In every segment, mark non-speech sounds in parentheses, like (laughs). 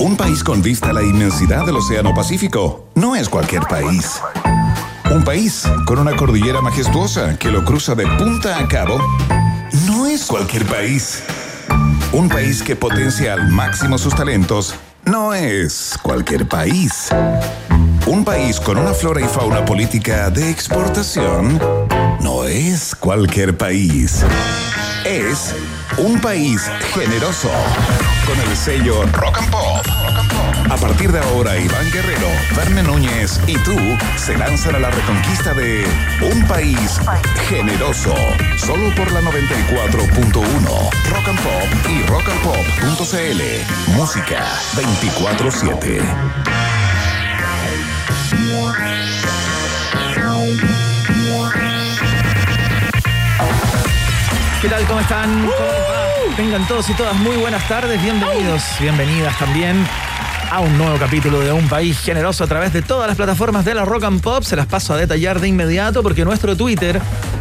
Un país con vista a la inmensidad del Océano Pacífico no es cualquier país. Un país con una cordillera majestuosa que lo cruza de punta a cabo no es cualquier país. Un país que potencia al máximo sus talentos no es cualquier país. Un país con una flora y fauna política de exportación no es cualquier país. Es un país generoso con el sello Rock and Pop. A partir de ahora, Iván Guerrero, Verne Núñez y tú se lanzan a la reconquista de un país generoso. Solo por la 94.1 Rock and Pop y rockandpop.cl. Música 24-7. ¿Qué tal? ¿Cómo están? ¿Cómo? Tengan todos y todas muy buenas tardes, bienvenidos, bienvenidas también a un nuevo capítulo de Un País Generoso a través de todas las plataformas de la Rock and Pop. Se las paso a detallar de inmediato porque nuestro Twitter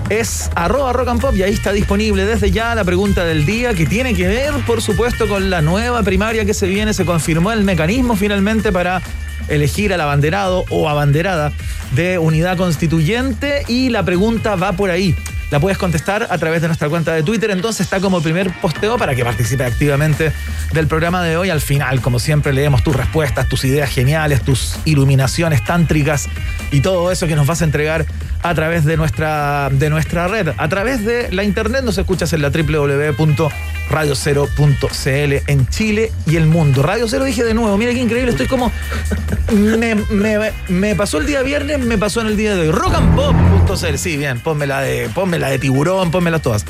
es arroba rock and pop y ahí está disponible desde ya la pregunta del día que tiene que ver, por supuesto, con la nueva primaria que se viene. Se confirmó el mecanismo finalmente para elegir al abanderado o abanderada de unidad constituyente y la pregunta va por ahí la puedes contestar a través de nuestra cuenta de Twitter. Entonces está como primer posteo para que participe activamente del programa de hoy. Al final, como siempre, leemos tus respuestas, tus ideas geniales, tus iluminaciones tántricas y todo eso que nos vas a entregar a través de nuestra, de nuestra red. A través de la internet nos escuchas en la www.radiocero.cl en Chile y el mundo. Radio Cero dije de nuevo, mira qué increíble, estoy como... Me, me, me pasó el día viernes, me pasó en el día de hoy. Rockandpop.cl, sí, bien, ponme la de, ponme la de tiburón, pónmelas todas.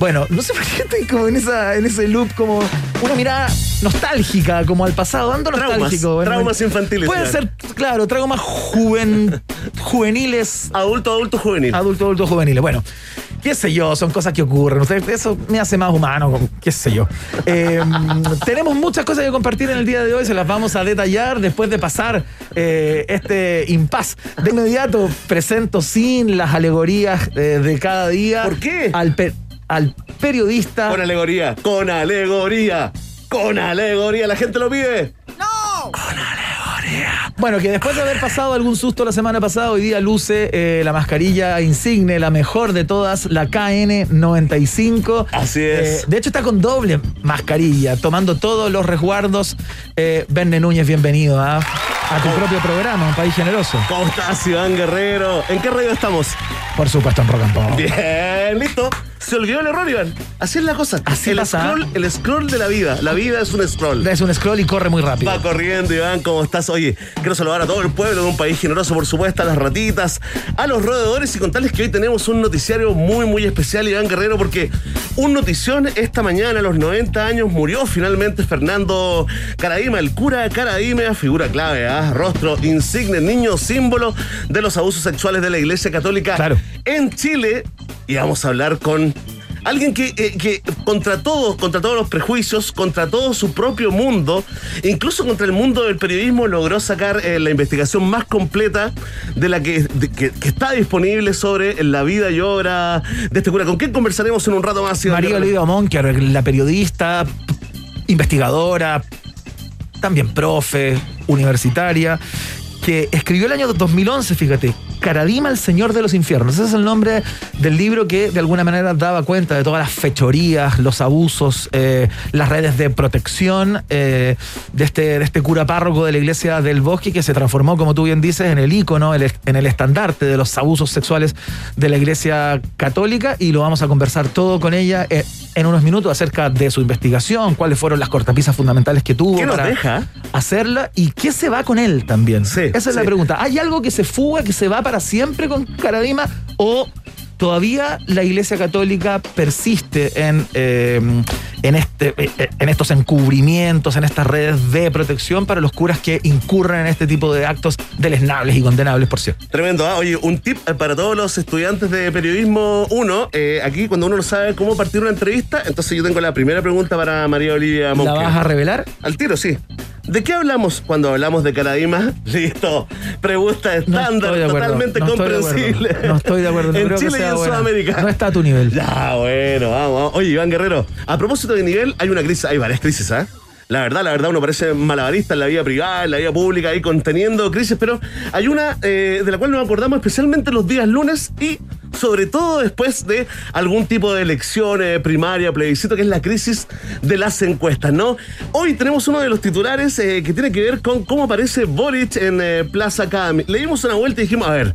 Bueno, no sé por qué estoy como en, esa, en ese loop, como una mirada nostálgica, como al pasado, ando nostálgico. Bueno, traumas infantiles. Puede ya. ser, claro, traumas juven, juveniles. Adulto, adulto, juvenil. Adulto, adulto, juveniles. Bueno, qué sé yo, son cosas que ocurren. Ustedes, eso me hace más humano, qué sé yo. Eh, (laughs) tenemos muchas cosas que compartir en el día de hoy, se las vamos a detallar después de pasar eh, este impas. De inmediato presento sin las alegorías eh, de cada día. ¿Por qué? Al, pe- al periodista. Con alegoría, con alegoría, con alegoría. La gente lo pide. Bueno, que después de haber pasado algún susto la semana pasada, hoy día luce eh, la mascarilla insigne, la mejor de todas, la KN95. Así es. Eh, de hecho, está con doble mascarilla, tomando todos los resguardos. Eh, Núñez, bienvenido ¿ah? a tu propio programa, Un País Generoso. ¿Cómo estás, Iván Guerrero? ¿En qué radio estamos? Por supuesto, en Rock and Pop. Bien, listo. Se olvidó el error, Iván. Así es la cosa. Así el pasa. scroll, el scroll de la vida. La vida es un scroll. Es un scroll y corre muy rápido. Va corriendo, Iván, ¿cómo estás? Oye, quiero saludar a todo el pueblo de un país generoso, por supuesto, a las ratitas, a los roedores y contarles que hoy tenemos un noticiario muy, muy especial, Iván Guerrero, porque un notición esta mañana, a los 90 años, murió finalmente Fernando Caraíma, el cura Caraíma, figura clave, ¿ah? rostro insigne, niño símbolo de los abusos sexuales de la Iglesia Católica Claro. en Chile. Y vamos a hablar con Alguien que, eh, contra todo, contra todos los prejuicios, contra todo su propio mundo, incluso contra el mundo del periodismo, logró sacar eh, la investigación más completa de la que, está disponible sobre la vida y obra de este cura. ¿Con quién conversaremos en un rato más? María? Olivia Monker, la periodista, investigadora, también profe, universitaria, que escribió el año 2011, fíjate, Caradima, el Señor de los Infiernos. Ese es el nombre del libro que de alguna manera daba cuenta de todas las fechorías, los abusos, eh, las redes de protección eh, de, este, de este cura párroco de la iglesia del bosque que se transformó, como tú bien dices, en el ícono, el- en el estandarte de los abusos sexuales de la iglesia católica y lo vamos a conversar todo con ella eh, en unos minutos acerca de su investigación, cuáles fueron las cortapisas fundamentales que tuvo ¿Qué nos para deja? hacerla y qué se va con él también. Sí, Esa es la pregunta. ¿Hay algo que se fuga, que se va para siempre con Caradima o todavía la Iglesia Católica persiste en, eh, en, este, eh, en estos encubrimientos, en estas redes de protección para los curas que incurren en este tipo de actos deleznables y condenables, por cierto? Tremendo, ¿ah? Oye, un tip eh, para todos los estudiantes de periodismo 1. aquí, cuando uno no sabe cómo partir una entrevista, entonces yo tengo la primera pregunta para María Olivia ¿La Monker. vas a revelar? Al tiro, sí. ¿De qué hablamos cuando hablamos de Caradima? (laughs) Listo. Pregunta estándar, totalmente no comprensible. No estoy de acuerdo, no en creo que Chile y sea en buena. Sudamérica. No está a tu nivel. Ya, bueno, vamos. Oye, Iván Guerrero, a propósito de nivel, hay una crisis, hay varias crisis, ¿ah? la verdad, la verdad, uno parece malabarista en la vida privada, en la vida pública, ahí conteniendo crisis, pero hay una eh, de la cual nos acordamos especialmente los días lunes y sobre todo después de algún tipo de elección eh, primaria, plebiscito, que es la crisis de las encuestas, ¿no? Hoy tenemos uno de los titulares eh, que tiene que ver con cómo aparece Boric en eh, Plaza Academy. Le dimos una vuelta y dijimos, a ver,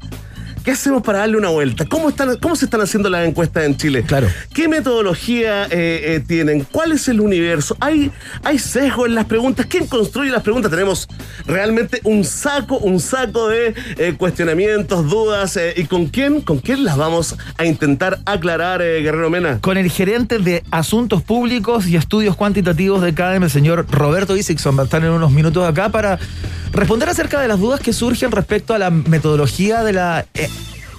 ¿Qué hacemos para darle una vuelta? ¿Cómo, están, ¿Cómo se están haciendo las encuestas en Chile? Claro. ¿Qué metodología eh, eh, tienen? ¿Cuál es el universo? ¿Hay, ¿Hay sesgo en las preguntas? ¿Quién construye las preguntas? Tenemos realmente un saco, un saco de eh, cuestionamientos, dudas. ¿Y con quién? ¿Con quién las vamos a intentar aclarar, Guerrero Mena? Con el gerente de Asuntos Públicos y Estudios Cuantitativos de CADEM, el señor Roberto Isixson, va a estar en unos minutos acá para responder acerca de las dudas que surgen respecto a la metodología de la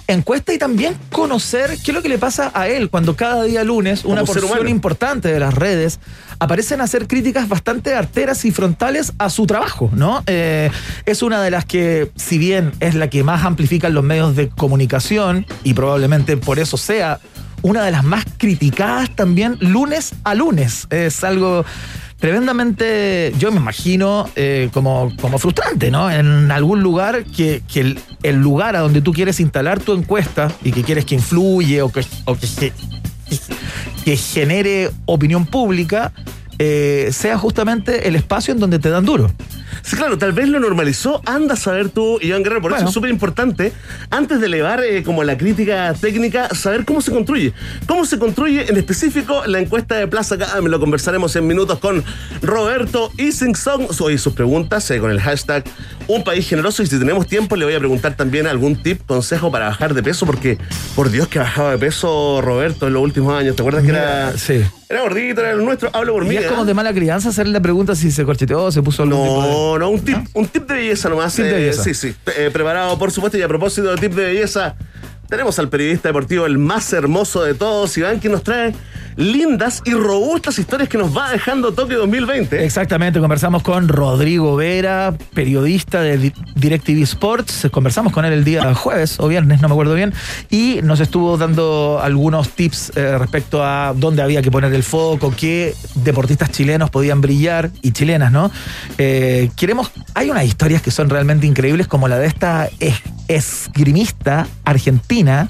encuesta y también conocer qué es lo que le pasa a él cuando cada día lunes una Como porción importante de las redes aparecen a hacer críticas bastante arteras y frontales a su trabajo, ¿no? Eh, es una de las que, si bien es la que más amplifica en los medios de comunicación y probablemente por eso sea una de las más criticadas también lunes a lunes. Es algo tremendamente, yo me imagino, eh, como, como frustrante, ¿no? En algún lugar que, que el, lugar a donde tú quieres instalar tu encuesta y que quieres que influye o que, que, que- que genere opinión pública, eh, sea justamente el espacio en donde te dan duro. Sí, claro, tal vez lo normalizó. Anda a saber tú, Iván Guerrero. Por Bueno. eso es súper importante, antes de elevar eh, como la crítica técnica, saber cómo se construye. Cómo se construye en específico la encuesta de Plaza Academy. Lo conversaremos en minutos con Roberto Isingson. Oye, sus preguntas eh, con el hashtag Un País Generoso. Y si tenemos tiempo, le voy a preguntar también algún tip, consejo para bajar de peso, porque por Dios que ha bajado de peso Roberto en los últimos años. ¿Te acuerdas que era, Mira, sí. era gordito, era el nuestro? Hablo por mí. Y es ¿eh? como de mala crianza hacerle la pregunta si se corcheteó, se puso algún tipo de- No, no, un tip, un tip de belleza nomás. Tip de eh, belleza. Sí, sí. eh, preparado, por supuesto, y a propósito de tip de belleza, tenemos al periodista deportivo, el más hermoso de todos, Iván, que nos trae lindas y robustas historias que nos va dejando Tokio 2020. Exactamente, conversamos con Rodrigo Vera, periodista de Di- DirecTV Sports. Conversamos con él el día jueves o viernes, no me acuerdo bien, y nos estuvo dando algunos tips eh, respecto a dónde había que poner el foco, qué deportistas chilenos podían brillar y chilenas, ¿no? Eh, queremos, hay unas historias que son realmente increíbles, como la de esta es- esgrimista argentina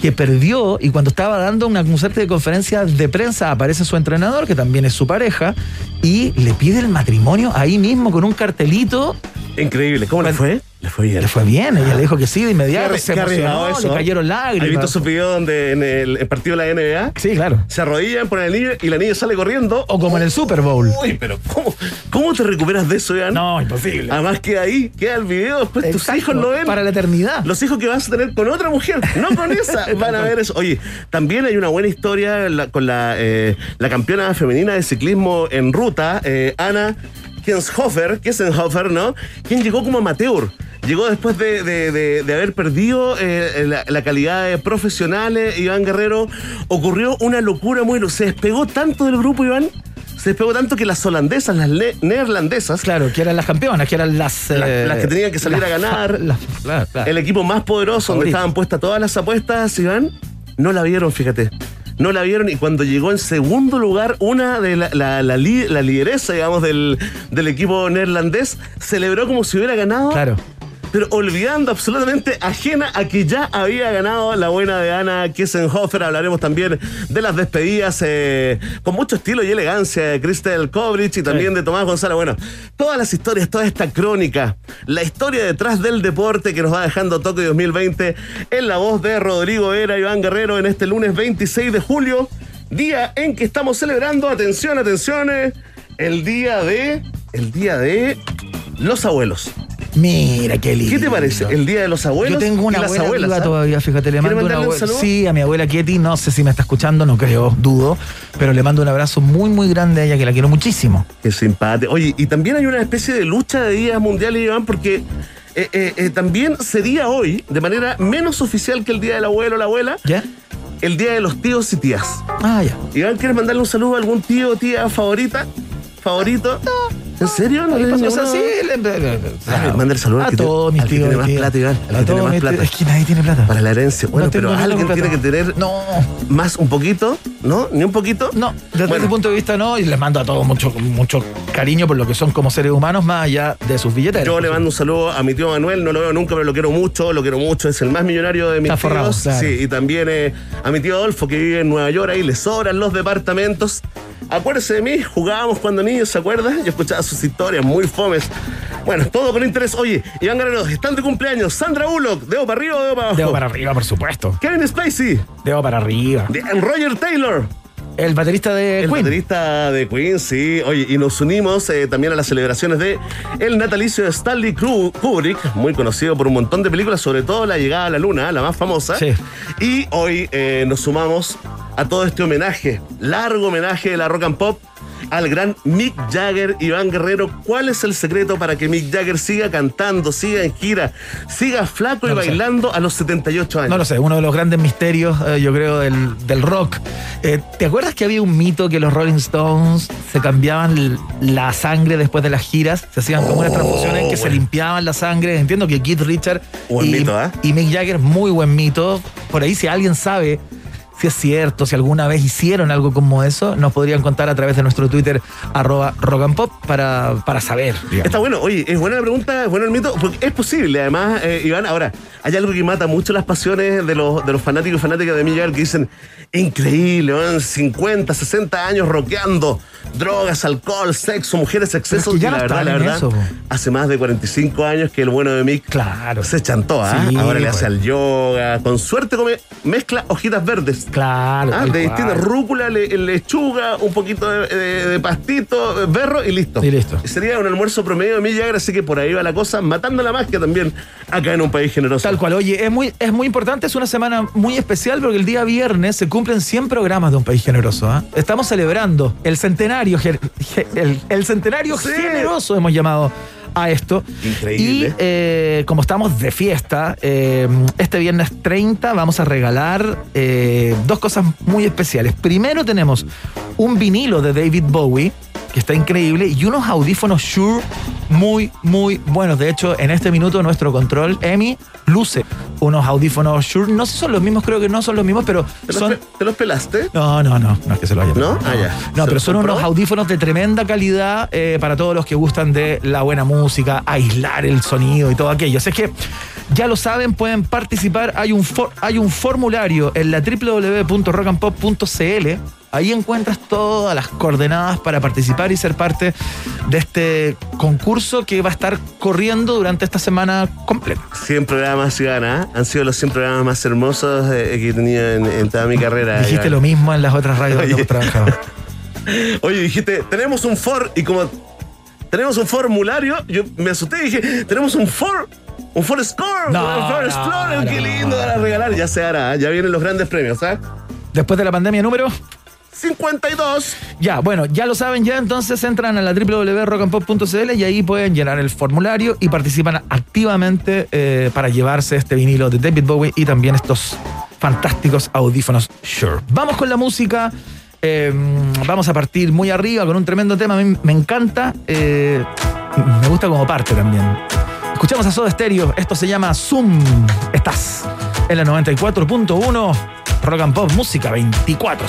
que perdió y cuando estaba dando una un suerte de conferencia de prensa aparece su entrenador, que también es su pareja, y le pide el matrimonio ahí mismo con un cartelito. Increíble. ¿Cómo le fue? Le fue bien. Le fue bien, ella le dijo que sí de inmediato, se emocionó, eso, le ¿eh? cayeron ¿Has visto lágrimas. esos videos donde en el, el partido de la NBA Sí, claro. se arrodillan, ponen el niño y la niña sale corriendo? O como en el Super Bowl. Uy, pero ¿cómo, cómo te recuperas de eso, Iván? No, imposible. Además queda ahí, queda el video, después tus Exacto, hijos lo ven. Para la eternidad. Los hijos que vas a tener con otra mujer, no con esa, (laughs) van a ver eso. Oye, también hay una buena historia con la, eh, la campeona femenina de ciclismo en ruta, eh, Ana Kienshofer, Kiessenhofer, ¿no? Quien llegó como amateur. Llegó después de, de- de- de haber perdido eh, la, la calidad de profesional, eh, Iván Guerrero. Ocurrió una locura muy... Se despegó tanto del grupo, Iván. Se despegó tanto que las holandesas, las neerlandesas, Claro, que eran las campeonas, que eran las... Las- eh, las que tenían que salir las a ganar. fa- las- claro, claro. el equipo más poderoso donde estaban puestas todas las apuestas, Iván, no la vieron, fíjate. No la vieron y cuando llegó en segundo lugar una de la, la- la la lideresa, digamos, del, del equipo neerlandés, celebró como si hubiera ganado. Claro. Pero olvidando absolutamente ajena a que ya había ganado la buena de Ana Kissenhofer. Hablaremos también de las despedidas eh, con mucho estilo y elegancia de Christel Kovrich y también Sí. de Tomás González. Bueno, todas las historias, toda esta crónica, la historia detrás del deporte que nos va dejando Tokio 2020 en la voz de Rodrigo Era Iván Guerrero en este lunes 26 de julio, día en que estamos celebrando, atención, atención, eh, el día de, el día de los abuelos. Mira qué lindo. ¿Qué te parece? El día de los abuelos Yo tengo una y las abuela abuelas. viva ¿ah? todavía, fíjate, le ¿Quiere mando una un abuela. Sí, a mi abuela Kieti, no sé si me está escuchando, no creo, dudo, pero le mando un abrazo muy, muy grande a ella, que la quiero muchísimo. Qué simpático. Oye, y también hay una especie de lucha de días mundiales, Iván, porque eh, eh, eh, también sería hoy, de manera menos oficial que el día del abuelo o la abuela, ¿Ya? el día de los tíos y tías. Ah, ya. Iván, ¿quieres mandarle un saludo a algún tío o tía favorita? ¿Favorito? ¿En serio? ¿No tienes pasó, o sea, sí, le- le- le- Dale, mándale saludo al a todos mis tíos. tiene más plata, Iván, A todos más mis. Es que nadie tiene plata. Para la herencia. Bueno, pero alguien tiene que tener No. más un poquito ¿No? ¿Ni un poquito? No, desde ese punto de vista no, y les mando a todos mucho, mucho cariño por lo que son como seres humanos, más allá de sus billeteras. Yo le mando un saludo a mi tío Manuel, no lo veo nunca, pero lo quiero mucho, lo quiero mucho, es el más millonario de mis Está forrado, tíos. claro. Sí, y también eh, a mi tío Adolfo, que vive en Nueva York, ahí le sobran los departamentos. Acuérdese de mí, jugábamos cuando niños, ¿se acuerda? Yo escuchaba sus historias muy fomes. Bueno, todo con interés. Oye, Iván Guerrero, están de cumpleaños. Sandra Bullock, ¿debo para arriba o debo para abajo? Debo para arriba, por supuesto. Kevin Spacey, Debo para arriba. de- Roger Taylor. El baterista de El Queen. baterista de Queen, sí. Oye, y nos unimos eh, también a las celebraciones de el natalicio de Stanley Kubrick, muy conocido por un montón de películas, sobre todo La llegada a la luna, la más famosa. Sí. Y hoy eh, nos sumamos a todo este homenaje, largo homenaje de la rock and pop al gran Mick Jagger, Iván Guerrero. ¿Cuál es el secreto para que Mick Jagger siga cantando, siga en gira, siga flaco No y sé. bailando a los 78 años? No lo sé, uno de los grandes misterios, eh, yo creo, del, del rock. Eh, ¿Te acuerdas que había un mito que los Rolling Stones se cambiaban la sangre después de las giras? Se hacían como unas transfusiones que se bueno. limpiaban la sangre. Entiendo que Keith Richard Buen y, mito, ¿eh? y Mick Jagger, muy buen mito. Por ahí, si alguien sabe si es cierto, si alguna vez hicieron algo como eso, nos podrían contar a través de nuestro Twitter, arroba rock and pop, para, para saber. Está bueno, oye, es buena la pregunta, es bueno el mito, es posible, además, eh, Iván, ahora, hay algo que mata mucho las pasiones de los, de los fanáticos y fanáticas de Jagger que dicen, increíble, van 50, 60 años rockeando, drogas, alcohol, sexo, mujeres, excesos, y la verdad, la verdad, eso, hace más de 45 años que el bueno de Mick Claro. se chantó, ¿ah? Sí, ahora le pues. hace al yoga, con suerte come, mezcla hojitas verdes. Claro. Ah, de distintas rúcula, le- lechuga, un poquito de, de- de pastito, berro y listo. Y listo. Sería un almuerzo promedio de Jagger, así que por ahí va la cosa, matando la magia también acá en un país generoso. Tal cual, oye, es muy, es muy importante, es una semana muy especial porque el día viernes se cumplen 100 programas de un país generoso. ¿ah? Estamos celebrando el centenario, el, el centenario Sí. generoso, hemos llamado a esto. Increíble. Y eh, como estamos de fiesta, eh, este viernes 30 vamos a regalar eh, dos cosas muy especiales. Primero tenemos un vinilo de David Bowie, que está increíble, y unos audífonos Shure muy, muy buenos. De hecho, en este minuto nuestro control, Emi, luce unos audífonos Shure. No sé si son los mismos, creo que no son los mismos, pero ¿Te los, son... pe- te los pelaste? No, no, no, no es que se lo haya ¿No? pegado. Ah, ya. No, ¿Se pero son compró? unos audífonos de tremenda calidad eh, para todos los que gustan de la buena música, aislar el sonido y todo aquello. Así es que ya lo saben, pueden participar. Hay un, for- hay un formulario en la www.rockandpop.cl. Ahí encuentras todas las coordenadas para participar y ser parte de este concurso que va a estar corriendo durante esta semana completa. 100 programas gana. Han sido los 100 programas más hermosos eh, que he tenido en, en toda mi carrera. Dijiste lo mismo en las otras radios donde Oye. hemos trabajado. (laughs) Oye, dijiste, tenemos un for y como tenemos un formulario, yo me asusté y dije, tenemos un for. Un for score, No, un for no, explorer, qué lindo para regalar. Ya se hará, ya vienen los grandes premios, ¿ah? Después de la pandemia número 52. Ya, bueno, ya lo saben ya, entonces entran a la www.rockandpop.cl y ahí pueden llenar el formulario y participan activamente eh, para llevarse este vinilo de David Bowie y también estos fantásticos audífonos Shure. Vamos con la música. eh, vamos a partir muy arriba con un tremendo tema. A mí me encanta. eh, me gusta como parte también. Escuchamos a Soda Stereo. Esto se llama Zoom. Estás en la 94.1 Rock and Pop Música 24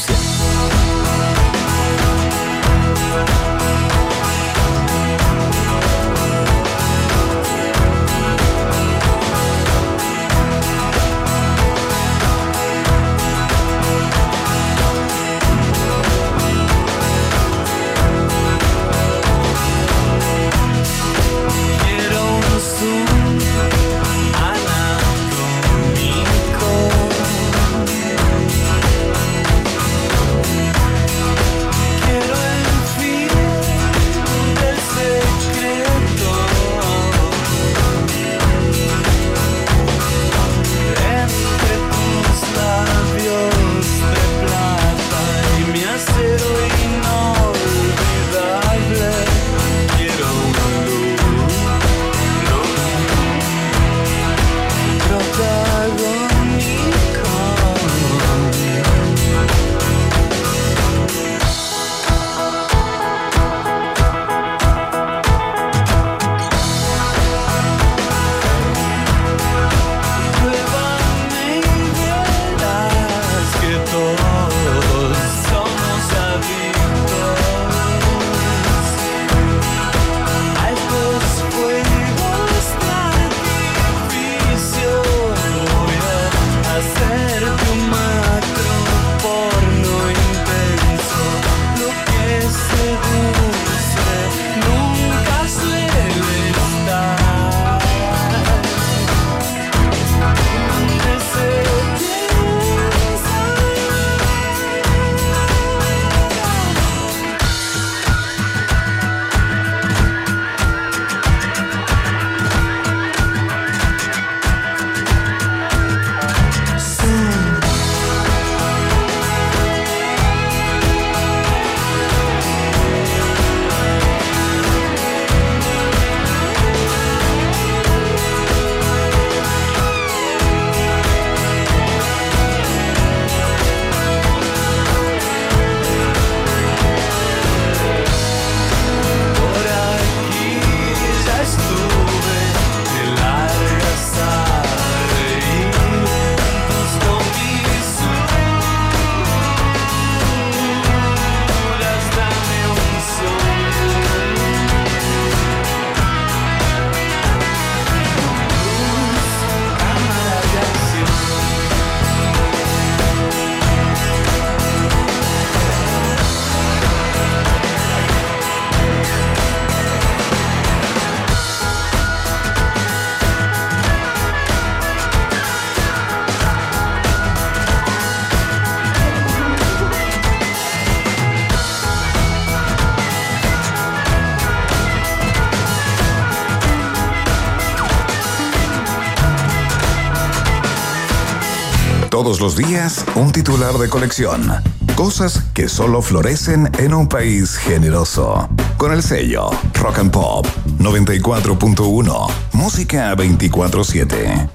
Todos los días, un titular de colección. Cosas que solo florecen en un país generoso. Con el sello Rock and Pop 94.1. Música 24-7.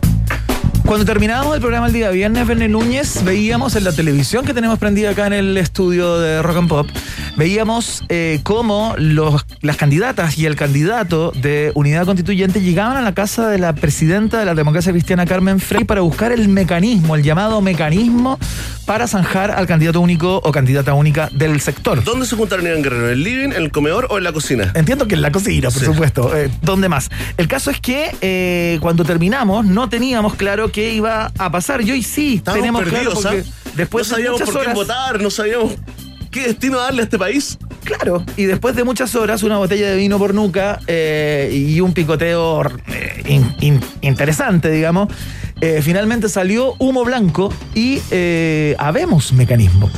Cuando terminábamos el programa el día viernes, Verne Núñez, veíamos en la televisión que tenemos prendida acá en el estudio de Rock and Pop, veíamos eh, cómo los, las candidatas y el candidato de Unidad Constituyente llegaban a la casa de la presidenta de la democracia cristiana, Carmen Frey, para buscar el mecanismo, el llamado mecanismo para zanjar al candidato único o candidata única del sector. ¿Dónde se juntaron en Guerrero? ¿En el living, en el comedor o en la cocina? Entiendo que en la cocina, por Sí. supuesto. Eh, ¿Dónde más? El caso es que eh, cuando terminamos no teníamos claro qué iba a pasar. Y hoy sí Estábamos tenemos perdidos, claro porque ¿ah? después no sabíamos por horas, votar, no sabíamos qué destino darle a este país. Claro, y después de muchas horas una botella de vino por nuca eh, y un picoteo eh, in- in- interesante, digamos. eh, finalmente salió humo blanco y habemos mecanismo.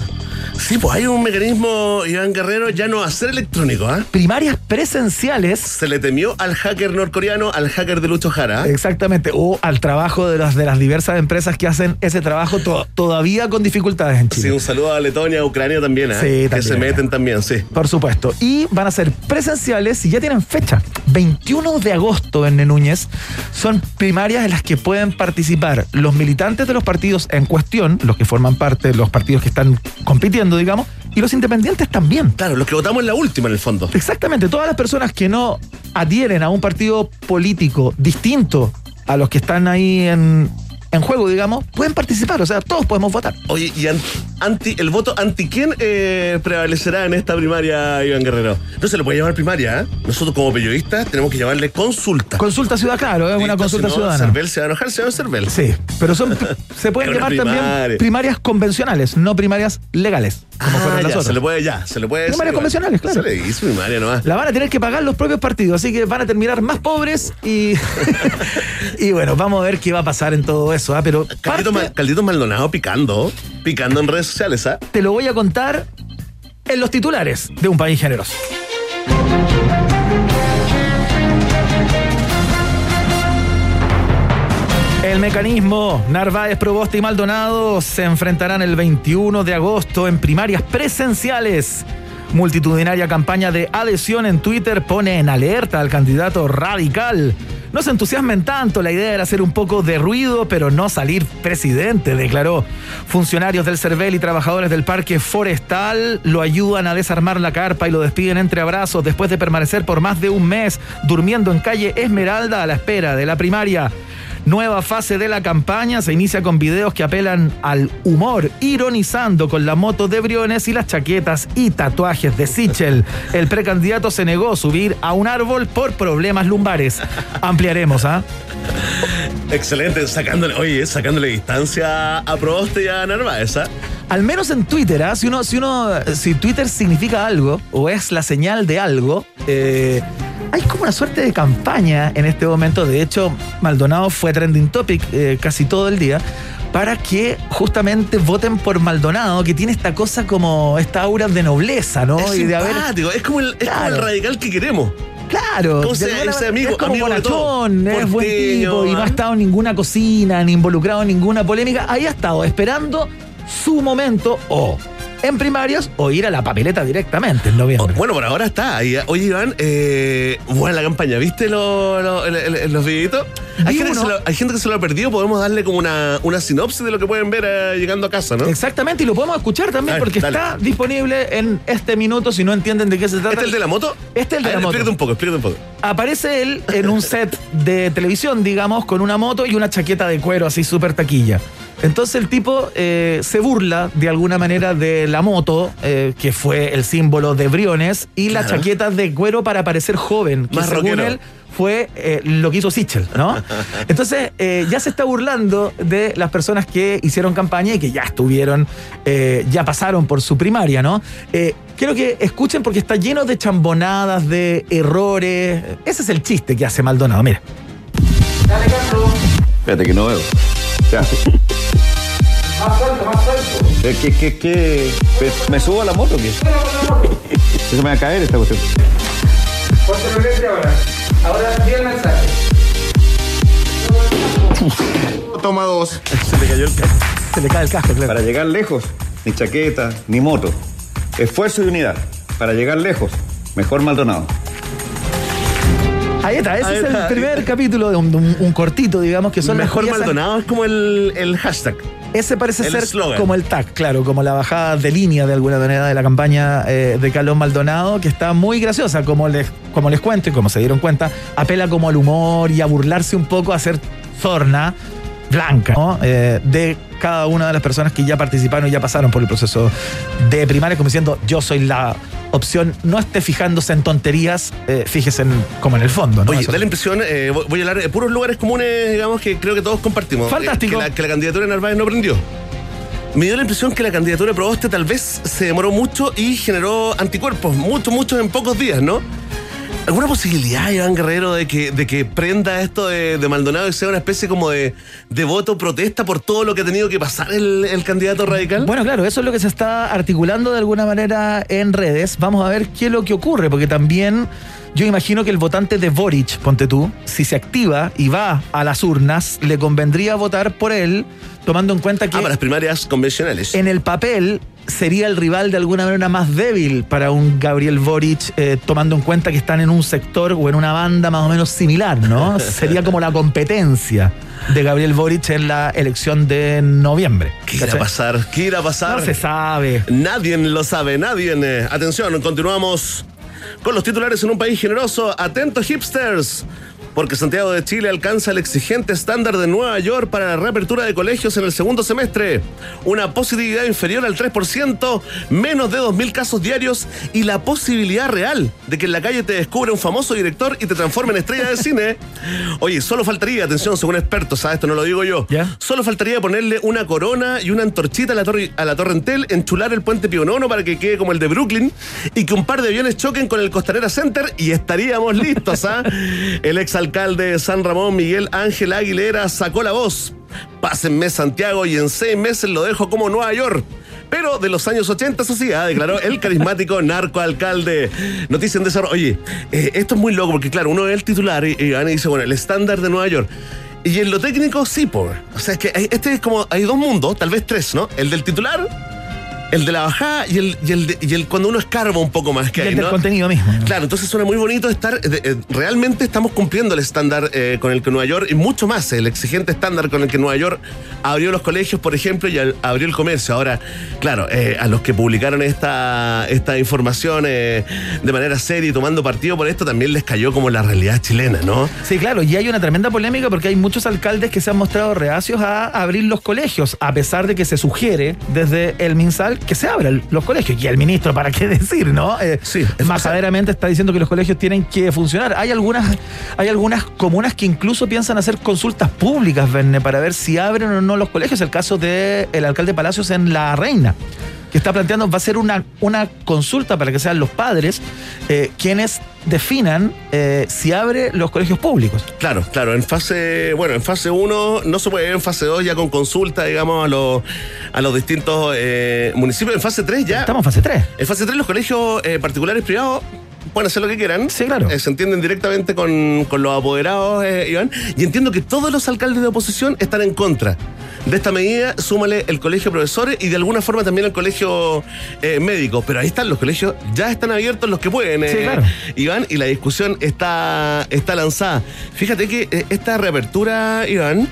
Sí, pues hay un mecanismo, Iván Guerrero, ya no va a ser electrónico, ¿ah? Primarias presenciales Se le temió al hacker norcoreano, al hacker de Lucho Jara. Exactamente, o al trabajo de las, de las diversas empresas que hacen ese trabajo to- todavía con dificultades en Sí, Chile. un saludo a Letonia, a Ucrania también, ¿ah? Sí, Que también. se meten también, sí. Por supuesto. Y van a ser presenciales y ya tienen fecha. 21 de agosto en Núñez son primarias en las que pueden participar los militantes de los partidos en cuestión, los que forman parte de los partidos que están compitiendo, digamos, y los independientes también. Claro, los que votamos en la última, en el fondo. Exactamente, todas las personas que no adhieren a un partido político distinto a los que están ahí en, en juego, digamos, pueden participar, o sea, todos podemos votar. Oye, ¿y an- anti, el voto anti quién eh, prevalecerá en esta primaria, Iván Guerrero? No se le puede llamar primaria, ¿eh? Nosotros como periodistas tenemos que llamarle consulta. Consulta ciudad, claro, es una Listo, consulta si no, ciudadana. Cervel se va a enojar, se va a Cervel. Sí, pero son (laughs) se pueden llamar también primaria. primarias convencionales, no primarias legales, como Ah, fueron las ya, otras. se le puede ya, se le puede decir Primarias convencionales, claro. Se le dice primaria nomás. La van a tener que pagar los propios partidos, así que van a terminar más pobres y. (laughs) y bueno, vamos a ver qué va a pasar en todo eso. ¿ah? Pero Caldito, parte- Mal- Caldito Maldonado picando, picando en redes sociales, ¿ah? te lo voy a contar en los titulares de un país generoso. El mecanismo Narváez, Proboste y Maldonado se enfrentarán el 21 de agosto en primarias presenciales. Multitudinaria campaña de adhesión en Twitter pone en alerta al candidato radical. No se entusiasmen tanto, la idea era hacer un poco de ruido, pero no salir presidente, declaró. Funcionarios del CERVEL y trabajadores del Parque Forestal lo ayudan a desarmar la carpa y lo despiden entre abrazos después de permanecer por más de un mes durmiendo en calle Esmeralda a la espera de la primaria. Nueva fase de la campaña se inicia con videos que apelan al humor, ironizando con la moto de Briones y las chaquetas y tatuajes de Sichel. El precandidato se negó a subir a un árbol por problemas lumbares. Ampliaremos, ¿ah? Excelente, sacándole, oye, sacándole distancia a Proboste y a Narváez, ¿ah? Al menos en Twitter, ¿ah? si uno, si uno, si Twitter significa algo o es la señal de algo, eh, hay como una suerte de campaña en este momento. De hecho, Maldonado fue trending topic eh, casi todo el día para que justamente voten por Maldonado, que tiene esta cosa como esta aura de nobleza, ¿no? Es y de haber simpático, es como el, es como el radical que queremos. Claro, ¿Cómo de se- alguna ese manera amigo- es como amigo bonachón, es buen Porteño, tipo y no ha ¿ah? estado en ninguna cocina, ni involucrado en ninguna polémica. Ahí ha estado esperando su momento o en primarias o ir a la papeleta directamente en noviembre. Bueno, por ahora está. ahí. Oye, Iván, eh, buena la campaña. ¿Viste lo- lo- los videitos? Hay gente, que se lo, hay gente que se lo ha perdido. Podemos darle como una, una sinopsis de lo que pueden ver eh, llegando a casa, ¿no? Exactamente, y lo podemos escuchar también porque dale. está disponible en este minuto si no entienden de qué se trata. ¿Este es el de la moto? Este es el de A la moto. Explícate un poco, explícate un poco. Aparece él en un set de televisión, digamos, con una moto y una chaqueta de cuero así súper taquilla. Entonces el tipo eh, se burla de alguna manera de la moto, eh, que fue el símbolo de Briones, y la Claro. chaqueta de cuero para parecer joven, que Más según rockero. él fue eh, lo que hizo Sichel, ¿no? (laughs) Entonces eh, ya se está burlando de las personas que hicieron campaña y que ya estuvieron, eh, ya pasaron por su primaria, ¿no? Eh, quiero que escuchen porque está lleno de chambonadas, de errores. Ese es el chiste que hace Maldonado, mira. Espérate que no veo. Ya. Más suelto, más suelto. Eh, ¿Qué, qué, qué? ¿Me- ¿Me subo a la moto o qué? (laughs) Se me va a caer esta cuestión. Ponte ahora. Ahora di el mensaje. Toma dos. Se le cayó el ca- Se le cae el casco, claro. Para llegar lejos, ni chaqueta, ni moto. Esfuerzo y unidad. Para llegar lejos, mejor Maldonado. Ahí está, ese Ahí es el primer capítulo de un, un- un cortito, digamos, que son Mejor Maldonado es como el, el hashtag. Ese parece El ser como el tag, claro, como la bajada de línea de alguna manera de la campaña eh, de Calón Maldonado, que está muy graciosa, como les, como les cuento y como se dieron cuenta, apela como al humor y a burlarse un poco, a hacer zorna blanca ¿no? Eh, de cada una de las personas que ya participaron y ya pasaron por el proceso de primaria, como diciendo, yo soy la opción, no esté fijándose en tonterías, eh, fíjese en, como en el fondo. ¿no? Oye, Eso- da la impresión, eh, voy a hablar de puros lugares comunes, digamos, que creo que todos compartimos. Fantástico. Que, la, que la candidatura de Narváez no prendió. Me dio la impresión que la candidatura de Proboste tal vez se demoró mucho y generó anticuerpos, muchos, muchos en pocos días, ¿no? ¿Alguna posibilidad, Iván Guerrero, de que, de que prenda esto de, de Maldonado y sea una especie como de, de voto protesta por todo lo que ha tenido que pasar el, el candidato radical? Bueno, claro, eso es lo que se está articulando de alguna manera en redes. Vamos a ver qué es lo que ocurre, porque también yo imagino que el votante de Boric, ponte tú, si se activa y va a las urnas, le convendría votar por él, tomando en cuenta que ah, para las primarias convencionales. en el papel sería el rival de alguna manera más débil para un Gabriel Boric, eh, tomando en cuenta que están en un sector o en una banda más o menos similar, ¿no? (laughs) sería como la competencia de Gabriel Boric en la elección de noviembre. ¿Qué irá a pasar? ¿Qué irá a pasar? No se sabe. Nadie lo sabe, nadie. eh. Atención, continuamos con los titulares en un país generoso. Atentos hipsters. Porque Santiago de Chile alcanza el exigente estándar de Nueva York para la reapertura de colegios en el segundo semestre. Una positividad inferior al 3%, menos de 2.000 casos diarios y la posibilidad real de que en la calle te descubra un famoso director y te transforme en estrella de cine. (laughs) Oye, solo faltaría, atención, según expertos, ¿sabes? Esto no lo digo yo. ¿Ya? Solo faltaría ponerle una corona y una antorchita a la, torre, a la Torre Entel, enchular el puente Pío Nono para que quede como el de Brooklyn y que un par de aviones choquen con el Costanera Center y estaríamos listos, ¿ah? (laughs) El exalcalde de San Ramón, Miguel Ángel Aguilera, sacó la voz. Pásenme Santiago y en seis meses lo dejo como Nueva York. Pero de los años 80, eso sí, ah, declaró el carismático (laughs) narcoalcalde. Noticia en desarrollo. Oye, eh, esto es muy loco porque, claro, uno ve el titular y, y dice, bueno, el estándar de Nueva York. Y en lo técnico, sí, por. O sea, es que hay- este es como. Hay dos mundos, tal vez tres, ¿no? El del titular, el de la bajada y el, y el, de- y el cuando uno escarba un poco más que Y el hay, del ¿no? contenido mismo. ¿no? Claro, entonces suena muy bonito estar. eh, eh, realmente estamos cumpliendo el estándar eh, con el que Nueva York y mucho más, el exigente estándar con el que Nueva York abrió los colegios, por ejemplo, y al- abrió el comercio. Ahora, claro, eh, a los que publicaron esta, esta información de manera seria y tomando partido por esto, también les cayó como la realidad chilena, ¿no? Sí, claro, y hay una tremenda polémica porque hay muchos alcaldes que se han mostrado reacios a abrir los colegios, a pesar de que se sugiere desde el MinSal que se abran los colegios. Y el ministro, ¿para qué (laughs) decir, no? Eh, Sí, majaderamente está diciendo que los colegios tienen que funcionar. Hay algunas, hay algunas comunas que incluso piensan hacer consultas públicas, Verne, para ver si abren o no los colegios. El caso del alcalde Palacios en La Reina que está planteando va a ser una, una consulta para que sean los padres eh, quienes definan eh, si abre los colegios públicos. Claro, claro, en fase, bueno, en fase 1 no se puede, en fase 2 ya con consulta, digamos, a los, a los distintos eh, municipios. En fase 3 ya. Estamos en fase 3. En fase 3 los colegios particulares privados pueden hacer lo que quieran. Sí, claro. Eh, se entienden directamente con, con los apoderados, eh, Iván. Y entiendo que todos los alcaldes de oposición están en contra de esta medida. Súmale el colegio de profesores y de alguna forma también el colegio eh, médico. Pero ahí están los colegios, ya están abiertos los que pueden, Sí, claro. Iván, y la discusión está, está lanzada. Fíjate que esta reapertura, Iván,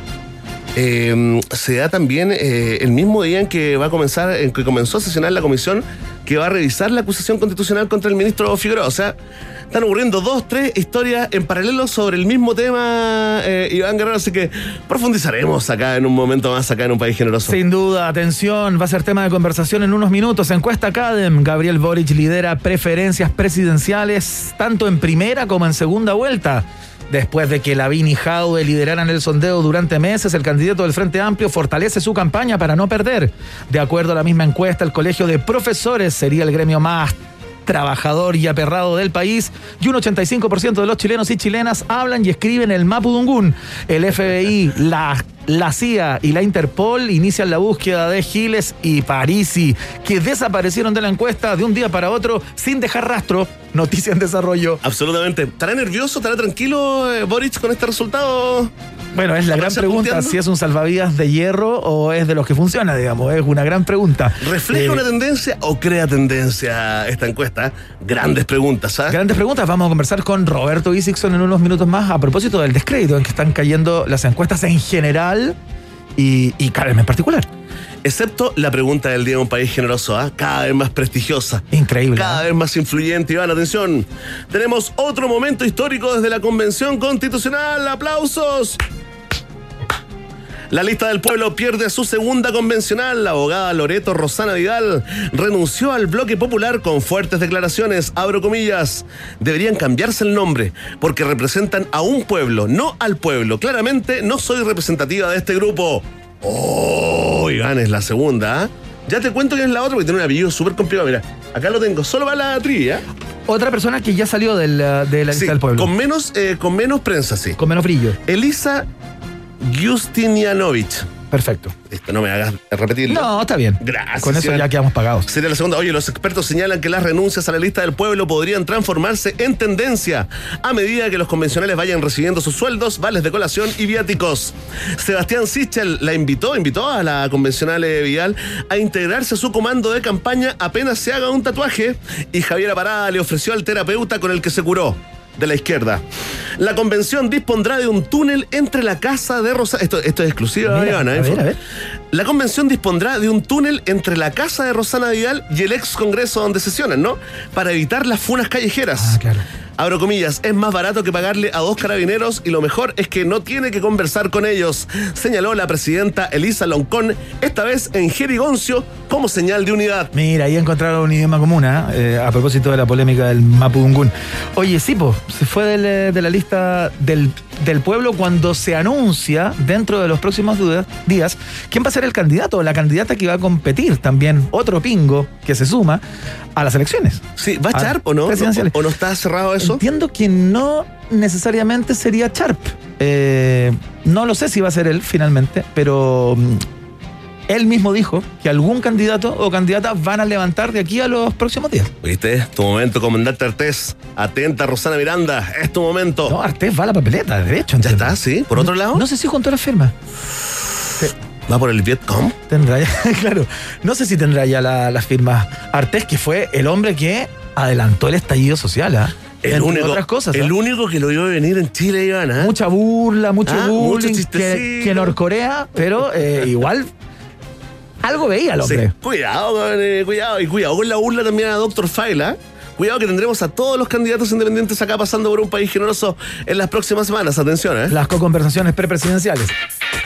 eh, se da también eh, el mismo día en que va a comenzar, en que comenzó a sesionar la comisión que va a revisar la acusación constitucional contra el ministro Figueroa. O sea, están ocurriendo dos, tres historias en paralelo sobre el mismo tema, eh, Iván Guerrero, así que profundizaremos acá en un momento más, acá en un país generoso. Sin duda, atención, va a ser tema de conversación en unos minutos. Encuesta Cadem, Gabriel Boric lidera preferencias presidenciales tanto en primera como en segunda vuelta. Después de que Lavín y Jaude lideraran el sondeo durante meses, el candidato del Frente Amplio fortalece su campaña para no perder. De acuerdo a la misma encuesta, el Colegio de Profesores sería el gremio más trabajador y aperrado del país y un 85% de los chilenos y chilenas hablan y escriben el Mapudungún. El FBI, (laughs) la, la CIA y la Interpol inician la búsqueda de Giles y Parisi, que desaparecieron de la encuesta de un día para otro sin dejar rastro. Noticia en desarrollo. Absolutamente. ¿Estará nervioso, estará tranquilo eh, Boric con este resultado? Bueno, es la gran ¿Aparece pregunta punteando? si es un salvavidas de hierro o es de los que funciona, digamos. Es una gran pregunta. ¿Refleja Eh, una tendencia o crea tendencia esta encuesta? Grandes preguntas, ¿ah? Grandes preguntas. Vamos a conversar con Roberto Isixson en unos minutos más a propósito del descrédito en que están cayendo las encuestas en general y, y Karen en particular. Excepto la pregunta del día de un país generoso, ¿ah? cada vez más prestigiosa. Increíble. Cada vez más influyente. Iván, atención. Tenemos otro momento histórico desde la Convención Constitucional. ¡Aplausos! La lista del pueblo pierde su segunda convencional. La abogada Loreto Rosana Vidal renunció al bloque popular con fuertes declaraciones. Abro comillas. Deberían cambiarse el nombre porque representan a un pueblo, no al pueblo. Claramente no soy representativa de este grupo. Oh, Iván, es la segunda. ¿ah? Ya te cuento que es la otra porque tiene un apellido súper complicado. Mira, acá lo tengo. Solo va la trivia. Otra persona que ya salió del, uh, de la lista Sí, del pueblo. Con menos, eh, con menos prensa, sí. Con menos brillo. Elisa Justinianovich. Perfecto. Esto no me hagas repetirlo. No, está bien. Gracias, Con eso ya quedamos pagados. Sería la segunda. Oye, los expertos señalan que las renuncias a la lista del pueblo podrían transformarse en tendencia a medida que los convencionales vayan recibiendo sus sueldos, vales de colación y viáticos. Sebastián Sichel la invitó, invitó a la convencional Vidal a integrarse a su comando de campaña apenas se haga un tatuaje y Javier Parada le ofreció al terapeuta con el que se curó. De la izquierda. La convención dispondrá de un túnel entre la casa de Rosa. Esto, esto es exclusivo, Mira, Ivana, a ¿eh? ver, a ver. La convención dispondrá de un túnel entre la casa de Rosana Vidal y el ex congreso donde sesionan, ¿no? Para evitar las funas callejeras. Ah, claro. Abro comillas, es más barato que pagarle a dos carabineros y lo mejor es que no tiene que conversar con ellos, señaló la presidenta Elisa Loncón, esta vez en Jerigoncio, como señal de unidad. Mira, ahí encontraron un idioma común, ¿ah? Eh, a propósito de la polémica del Mapudungún. Oye, sí, po, se fue del, eh, de la lista del, del pueblo cuando se anuncia dentro de los próximos días quién va a ser el candidato o la candidata que va a competir también, otro pingo que se suma a las elecciones. Sí, ¿va a echar o no? ¿O no está cerrado eso? Entiendo que no necesariamente sería Sharp. Eh, no lo sé si va a ser él finalmente, pero mm, él mismo dijo que algún candidato o candidata van a levantar de aquí a los próximos días. ¿Viste? Tu momento, comandante Artés. Atenta, Rosana Miranda, es tu momento. No, Artés va a la papeleta, de hecho. ¿Ya está? ¿Sí? ¿Por otro lado? No sé si juntó la firma. ¿Va por el Vietcom? Tendrá ya, (laughs) claro. No sé si tendrá ya la- las firmas. Artés, que fue el hombre que adelantó el estallido social, ¿ah? El único, otras cosas. ¿ah? el único que lo vio venir en Chile, Iván, ¿ah? mucha burla, mucho Ah, bullying, mucho que, que Norcorea, pero eh, igual algo veía el Sí, hombre. Cuidado, con, eh, cuidado. Y cuidado con la burla también a Dr. Faila. Cuidado que tendremos a todos los candidatos independientes acá pasando por un país generoso en las próximas semanas. Atención, ¿eh? Las co-conversaciones prepresidenciales.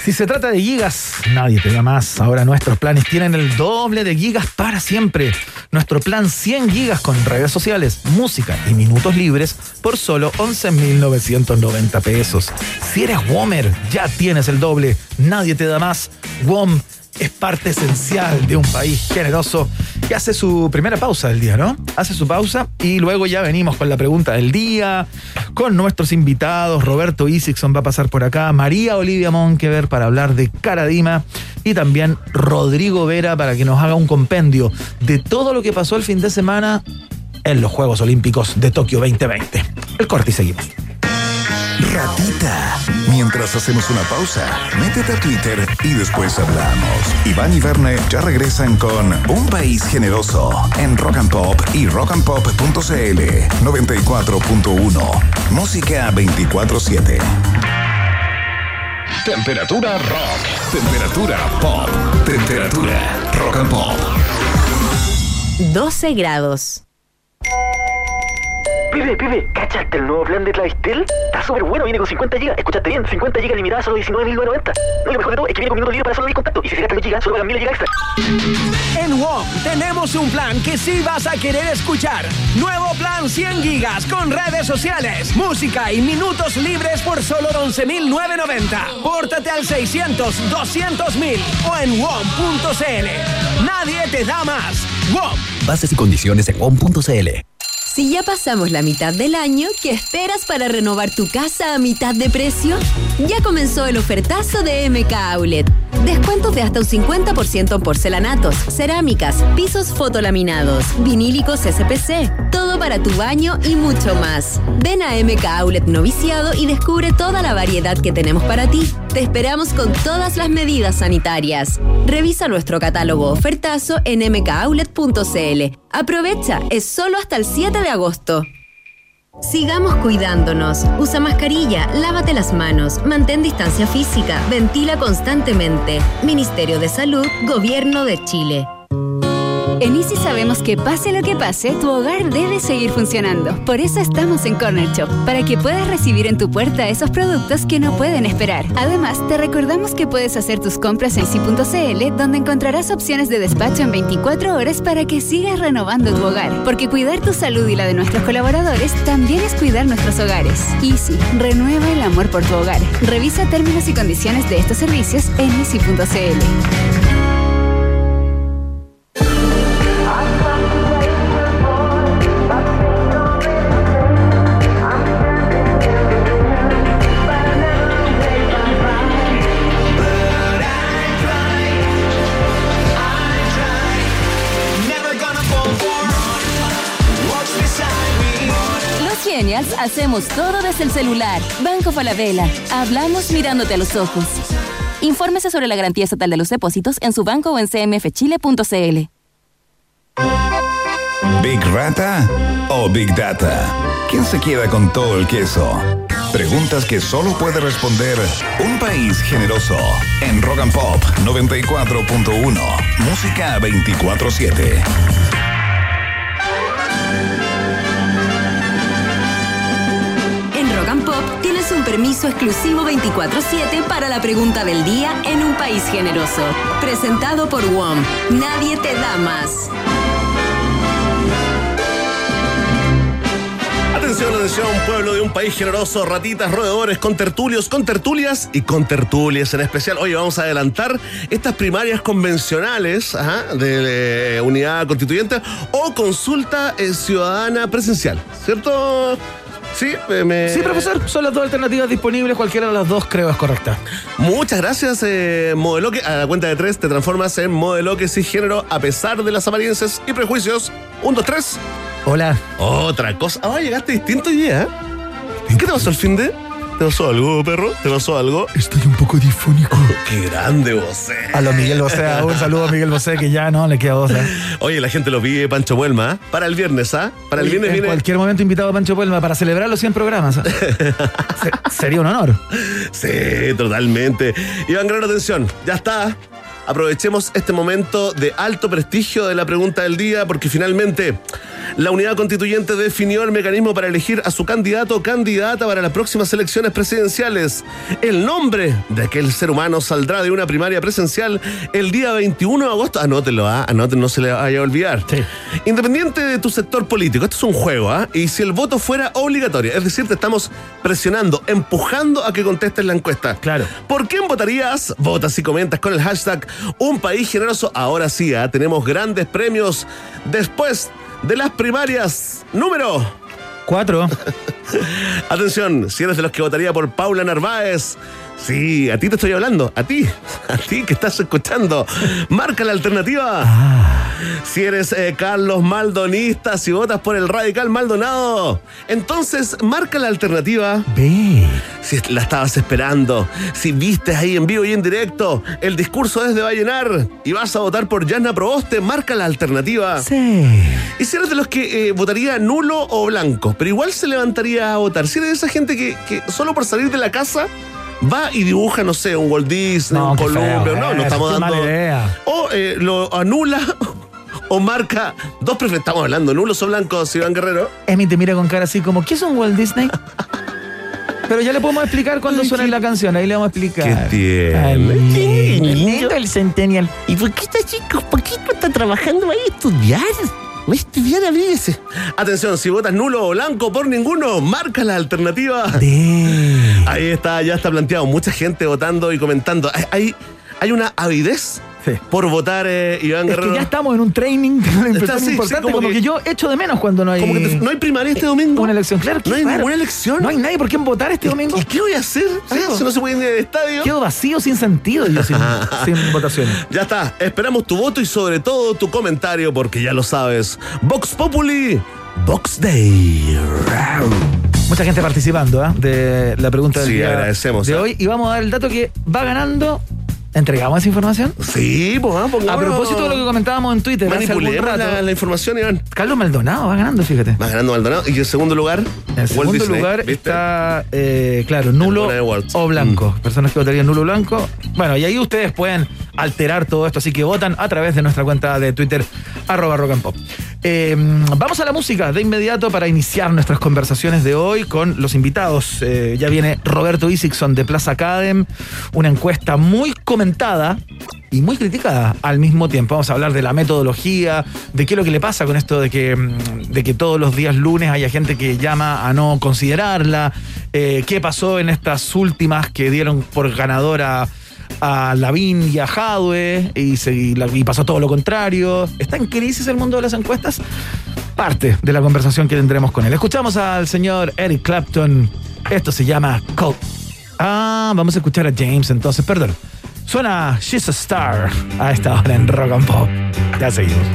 Si se trata de gigas, nadie te da más. Ahora nuestros planes tienen el doble de gigas para siempre. Nuestro plan 100 gigas con redes sociales, música y minutos libres por solo 11.990 pesos. Si eres Womer, ya tienes el doble. Nadie te da más. WOM es parte esencial de un país generoso que hace su primera pausa del día, ¿no? Hace su pausa y luego ya venimos con la pregunta del día, con nuestros invitados. Roberto Isixson va a pasar por acá, María Olivia Monkever para hablar de Caradima y también Rodrigo Vera para que nos haga un compendio de todo lo que pasó el fin de semana en los Juegos Olímpicos de Tokio 2020. El corte y seguimos. Ratita. Mientras hacemos una pausa, métete a Twitter y después hablamos. Iván y Verne ya regresan con Un País Generoso en Rock and Pop y rockandpop.cl 94.1. Música 24-7. Temperatura rock. Temperatura pop. Temperatura rock and pop. 12 grados. Pibe, pibe, ¿cachaste el nuevo plan de Clavistel? Está súper bueno, viene con 50 GB. Escuchaste bien, 50 GB limitadas solo 19.990. No, y lo mejor de todo es que viene con minutos libres para solo 10 contactos. Y si se gastan los GB, solo pagan 1000 GB extra. En WOM tenemos un plan que sí vas a querer escuchar. Nuevo plan 100 gigas con redes sociales, música y minutos libres por solo 11.990. Pórtate al 600 200.000 o en WOM.cl. Nadie te da más. WOM. Bases y condiciones en WOM.cl. Si ya pasamos la mitad del año, ¿qué esperas para renovar tu casa a mitad de precio? Ya comenzó el ofertazo de MK Outlet. Descuentos de hasta un 50% en porcelanatos, cerámicas, pisos fotolaminados, vinílicos SPC, todo para tu baño y mucho más. Ven a MK Outlet Noviciado y descubre toda la variedad que tenemos para ti. Te esperamos con todas las medidas sanitarias. Revisa nuestro catálogo ofertazo en mkoutlet.cl. Aprovecha, es solo hasta el 7 de agosto. Sigamos cuidándonos. Usa mascarilla, lávate las manos, mantén distancia física, ventila constantemente. Ministerio de Salud, Gobierno de Chile. En Easy sabemos que pase lo que pase, tu hogar debe seguir funcionando. Por eso estamos en Corner Shop, para que puedas recibir en tu puerta esos productos que no pueden esperar. Además, te recordamos que puedes hacer tus compras en Easy.cl, donde encontrarás opciones de despacho en 24 horas para que sigas renovando tu hogar. Porque cuidar tu salud y la de nuestros colaboradores también es cuidar nuestros hogares. Easy, renueva el amor por tu hogar. Revisa términos y condiciones de estos servicios en Easy.cl. hacemos todo desde el celular. Banco Falabella. Hablamos mirándote a los ojos. Infórmese sobre la garantía estatal de los depósitos en su banco o en cmfchile.cl. ¿Big Rata o Big Data? ¿Quién se queda con todo el queso? Preguntas que solo puede responder un país generoso. En Rock and Pop 94.1. Música 24-7. Tienes un permiso exclusivo 24-7 para la pregunta del día en un país generoso. Presentado por WOM. Nadie te da más. Atención, atención, pueblo de un país generoso, ratitas, roedores, con tertulios, con tertulias y con tertulias en especial. Hoy vamos a adelantar estas primarias convencionales de unidad constituyente o consulta eh, ciudadana presencial, ¿cierto? Sí, eh, me... Sí, profesor, son las dos alternativas disponibles, cualquiera de las dos creo es correcta. Muchas gracias, eh, Modeloque. A la cuenta de tres te transformas en Modeloque cisgénero a pesar de las apariencias y prejuicios. Un, dos, tres. Hola. Otra cosa. Ah, llegaste distinto día. ¿eh? ¿Qué te pasó el fin de? ¿Te pasó algo, perro? ¿Te pasó algo? Estoy un poco difónico. Qué grande eh. A lo Miguel Bosé, (laughs) un saludo a Miguel Bosé que ya no le queda voz. ¿eh? Oye, la gente lo pide, Pancho Buelma, ¿eh? para el viernes, ¿ah? Para el viernes en viene. cualquier momento invitado a Pancho Puelma para celebrar los 100 programas. ¿eh? (laughs) Se- sería un honor. Sí, totalmente. Iván, gran atención. Ya está. Aprovechemos este momento de alto prestigio de la pregunta del día porque finalmente la unidad constituyente definió el mecanismo para elegir a su candidato o candidata para las próximas elecciones presidenciales. El nombre de aquel ser humano saldrá de una primaria presencial el día 21 de agosto. Anótelo, ¿ah? Anótelo, no se le vaya a olvidar. Sí. Independiente de tu sector político, esto es un juego, ¿ah? Y si el voto fuera obligatorio, es decir, te estamos presionando, empujando a que contestes la encuesta. Claro. ¿Por quién votarías? Votas y comentas con el hashtag Un País Generoso. Ahora sí, ¿ah? tenemos grandes premios después de las primarias. Número. Cuatro. (laughs) Atención, si eres de los que votaría por Paula Narváez. Sí, a ti te estoy hablando, a ti, (laughs) a ti que estás escuchando. Marca la alternativa. Si eres eh, Carlos Maldonista, si votas por el radical Maldonado, entonces marca la alternativa. B. Si la estabas esperando, si viste ahí en vivo y en directo el discurso desde Vallenar y vas a votar por Yana Proboste, marca la alternativa. C. Y si eres de los que eh, votaría nulo o blanco, pero igual se levantaría a votar. Si eres de esa gente que, que solo por salir de la casa va y dibuja, no sé, un Walt Disney, No, un columpio, no, no eso, estamos qué dando. mala idea. O eh, lo anula (laughs) o marca dos prefe- Estamos hablando, nulos o blancos, Iván Guerrero. Emi te mira con cara así como, ¿qué es un Walt Disney? Pero ya le podemos explicar cuando suene la canción, ahí le vamos a explicar. Qué tierno. Ay, Qué lindo el Centennial. ¿Y por qué está chico? ¿Por qué no está trabajando ahí a estudiar? Va a estudiar, abríguese. Atención, si votas nulo o blanco por ninguno, marca la alternativa. Ahí está, ya está planteado. Mucha gente votando y comentando. Hay, hay una avidez Sí. por votar, eh, Iván Es Guerrero. que ya estamos en un training (laughs) Está sí, importante como como, que- que, yo echo de menos cuando no hay Como que te- no hay primaria este domingo. una elección. Claro, No hay ninguna elección. No hay nadie por quién votar este domingo. ¿Y qué voy a hacer? Si no se puede ir al estadio. Quedo vacío sin sentido yo sin, (laughs) sin votaciones. Ya está, esperamos tu voto y sobre todo tu comentario porque ya lo sabes. Vox Populi, Vox Day. Mucha gente participando ¿ah? de la pregunta del Sí, día agradecemos, de ¿ah? hoy. Y vamos a dar el dato que va ganando. ¿Entregamos esa información? Sí, pues vamos, A propósito de lo que comentábamos en Twitter Manipulemos la, la información, Iván. Carlos Maldonado va ganando, fíjate. Va ganando Maldonado. Y en segundo lugar, En segundo Disney, lugar ¿viste? está, eh, claro, nulo o blanco. Personas que votarían nulo o blanco. Bueno, y ahí ustedes pueden alterar todo esto, así que votan a través de nuestra cuenta de Twitter, arroba rock. Eh, vamos a la música de inmediato para iniciar nuestras conversaciones de hoy con los invitados. Eh, ya viene Roberto Isixson de Plaza Academ, una encuesta muy comentada y muy criticada al mismo tiempo. Vamos a hablar de la metodología, de qué es lo que le pasa con esto de que, mm, de que todos los días lunes haya gente que llama a no considerarla, eh, qué pasó en estas últimas que dieron por ganadora a Lavín y a Jadwe y, se- pasó todo lo contrario. ¿Está en crisis el mundo de las encuestas? Parte de la conversación que tendremos con él. Escuchamos al señor Eric Clapton. Esto se llama Cold. Ah, vamos a escuchar a James entonces, perdón. Suena She's a Star a esta hora en Rock and Pop. Ya seguimos.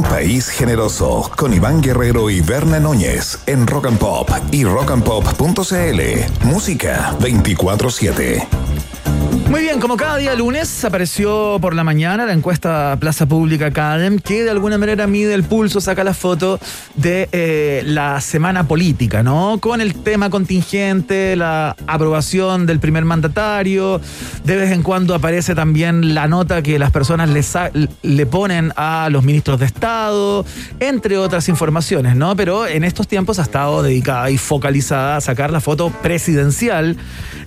Un país generoso con Iván Guerrero y Berna Núñez en Rock and Pop y rockandpop.cl. Música 24/7. Muy bien, como cada día lunes apareció por la mañana la encuesta Plaza Pública Academ, que de alguna manera mide el pulso, saca la foto de eh, la semana política, ¿no? Con el tema contingente, la aprobación del primer mandatario, de vez en cuando aparece también la nota que las personas le, le ponen a los ministros de Estado, entre otras informaciones, ¿no? Pero en estos tiempos ha estado dedicada y focalizada a sacar la foto presidencial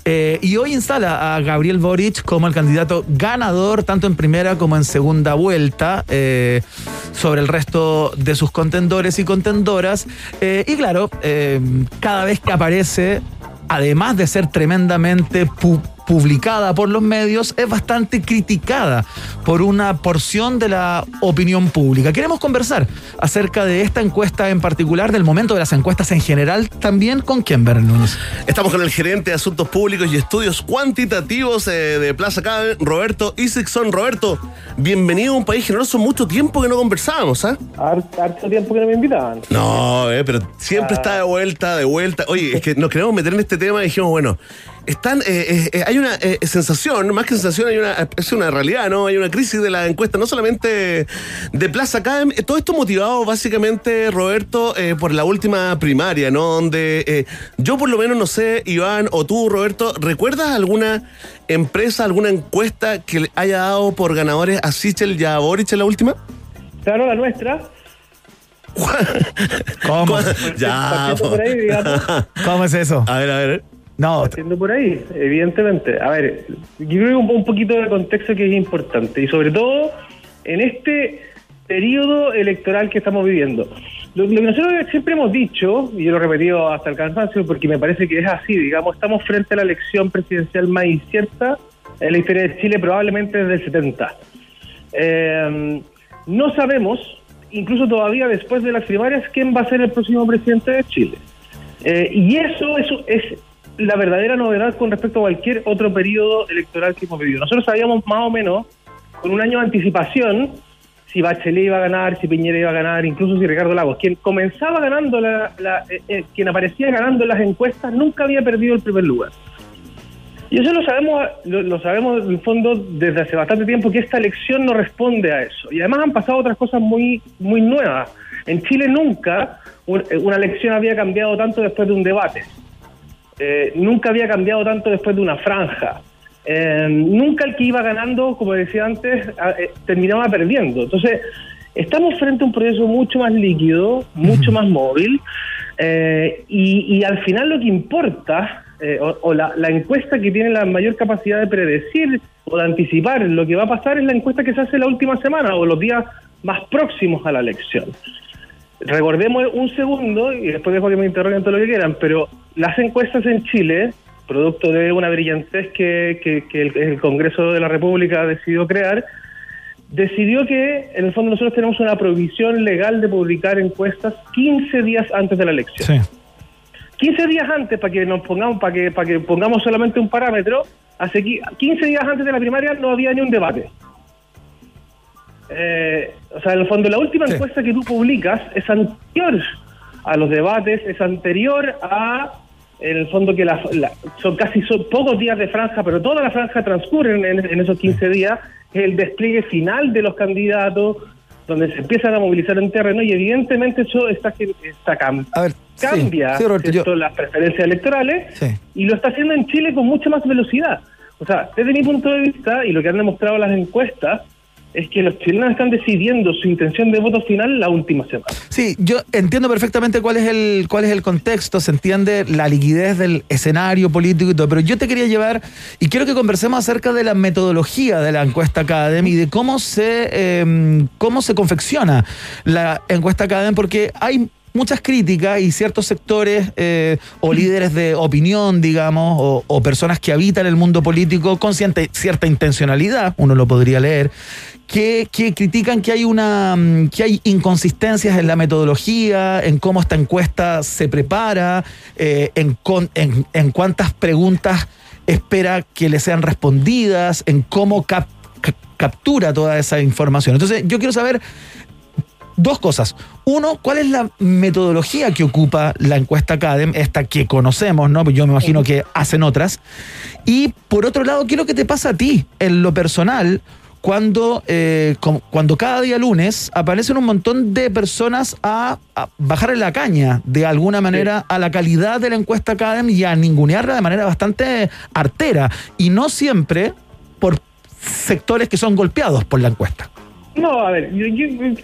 eh, y hoy instala a Gabriel Boric como el candidato ganador, tanto en primera como en segunda vuelta, eh, sobre el resto de sus contendores y contendoras. Eh, y claro, cada vez que aparece, además de ser tremendamente publicada por los medios, es bastante criticada por una porción de la opinión pública. Queremos conversar acerca de esta encuesta en particular, del momento de las encuestas en general, también con quién, Núñez. Estamos con el gerente de Asuntos Públicos y Estudios Cuantitativos eh, de Plaza Cabe, Roberto Isaacson. Roberto, bienvenido a un país generoso. Mucho tiempo que no conversábamos, ¿ah? Har- Harto tiempo que no me invitaban. No, eh, pero siempre está de vuelta, de vuelta. Oye, es que nos queremos meter en este tema y dijimos, bueno, están, eh, eh, eh, hay una eh, sensación, más que sensación, hay una, es una realidad, ¿no? Hay una crisis de la encuesta, no solamente de Plaza eh, todo esto motivado básicamente, Roberto, eh, por la última primaria, ¿no? Donde eh, yo por lo menos no sé, Iván, o tú, Roberto, ¿recuerdas alguna empresa, alguna encuesta que le haya dado por ganadores a Sichel y a Boric en la última? Claro, la nuestra. ¿Cómo? ya, por ahí. ¿Cómo es eso? A ver, a ver. No, Partiendo por ahí, evidentemente. A ver, yo creo que un, poquito de contexto que es importante y sobre todo en este periodo electoral que estamos viviendo. Lo, lo que nosotros siempre hemos dicho, y yo lo he repetido hasta el cansancio porque me parece que es así, digamos, estamos frente a la elección presidencial más incierta en la historia de Chile probablemente desde el 70. Eh, no sabemos, incluso todavía después de las primarias, quién va a ser el próximo presidente de Chile. Eh, y eso, eso es la verdadera novedad con respecto a cualquier otro periodo electoral que hemos vivido. Nosotros sabíamos más o menos, con un año de anticipación, si Bachelet iba a ganar, si Piñera iba a ganar, incluso si Ricardo Lagos, quien comenzaba ganando, la, la- eh, eh, quien aparecía ganando en las encuestas, nunca había perdido el primer lugar. Y eso lo sabemos, lo, sabemos en el fondo desde hace bastante tiempo que esta elección no responde a eso. Y además han pasado otras cosas muy, muy nuevas. En Chile nunca un- una elección había cambiado tanto después de un debate. Eh, nunca había cambiado tanto después de una franja. Eh, nunca el que iba ganando, como decía antes, eh, terminaba perdiendo. Entonces, estamos frente a un proceso mucho más líquido, mucho más móvil, eh, y, y al final lo que importa, eh, o, o la, la encuesta que tiene la mayor capacidad de predecir o de anticipar lo que va a pasar es la encuesta que se hace la última semana o los días más próximos a la elección. Recordemos un segundo, y después dejo que me interroguen todo lo que quieran, pero las encuestas en Chile, producto de una brillantez que, que- que el, el Congreso de la República decidió crear, decidió que en el fondo nosotros tenemos una prohibición legal de publicar encuestas 15 días antes de la elección. sí. 15 días antes, para que nos pongamos, para que, para que pongamos solamente un parámetro, hace qui- 15 días antes de la primaria no había ni un debate. Eh, o sea, en el fondo, la última Sí. encuesta que tú publicas es anterior a los debates, es anterior a, en el fondo, que la- la- son casi son pocos días de franja, pero toda la franja transcurre en, en esos 15 días, el despliegue final de los candidatos, donde se empiezan a movilizar en terreno y evidentemente eso está, está cam- ver, cambia sí, Roberto, ¿cierto? yo- las preferencias electorales Sí. y lo está haciendo en Chile con mucha más velocidad. O sea, desde mi punto de vista, y lo que han demostrado las encuestas, es que los chilenos están decidiendo su intención de voto final la última semana. Sí, yo entiendo perfectamente cuál es el cuál es el contexto, se entiende la liquidez del escenario político y todo, pero yo te quería llevar y quiero que conversemos acerca de la metodología de la encuesta Academy y de cómo se eh, cómo se confecciona la encuesta Academy porque hay muchas críticas y ciertos sectores eh, o líderes de opinión, digamos, o, o personas que habitan el mundo político con ciente- cierta intencionalidad, uno lo podría leer, que, que critican que hay una mm, que hay inconsistencias en la metodología, en cómo esta encuesta se prepara, eh, en, con- en, en cuántas preguntas espera que le sean respondidas, en cómo cap- ca- captura toda esa información. Entonces, yo quiero saber dos cosas. Uno, ¿cuál es la metodología que ocupa la encuesta CADEM, esta que conocemos, ¿no? Yo me imagino que hacen otras. Y por otro lado, ¿qué es lo que te pasa a ti en lo personal? Cuando, eh, cuando cada día lunes aparecen un montón de personas a, a bajarle la caña de alguna manera a la calidad de la encuesta CADEM y a ningunearla de manera bastante artera. Y no siempre por sectores que son golpeados por la encuesta. No, a ver, yo-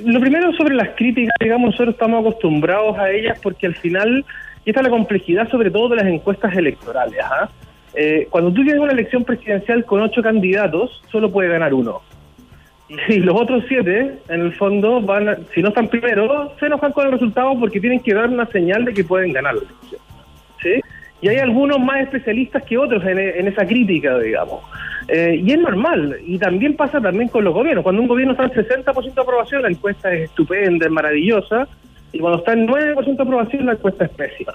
lo primero sobre las críticas, digamos, nosotros estamos acostumbrados a ellas porque al final, y esta es la complejidad sobre todo de las encuestas electorales, ¿ah? Eh, cuando tú tienes una elección presidencial con ocho candidatos, solo puede ganar uno. Y los otros siete, en el fondo, van a- si no están primero, se enojan con el resultado porque tienen que dar una señal de que pueden ganar la elección. ¿sí? Y hay algunos más especialistas que otros en, en esa crítica, digamos. Eh, y es normal, y también pasa también con los gobiernos. Cuando un gobierno está en 60% de aprobación, la encuesta es estupenda, es maravillosa, y cuando está en 9% de aprobación, la encuesta es pésima.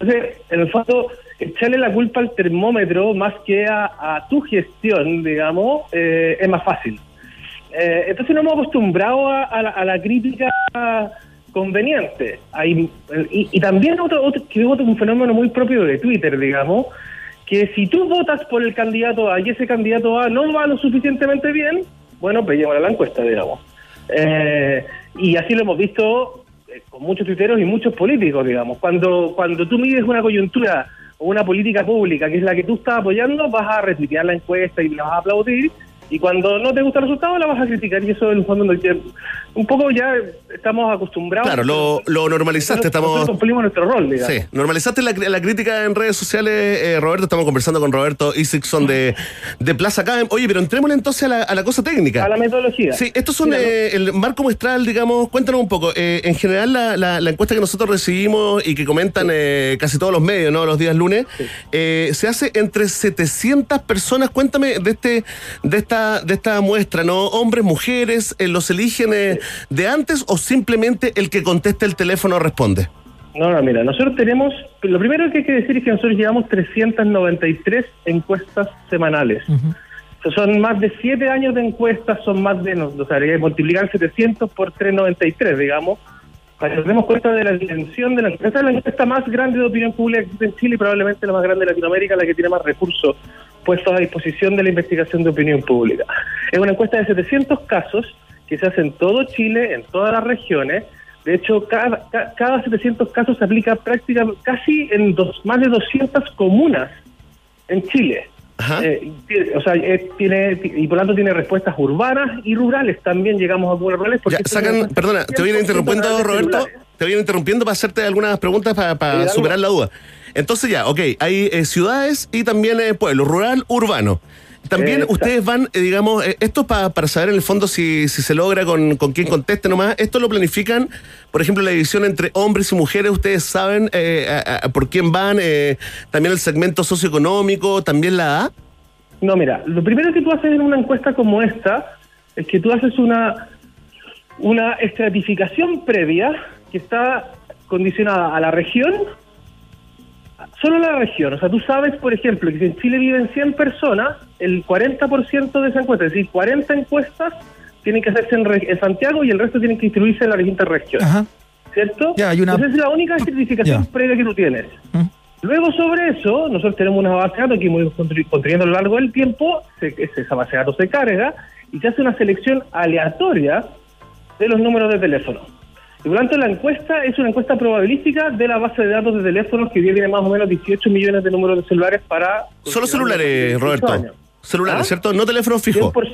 Entonces, en el fondo, echarle la culpa al termómetro más que a, tu gestión, digamos, eh, es más fácil. Eh, entonces nos hemos acostumbrado a, a la, a la crítica conveniente. Hay, y, y también otro, otro, que otro- un fenómeno muy propio de Twitter, digamos, que si tú votas por el candidato A y ese candidato A no va lo suficientemente bien, bueno, pues a la encuesta, digamos. Eh, y así lo hemos visto eh, con muchos tuiteros y muchos políticos, digamos. Cuando, cuando tú mides una coyuntura o una política pública que es la que tú estás apoyando, vas a retuitear la encuesta y la vas a aplaudir. Y cuando no te gusta el resultado, la vas a criticar. Y eso, en el fondo, un poco ya estamos acostumbrados. Claro, lo, lo normalizaste, Nosotros- estamos... cumplimos nuestro rol, digamos. Sí, normalizaste la, la crítica en redes sociales, eh, Roberto. Estamos conversando con Roberto Isixson de, de Plaza Academy. Oye, pero entrémosle entonces a la, a la cosa técnica. A la metodología. Sí, estos son eh, el marco muestral, digamos. Cuéntanos un poco. Eh, en general, la, la- la encuesta que nosotros recibimos y que comentan eh, casi todos los medios, ¿no? Los días lunes, eh, se hace entre 700 personas. Cuéntame de este de esta de esta muestra, ¿no? Hombres, mujeres, eh, ¿los eligen eh, de antes o simplemente el que conteste el teléfono responde? No, no, mira, nosotros tenemos, lo primero que hay que decir es que nosotros llevamos 393 encuestas semanales. O sea, son más de 7 años de encuestas, son más de, no, o sea, habría que multiplicar 700 por 393, digamos, para que nos demos cuenta de la dimensión de la es la encuesta más grande de opinión pública que existe en Chile y probablemente la más grande de Latinoamérica, la que tiene más recursos puestos a disposición de la investigación de opinión pública. Es una encuesta de 700 casos que se hace en todo Chile, en todas las regiones. De hecho, cada, ca- cada 700 casos se aplica prácticamente casi en dos, más de 200 comunas en Chile. Eh, o sea, eh, tiene y por lo tanto tiene respuestas urbanas y rurales. También llegamos a comunas rurales. Porque Ya, sacan, perdona, te voy a ir 100% interrumpiendo, Roberto. celulares. Te voy a ir interrumpiendo para hacerte algunas preguntas para, superar la duda. Entonces ya, ok, hay eh, ciudades y también eh, pueblos, rural, urbano. También Exacto. ustedes van, eh, digamos, eh, esto pa- para saber en el fondo si, si se logra con, con quién conteste nomás, esto lo planifican, por ejemplo, la división entre hombres y mujeres, ustedes saben eh, a- a- por quién van, eh, también el segmento socioeconómico, también la edad. No, mira, lo primero que tú haces en una encuesta como esta es que tú haces una, una estratificación previa que está condicionada a la región, solo la región. O sea, tú sabes, por ejemplo, que si en Chile viven 100 personas, el 40% de esa encuesta, es decir, 40 encuestas tienen que hacerse en, re- en Santiago y el resto tienen que distribuirse en las distintas regiones. ¿Cierto? Ya, hay una- Entonces es la única estratificación Ya. previa que tú tienes. Luego sobre eso, nosotros tenemos una base de datos que hemos ido constru- construyendo a lo largo del tiempo, se- esa base de datos se carga y se hace una selección aleatoria de los números de teléfono. Y por lo tanto la encuesta es una encuesta probabilística de la base de datos de teléfonos que hoy día tiene más o menos 18 millones de números de celulares para... Solo celulares, Roberto. años. Celulares, ¿Ah? ¿cierto? No teléfono fijo. 100%,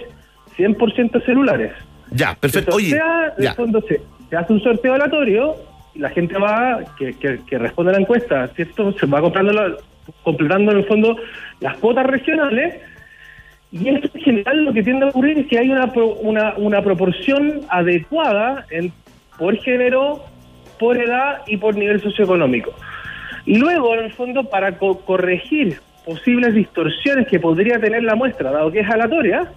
100% celulares. Ya, perfecto. Oye, ya. fondo se, se hace un sorteo aleatorio y la gente va, que, que, que responde a la encuesta, ¿cierto? Se va comprando la- completando en el fondo las cuotas regionales y esto en general lo que tiende a ocurrir es que hay una, pro- una, una proporción adecuada en, por género, por edad y por nivel socioeconómico. Y luego, en el fondo, para co- corregir posibles distorsiones que podría tener la muestra, dado que es aleatoria,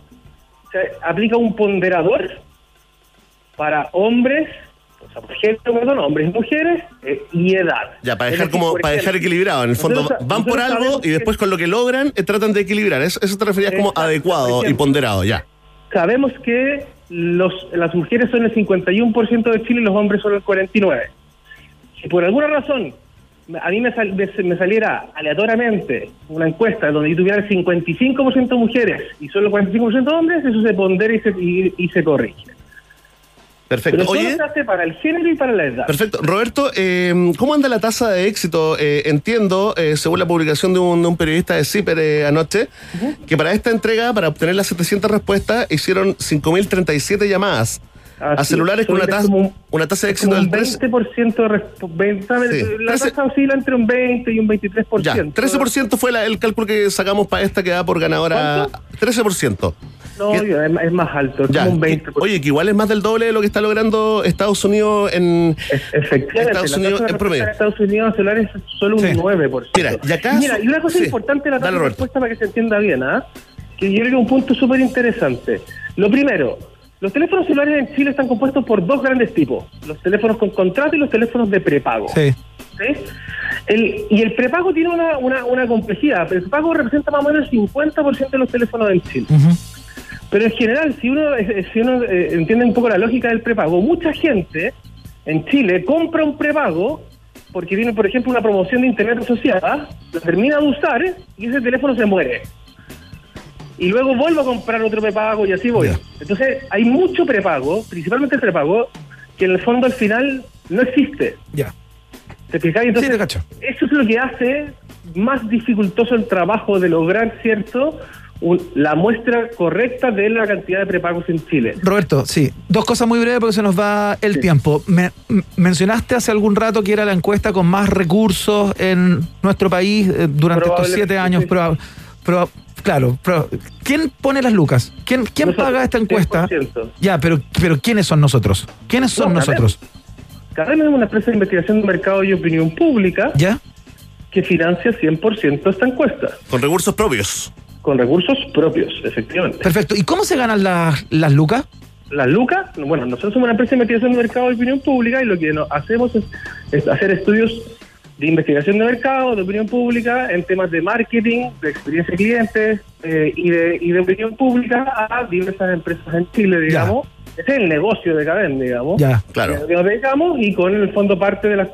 se aplica un ponderador para hombres, o sea, por género, perdón, hombres y mujeres, eh, y edad. Ya, para dejar como para dejar equilibrado. En el fondo nosotros- van por algo y después con lo que logran eh, tratan de equilibrar. Eso, eso te referías como adecuado y ponderado, ya. Sabemos que los, las mujeres son el 51% de Chile y los hombres son el 49%. Si por alguna razón a mí me, sal- me- saliera aleatoriamente una encuesta donde yo tuviera el 55% mujeres y solo el 45% hombres, eso se pondera y se, y, y se corrige. Perfecto. Pero Oye, se hace para el género y para la edad. Perfecto. Roberto, eh, ¿cómo anda la tasa de éxito? Eh, entiendo, eh, según la publicación de un, de un periodista de CIPER eh, anoche, que para esta entrega, para obtener las 700 respuestas, hicieron 5.037 llamadas a Así, celulares con una tasa, un- una tasa de éxito del 13%. 20% de resp- ven- ¿sabe? Sí, La 13 tasa oscila entre un 20 y un 23%. Ya, 13% fue la- el cálculo que sacamos para esta que da por ganadora. 13%. No, ¿Qué- obvio, es, más- es más alto, es Ya, como un que- 20%. oye, que igual es más del doble de lo que está logrando Estados Unidos en Efectivamente, Estados Unidos en promedio. en Estados Unidos celular es solo un Sí. 9%. Mira, y acá- Mira, y una cosa sí. importante la Dale, respuesta para que se entienda bien, ¿ah? que yo creo que es un punto súper interesante. Lo primero, los teléfonos celulares en Chile están compuestos por dos grandes tipos, los teléfonos con contrato y los teléfonos de prepago. Sí. ¿sí? El- y el prepago tiene una, una, una complejidad. El prepago representa más o menos el 50% de los teléfonos en Chile. Pero en general, si uno, eh, si uno eh, entiende un poco la lógica del prepago, mucha gente en Chile compra un prepago porque tiene, por ejemplo, una promoción de internet asociada, la termina de usar y ese teléfono se muere. Y luego vuelvo a comprar otro prepago y así voy. Entonces, hay mucho prepago, principalmente el prepago, que en el fondo al final no existe. Ya. ¿Te fijas? Entonces, Sí, te cacho. eso es lo que hace más dificultoso el trabajo de lograr, ¿cierto? Un- la muestra correcta de la cantidad de prepagos en Chile. Roberto, sí, dos cosas muy breves porque se nos va el tiempo. Me- mencionaste hace algún rato que era la encuesta con más recursos en nuestro país eh, durante estos siete años. sí. proba- proba- claro, ¿quién pone las lucas? ¿Quién, quién Nosotros, paga esta encuesta? 100%. Ya, pero, pero ¿quiénes son nosotros? ¿Quiénes son No, nosotros? Cadena es una empresa de investigación de mercado y opinión pública ¿Ya? que financia 100% esta encuesta, Con recursos propios. Con recursos propios, efectivamente. Perfecto. ¿Y cómo se ganan las, las lucas? Las lucas, bueno, nosotros somos una empresa de investigación de mercado y opinión pública y lo que no- hacemos es, es hacer estudios de investigación de mercado, de opinión pública, en temas de marketing, de experiencia de clientes eh, y, de, y de opinión pública a diversas empresas en Chile, digamos. Ese es el negocio de Cadena, digamos. Ya. Claro. Que nos dedicamos y con el fondo parte de, las,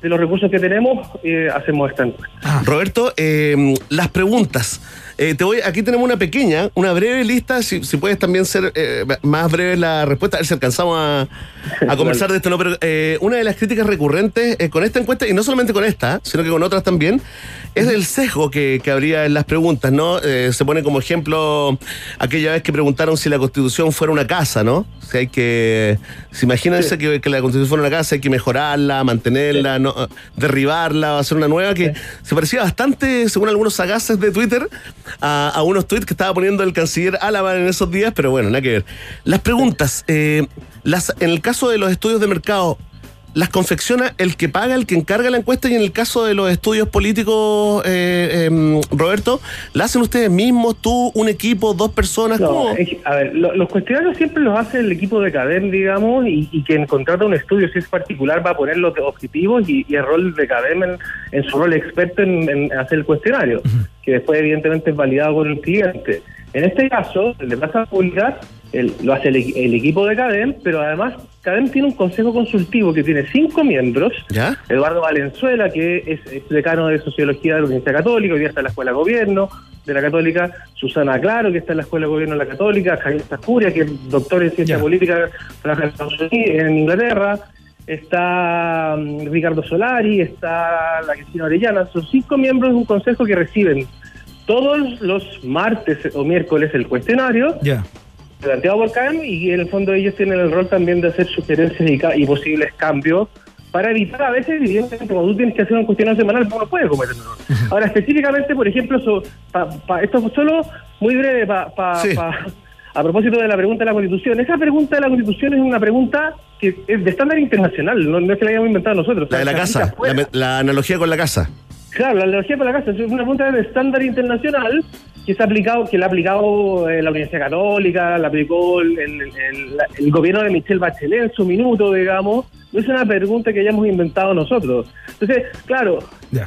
de los recursos que tenemos eh, hacemos esta encuesta. Roberto, eh, las preguntas. Eh, te voy, aquí tenemos una pequeña, una breve lista, si, si puedes también ser eh, más breve la respuesta, a ver si alcanzamos a, a (laughs) conversar de esto. No, pero eh, una de las críticas recurrentes eh, con esta encuesta, y no solamente con esta, sino que con otras también, es el sesgo que, que habría en las preguntas, ¿no? Eh, se pone como ejemplo aquella vez que preguntaron si la constitución fuera una casa, ¿no? Si hay que. Si imagínense que, que la constitución fuera una casa, hay que mejorarla, mantenerla, no, derribarla, hacer una nueva, que se parecía bastante, según algunos sagaces de Twitter, a, unos tweets que estaba poniendo el canciller Álava en esos días, pero bueno, nada que ver. Las preguntas, eh, las, en el caso de los estudios de mercado, las confecciona el que paga, el que encarga la encuesta y en el caso de los estudios políticos, eh, em, Roberto, ¿la hacen ustedes mismos, tú, un equipo, dos personas? No, ¿Cómo? es a ver, lo- los cuestionarios siempre los hace el equipo de CADEM, digamos, y, y quien contrata un estudio, si es particular, va a poner los objetivos y, y el rol de CADEM en, en su rol experto en, en hacer el cuestionario, que después evidentemente es validado por el cliente. En este caso, el de Plaza Pública el- lo hace el, el equipo de CADEM, pero además CADEM tiene un consejo consultivo que tiene cinco miembros, ¿Ya? Eduardo Valenzuela, que es, es decano de Sociología de la Universidad Católica, hoy día está en la Escuela de Gobierno de la Católica, Susana Claro, que está en la Escuela de Gobierno de la Católica, Javier Sacuria, que es doctor en Ciencia Política, trabaja en Estados Unidos, en Inglaterra, está mm, Ricardo Solari, está la Cristina Orellana, son cinco miembros de un consejo que reciben todos los martes o miércoles el cuestionario, Ya. Planteado por CAM y en el fondo ellos tienen el rol también de hacer sugerencias y, y posibles cambios para evitar a veces, evidentemente, cuando tú tienes que hacer un cuestionario semanal, uno puede cometer un error. Ahora, específicamente, por ejemplo, so- pa- pa- esto es solo muy breve pa- pa- Sí. pa- a propósito de la pregunta de la Constitución. Esa pregunta de la Constitución es una pregunta que es de estándar internacional, no, no es que la hayamos inventado nosotros. La de la casa, la, la analogía con la casa. Claro, la analogía para la casa es una pregunta de estándar internacional que se ha aplicado, que la ha aplicado eh, la Universidad Católica, la aplicó el, el- el- el gobierno de Michelle Bachelet en su minuto, digamos, no es una pregunta que hayamos inventado nosotros. Entonces, claro.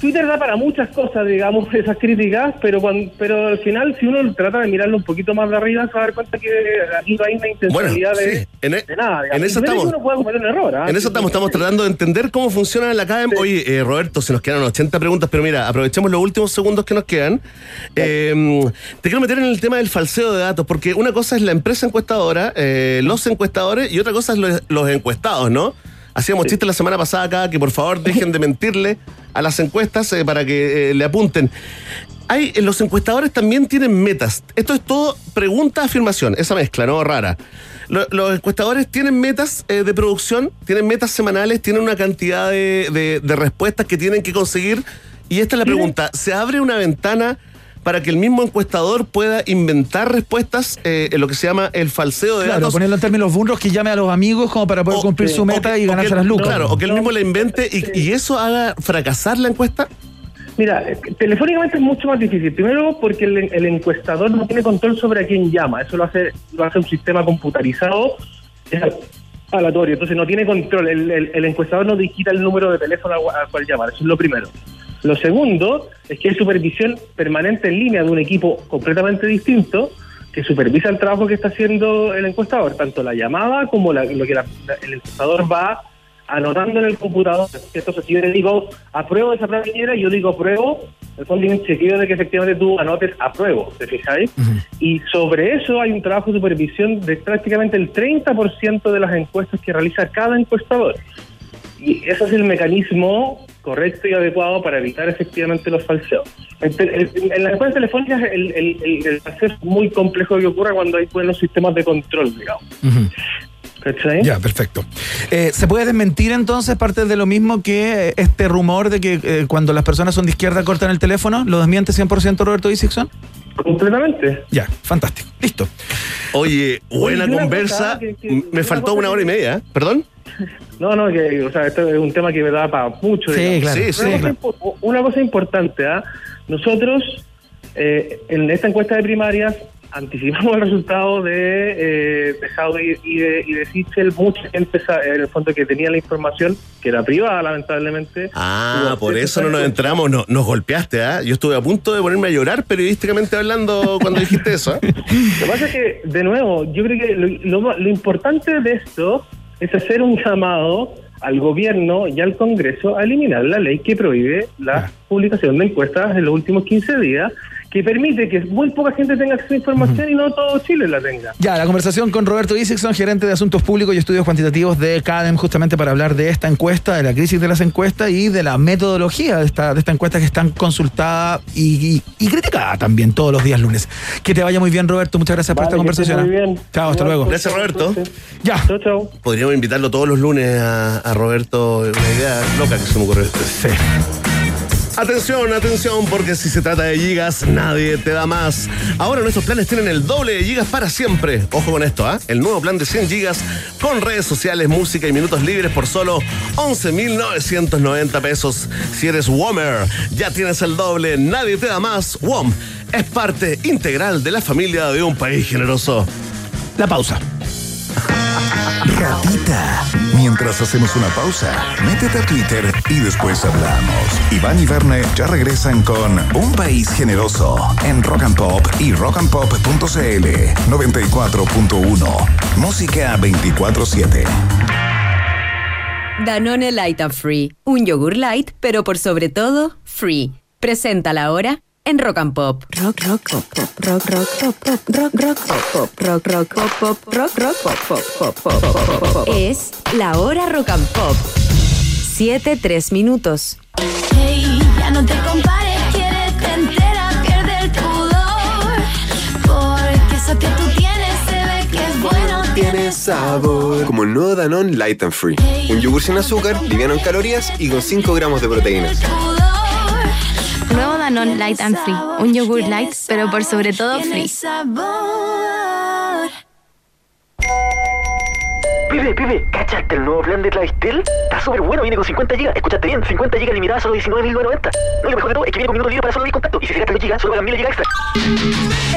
Twitter da para muchas cosas, digamos, (laughs) esas críticas, pero cuando, pero al final, si uno trata de mirarlo un poquito más de arriba, se va a dar cuenta que aquí no hay una intencionalidad Bueno, de, sí, en e- de nada. digamos. en eso estamos. uno puede cometer un error. ¿ah? En eso estamos, estamos tratando de entender cómo funciona la CADEM. Oye, eh, Roberto, se nos quedan 80 preguntas, pero mira, aprovechemos los últimos segundos que nos quedan. Eh, te quiero meter en el tema del falseo de datos, porque una cosa es la empresa encuestadora, eh, los encuestadores, y otra cosa es los, los encuestados, ¿no? Hacíamos chistes la semana pasada acá que por favor dejen de mentirle a las encuestas eh, para que eh, le apunten. Hay, eh, los encuestadores también tienen metas. Esto es todo pregunta, afirmación, esa mezcla, ¿no? Rara. Lo- los encuestadores tienen metas eh, de producción, tienen metas semanales, tienen una cantidad de, de- de respuestas que tienen que conseguir. Y esta es la pregunta, ¿se abre una ventana para que el mismo encuestador pueda inventar respuestas eh, en lo que se llama el falseo de Claro, datos? ponerlo en términos burros que llame a los amigos como para poder cumplir su meta que- y ganarse que- las lucas. Claro, o que él mismo la invente y, y eso haga fracasar la encuesta. Mira, eh, telefónicamente es mucho más difícil. Primero porque el, el encuestador no tiene control sobre a quién llama. Eso lo hace, lo hace un sistema computarizado es aleatorio. Entonces no tiene control. El, el- el encuestador no digita el número de teléfono al cual llamar. Eso es lo primero. Lo segundo es que hay supervisión permanente en línea de un equipo completamente distinto que supervisa el trabajo que está haciendo el encuestador, tanto la llamada como la- lo que la- el encuestador va anotando en el computador. Entonces, si yo le digo apruebo esa planillera, yo digo apruebo, el fondo chequeo de que efectivamente tú anotes apruebo, ¿te fijáis? Y sobre eso hay un trabajo de supervisión de prácticamente el 30% de las encuestas que realiza cada encuestador. Y ese es el mecanismo correcto y adecuado para evitar efectivamente los falseos. En, las encuestas telefónicas el, el, falseo es muy complejo que ocurra cuando hay buenos sistemas de control, digamos. Ujú. ¿Cachai? Ya, perfecto. Eh, ¿Se puede desmentir entonces parte de lo mismo que eh, este rumor de que eh, cuando las personas son de izquierda cortan el teléfono? ¿Lo desmiente 100% Roberto Dixon? Completamente. Ya, fantástico. Listo. Oye, buena Oye, conversa. cosa que- que- M- Me faltó una hora y media, ¿eh? ¿perdón? (laughs) No, no, que, o sea, esto es un tema que me da para mucho. Sí, digamos. claro, Sí, Una, sí, cosa, claro. una cosa importante, ¿ah? nosotros eh, en esta encuesta de primarias anticipamos el resultado de, eh, de Jaudi y de, y de Sichel. Mucha gente sa- en el fondo que tenía la información, que era privada lamentablemente. Ah, por eso no nos enteramos, no, nos golpeaste, ¿ah? Yo estuve a punto de ponerme a llorar periodísticamente hablando cuando dijiste eso, ¿eh? (laughs) Lo que pasa es que, de nuevo, yo creo que lo, lo- lo importante de esto es hacer un llamado al gobierno y al Congreso a eliminar la ley que prohíbe la publicación de encuestas en los últimos 15 días, que permite que muy poca gente tenga acceso a información y no todo Chile la tenga. Ya, la conversación con Roberto Isixson, gerente de Asuntos Públicos y Estudios Cuantitativos de CADEM, justamente para hablar de esta encuesta, de la crisis de las encuestas y de la metodología de esta, de esta encuesta que es tan consultada y, y- y criticada también todos los días lunes. Que te vaya muy bien, Roberto. Muchas gracias por esta conversación. muy ¿eh? bien. Chao, hasta luego. Gracias, Roberto. Ya. Chao, chao. Podríamos invitarlo todos los lunes a, a Roberto, una idea loca que se me ocurrió. Sí. Atención, atención, porque si se trata de gigas, nadie te da más. Ahora nuestros planes tienen el doble de gigas para siempre. Ojo con esto, ¿ah? El nuevo plan de 100 gigas con redes sociales, música y minutos libres por solo 11.990 pesos. Si eres WOMer, ya tienes el doble, nadie te da más. WOM es parte integral de la familia de un país generoso. La pausa. Ratita. Mientras hacemos una pausa, métete a Twitter y después hablamos. Iván y Verne ya regresan con Un País Generoso en Rock and Pop y rockandpop.cl 94.1. Música 24-7. Danone Light and Free. Un yogur light, pero por sobre todo, free. Presenta la hora en Rock and Pop. Rock, rock, pop, pop, rock, rock, pop, pop, rock, rock, pop, pop, rock, rock, pop, pop, rock, rock, pop, pop, pop, pop, pop, pop, pop. Es la hora Rock and Pop. 7, 3 minutos. Hey, ya no te compares, quiérete entera, pierde el pudor. Porque eso que tú tienes se ve que es bueno. Tiene sabor. Como el nuevo Danone Light and Free. Un yogur sin azúcar, liviano en calorías y con 5 gramos de proteínas. Nuevo Danone Light and Free. Un yogur light, pero por sobre todo free. Pibe, pibe, ¿cachaste el nuevo plan de Clavistel? Está súper bueno, viene con 50 GB. Escuchaste bien, 50 GB limitadas solo 19.990. No, y lo mejor de todo es que viene con minutos libres para solo mi contacto. Y si se gasta 2 GB, solo pagan 1.000 GB extra.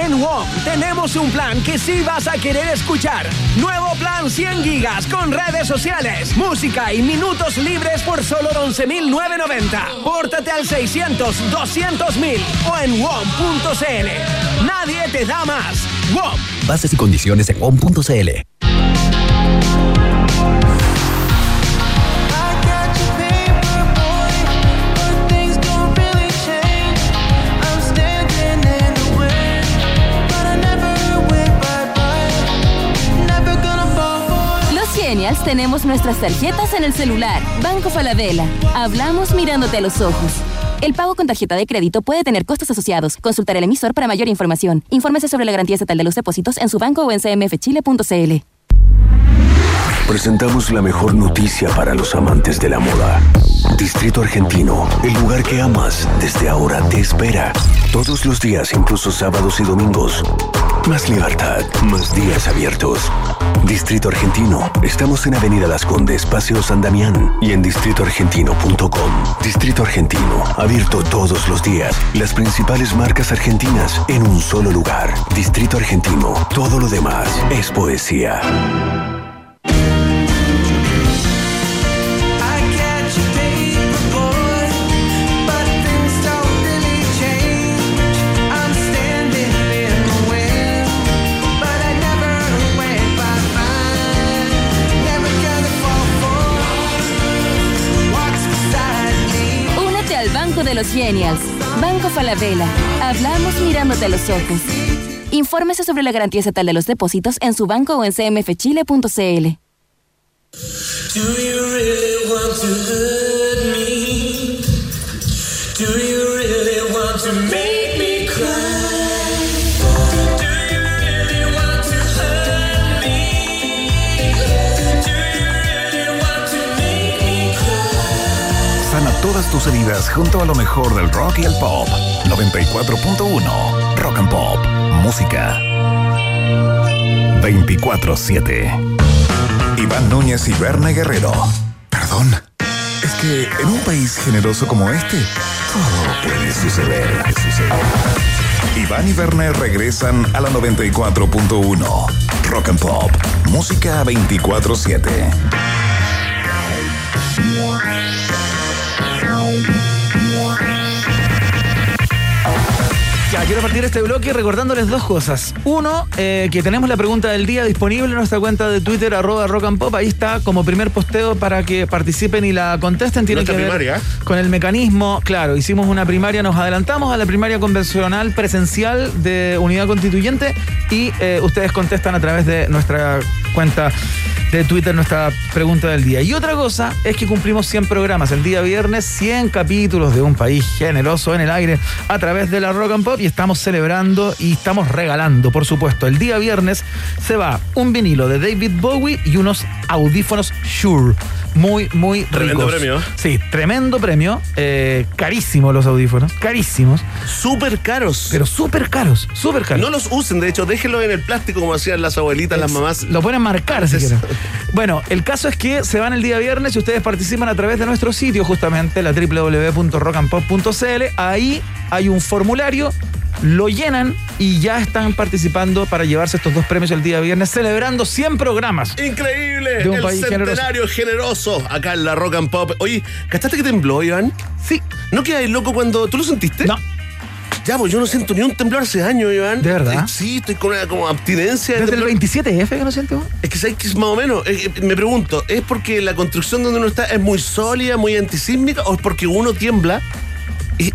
En WOM tenemos un plan que sí vas a querer escuchar. Nuevo plan 100 gigas con redes sociales, música y minutos libres por solo 11.990. Pórtate al 600 200.000 o en WOM.cl. Nadie te da más. WOM. Bases y condiciones en WOM.cl. Los Genials tenemos nuestras tarjetas en el celular. Banco Falabella. Hablamos mirándote a los ojos. El pago con tarjeta de crédito puede tener costos asociados. Consultar el emisor para mayor información. Infórmese sobre la garantía estatal de los depósitos en su banco o en cmfchile.cl. Presentamos la mejor noticia para los amantes de la moda. Distrito Argentino, el lugar que amas, desde ahora te espera. Todos los días, incluso sábados y domingos. Más libertad, más días abiertos. Distrito Argentino, estamos en Avenida Las Condes, Paseo San Damián y en distritoargentino.com. Distrito Argentino, abierto todos los días. Las principales marcas argentinas en un solo lugar. Distrito Argentino, todo lo demás es poesía. De los Genials. Banco Falabella. Hablamos mirándote a los ojos. Infórmese sobre la garantía estatal de los depósitos en su banco o en cmfchile.cl. Do you really want to tus heridas junto a lo mejor del rock y el pop. 94.1 Rock and Pop. Música. 24-7. Iván Núñez y Berna Guerrero. Perdón. Es que en un país generoso como este, todo puede suceder. Iván y Werner regresan a la 94.1. Rock and Pop. Música 24-7. Ya, quiero partir este bloque recordándoles dos cosas. Uno, eh, que tenemos la pregunta del día disponible en nuestra cuenta de Twitter, arroba rock and pop. Ahí está como primer posteo para que participen y la contesten. Tiene que ver primaria. con el mecanismo. Claro, hicimos una primaria, nos adelantamos a la primaria convencional presencial de unidad constituyente y eh, ustedes contestan a través de nuestra cuenta de Twitter nuestra pregunta del día. Y otra cosa es que cumplimos 100 programas el día viernes, 100 capítulos de un país generoso en el aire a través de la Rock and Pop y estamos celebrando y estamos regalando, por supuesto. El día viernes se va un vinilo de David Bowie y unos audífonos Shure. Muy, muy Tremendo ricos. premio. Sí, tremendo premio. Eh, carísimos los audífonos, carísimos. Súper caros. Pero súper caros, súper caros. No los usen, de hecho, déjenlos en el plástico como hacían las abuelitas, las mamás. Lo pueden marcar si quieren. Bueno, el caso es que se van el día viernes y ustedes participan a través de nuestro sitio, justamente la www.rockandpop.cl. Ahí hay un formulario, lo llenan y ya están participando para llevarse estos dos premios el día viernes, celebrando 100 programas. Increíble, De un el país centenario generoso. acá en la Rock and Pop. Oye, ¿cachaste que tembló, Iván? Sí. ¿No quedáis loco cuando tú lo sentiste? No. Ya, pues yo no siento ni un temblor hace años, Iván. ¿De verdad? Sí, estoy con una como abstinencia. de Desde el temblor. 27F que no siento. Es que sabes que es más o menos. me pregunto, ¿es porque la construcción donde uno está es muy sólida, muy antisísmica, o es porque uno tiembla? Y,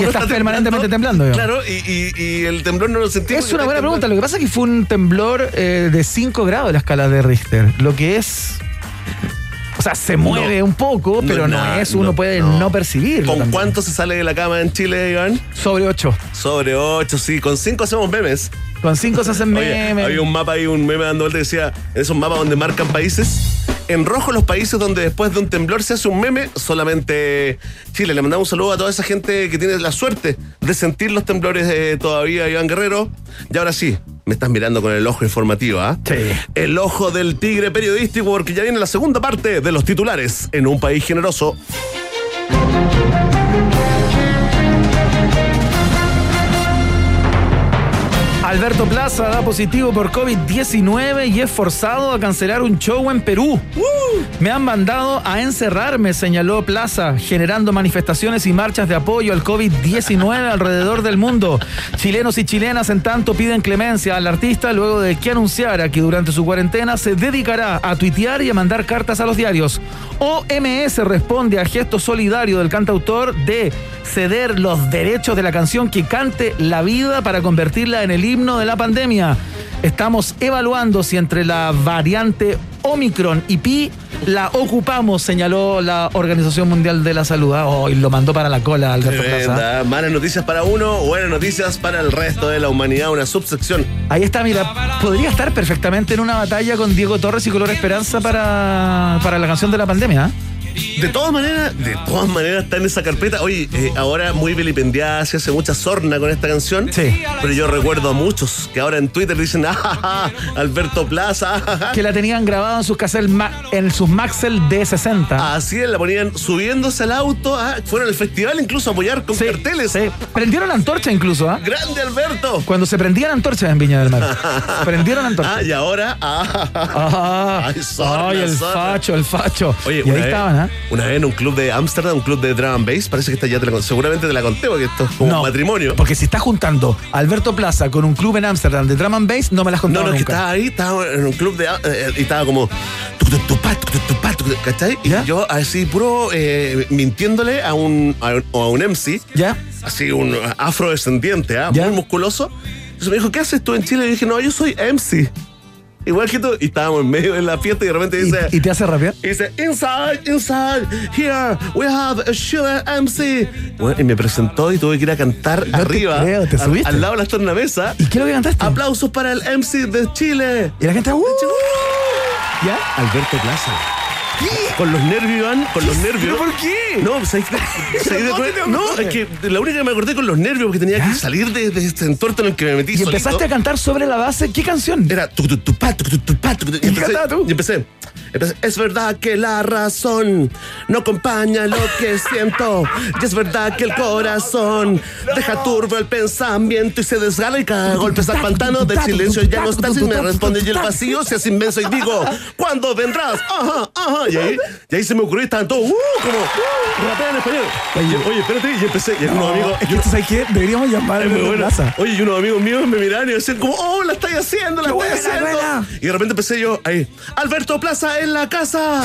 estás permanentemente temblando, digamos. Claro, y, y- y el temblor no lo sentimos. Es una buena pregunta. Lo que pasa es que fue un temblor eh, de 5 grados de la escala de Richter. Lo que es. O sea, se mueve un poco, pero no, es, uno puede no, percibirlo. ¿Con también. cuánto se sale de la cama en Chile, Iván? Sobre 8. Sobre 8, sí. Con 5 hacemos memes. Con 5 se hacen Oye, memes. había un mapa ahí, un meme dando vuelta que decía, en esos mapas donde marcan países, en rojo los países donde después de un temblor se hace un meme, solamente Chile. Le mandamos un saludo a toda esa gente que tiene la suerte de sentir los temblores eh, todavía, Iván Guerrero. Y ahora sí, Me estás mirando con el ojo informativo, ¿ah? Sí. El ojo del tigre periodístico, porque ya viene la segunda parte de los titulares en un país generoso. Alberto Plaza da positivo por COVID-19 y es forzado a cancelar un show en Perú. Me han mandado a encerrarme, señaló Plaza, generando manifestaciones y marchas de apoyo al COVID-19 alrededor del mundo. Chilenos y chilenas, en tanto, piden clemencia al artista luego de que anunciara que durante su cuarentena se dedicará a tuitear y a mandar cartas a los diarios. OMS responde a gesto solidario del cantautor de ceder los derechos de la canción que cante la vida para convertirla en el himno de la pandemia. Estamos evaluando si entre la variante Omicron y Pi la ocupamos, señaló la Organización Mundial de la Salud. Oh, y lo mandó para la cola Alberto Plaza. Tremenda. Malas noticias para uno, buenas noticias para el resto de la humanidad. Una subsección. Ahí está, mira, podría estar perfectamente en una batalla con Diego Torres y Color Esperanza para, para la canción de la pandemia. ¿eh? De todas maneras, de todas maneras está en esa carpeta. Oye, eh, ahora muy vilipendiada, se hace mucha sorna con esta canción. Sí. Pero yo recuerdo a muchos que ahora en Twitter dicen, (laughs) ah, ja, ja, Alberto Plaza, ah, ja, ja". Que la tenían grabada en sus cassettes en sus Maxell D60. Así es, la ponían subiéndose al auto, ah, fueron al festival incluso a apoyar con carteles. Sí. Prendieron antorcha incluso, ¿ah? ¡Grande Alberto! Cuando se prendían antorchas en Viña del Mar. (laughs) prendieron antorchas. Ah, y ahora, ah. Ah, (laughs) Ay, sorna, ay, el sorna. facho, el facho. Oye, y ahí vez, estaban, una vez en un club de Ámsterdam, un club de drum and bass, parece que esta ya te la, seguramente te la conté porque esto es como un matrimonio. Porque si estás juntando Alberto Plaza con un club en Ámsterdam de drum and bass, no me las No, contado no, es que estaba ahí, estaba en un club de. eh, y estaba como. ¿Cachai? Y yo así, puro eh, mintiéndole a un, a, un- a un MC. ¿Ya? Así, un afrodescendiente, ¿ah? Muy musculoso. Entonces me dijo, ¿qué haces tú en Chile? Y dije, no, yo soy MC. Igual que tú. Y estábamos en medio de la fiesta y de repente dice. ¿Y te hace rapear? Y dice, inside, inside, here, we have a sugar MC. Bueno, y me presentó y tuve que ir a cantar No te arriba. creo, ¿te al- subiste? Al, lado de la tornamesa. ¿Y qué es lo que cantaste? Aplausos para el MC de Chile. Y la gente, ¡uh! ¿Ya? Alberto Plaza. Con los nervios, Iván, con los nervios. ¿Pero por qué? No, ¿sabes qué? (laughs) ¿sabes te No, es que la única que me acordé con los nervios porque tenía que salir de, de este entorno en el que me metí Y empezaste a cantar sobre la base, ¿qué canción? Era tu, tu, tu, pa, tu, tu, tu, pa, tu, y, empecé, y empecé, empecé, Es verdad que la razón no acompaña lo que siento. Y es verdad que el corazón deja turbo el pensamiento y se desgala y cada golpe al pantano del silencio ya no estás y me responde y el vacío se hace inmenso y digo, ¿cuándo vendrás? Ajá, ajá. Y ahí, y ahí se me ocurrió y estaban todos, uh, como, rapea en español. Y- oye, espérate, y empecé, y unos amigos, Es que tú sabes qué, deberíamos llamar a. Plaza. Oye, y unos amigos míos me miraron y decían como, oh, la estáis haciendo, la estáis haciendo. buena. Y de repente empecé yo ahí, Alberto Plaza en la casa.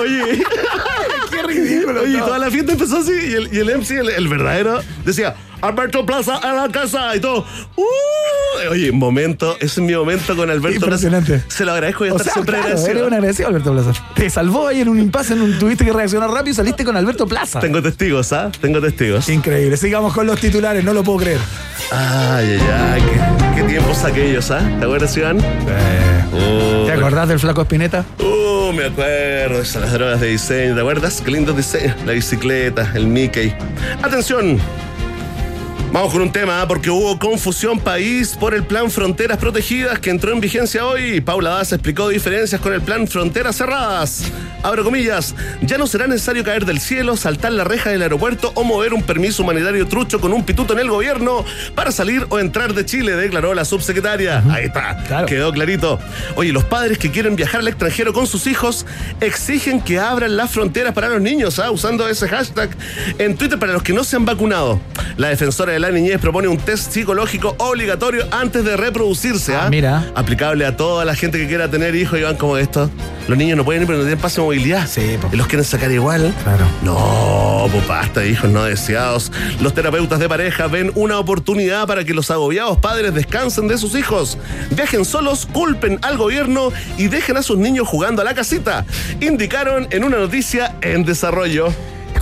Oye, (laughs) Qué ridículo. oye, toda la fiesta empezó así y el, y el MC, el, el verdadero, decía, Alberto Plaza en la casa y todo. Uh, oye, momento, ese es mi momento con Alberto Impresionante. Plaza. Se lo agradezco y estar sea, siempre claro, agradecido. eres un agradecido, Alberto Plaza. Te salvó ahí en un impasse, en un, tuviste que reaccionar rápido y saliste con Alberto Plaza. Tengo testigos, ¿ah? Tengo testigos. Increíble. Sigamos con los titulares, no lo puedo creer. Ay, ay, ay, qué, qué tiempos aquellos, ¿ah? ¿Te acuerdas, Iván? Uh, ¿Te acordás del flaco Espineta? Uh, me acuerdo esas drogas de diseño, ¿te acuerdas? Qué lindo diseño. La bicicleta, el Mickey. Atención. Vamos con un tema, ¿ah? porque hubo confusión país por el plan Fronteras Protegidas que entró en vigencia hoy. Paula Daza explicó diferencias con el plan Fronteras Cerradas. Abro comillas, ya no será necesario caer del cielo, saltar la reja del aeropuerto o mover un permiso humanitario trucho con un pituto en el gobierno para salir o entrar de Chile, declaró la subsecretaria. Ahí está, quedó clarito. Oye, los padres que quieren viajar al extranjero con sus hijos exigen que abran las fronteras para los niños, ¿ah? usando ese hashtag en Twitter para los que no se han vacunado. La defensora de la niñez propone un test psicológico obligatorio antes de reproducirse. ¿ah? mira. Aplicable a toda la gente que quiera tener hijos y van como esto. Los niños no pueden ir, pero no tienen pase de movilidad. Sí, po. Y los quieren sacar igual. Claro. No, pues basta hijos no deseados. Los terapeutas de pareja ven una oportunidad para que los agobiados padres descansen de sus hijos. Viajen solos, culpen al gobierno y dejen a sus niños jugando a la casita. Indicaron en una noticia en desarrollo.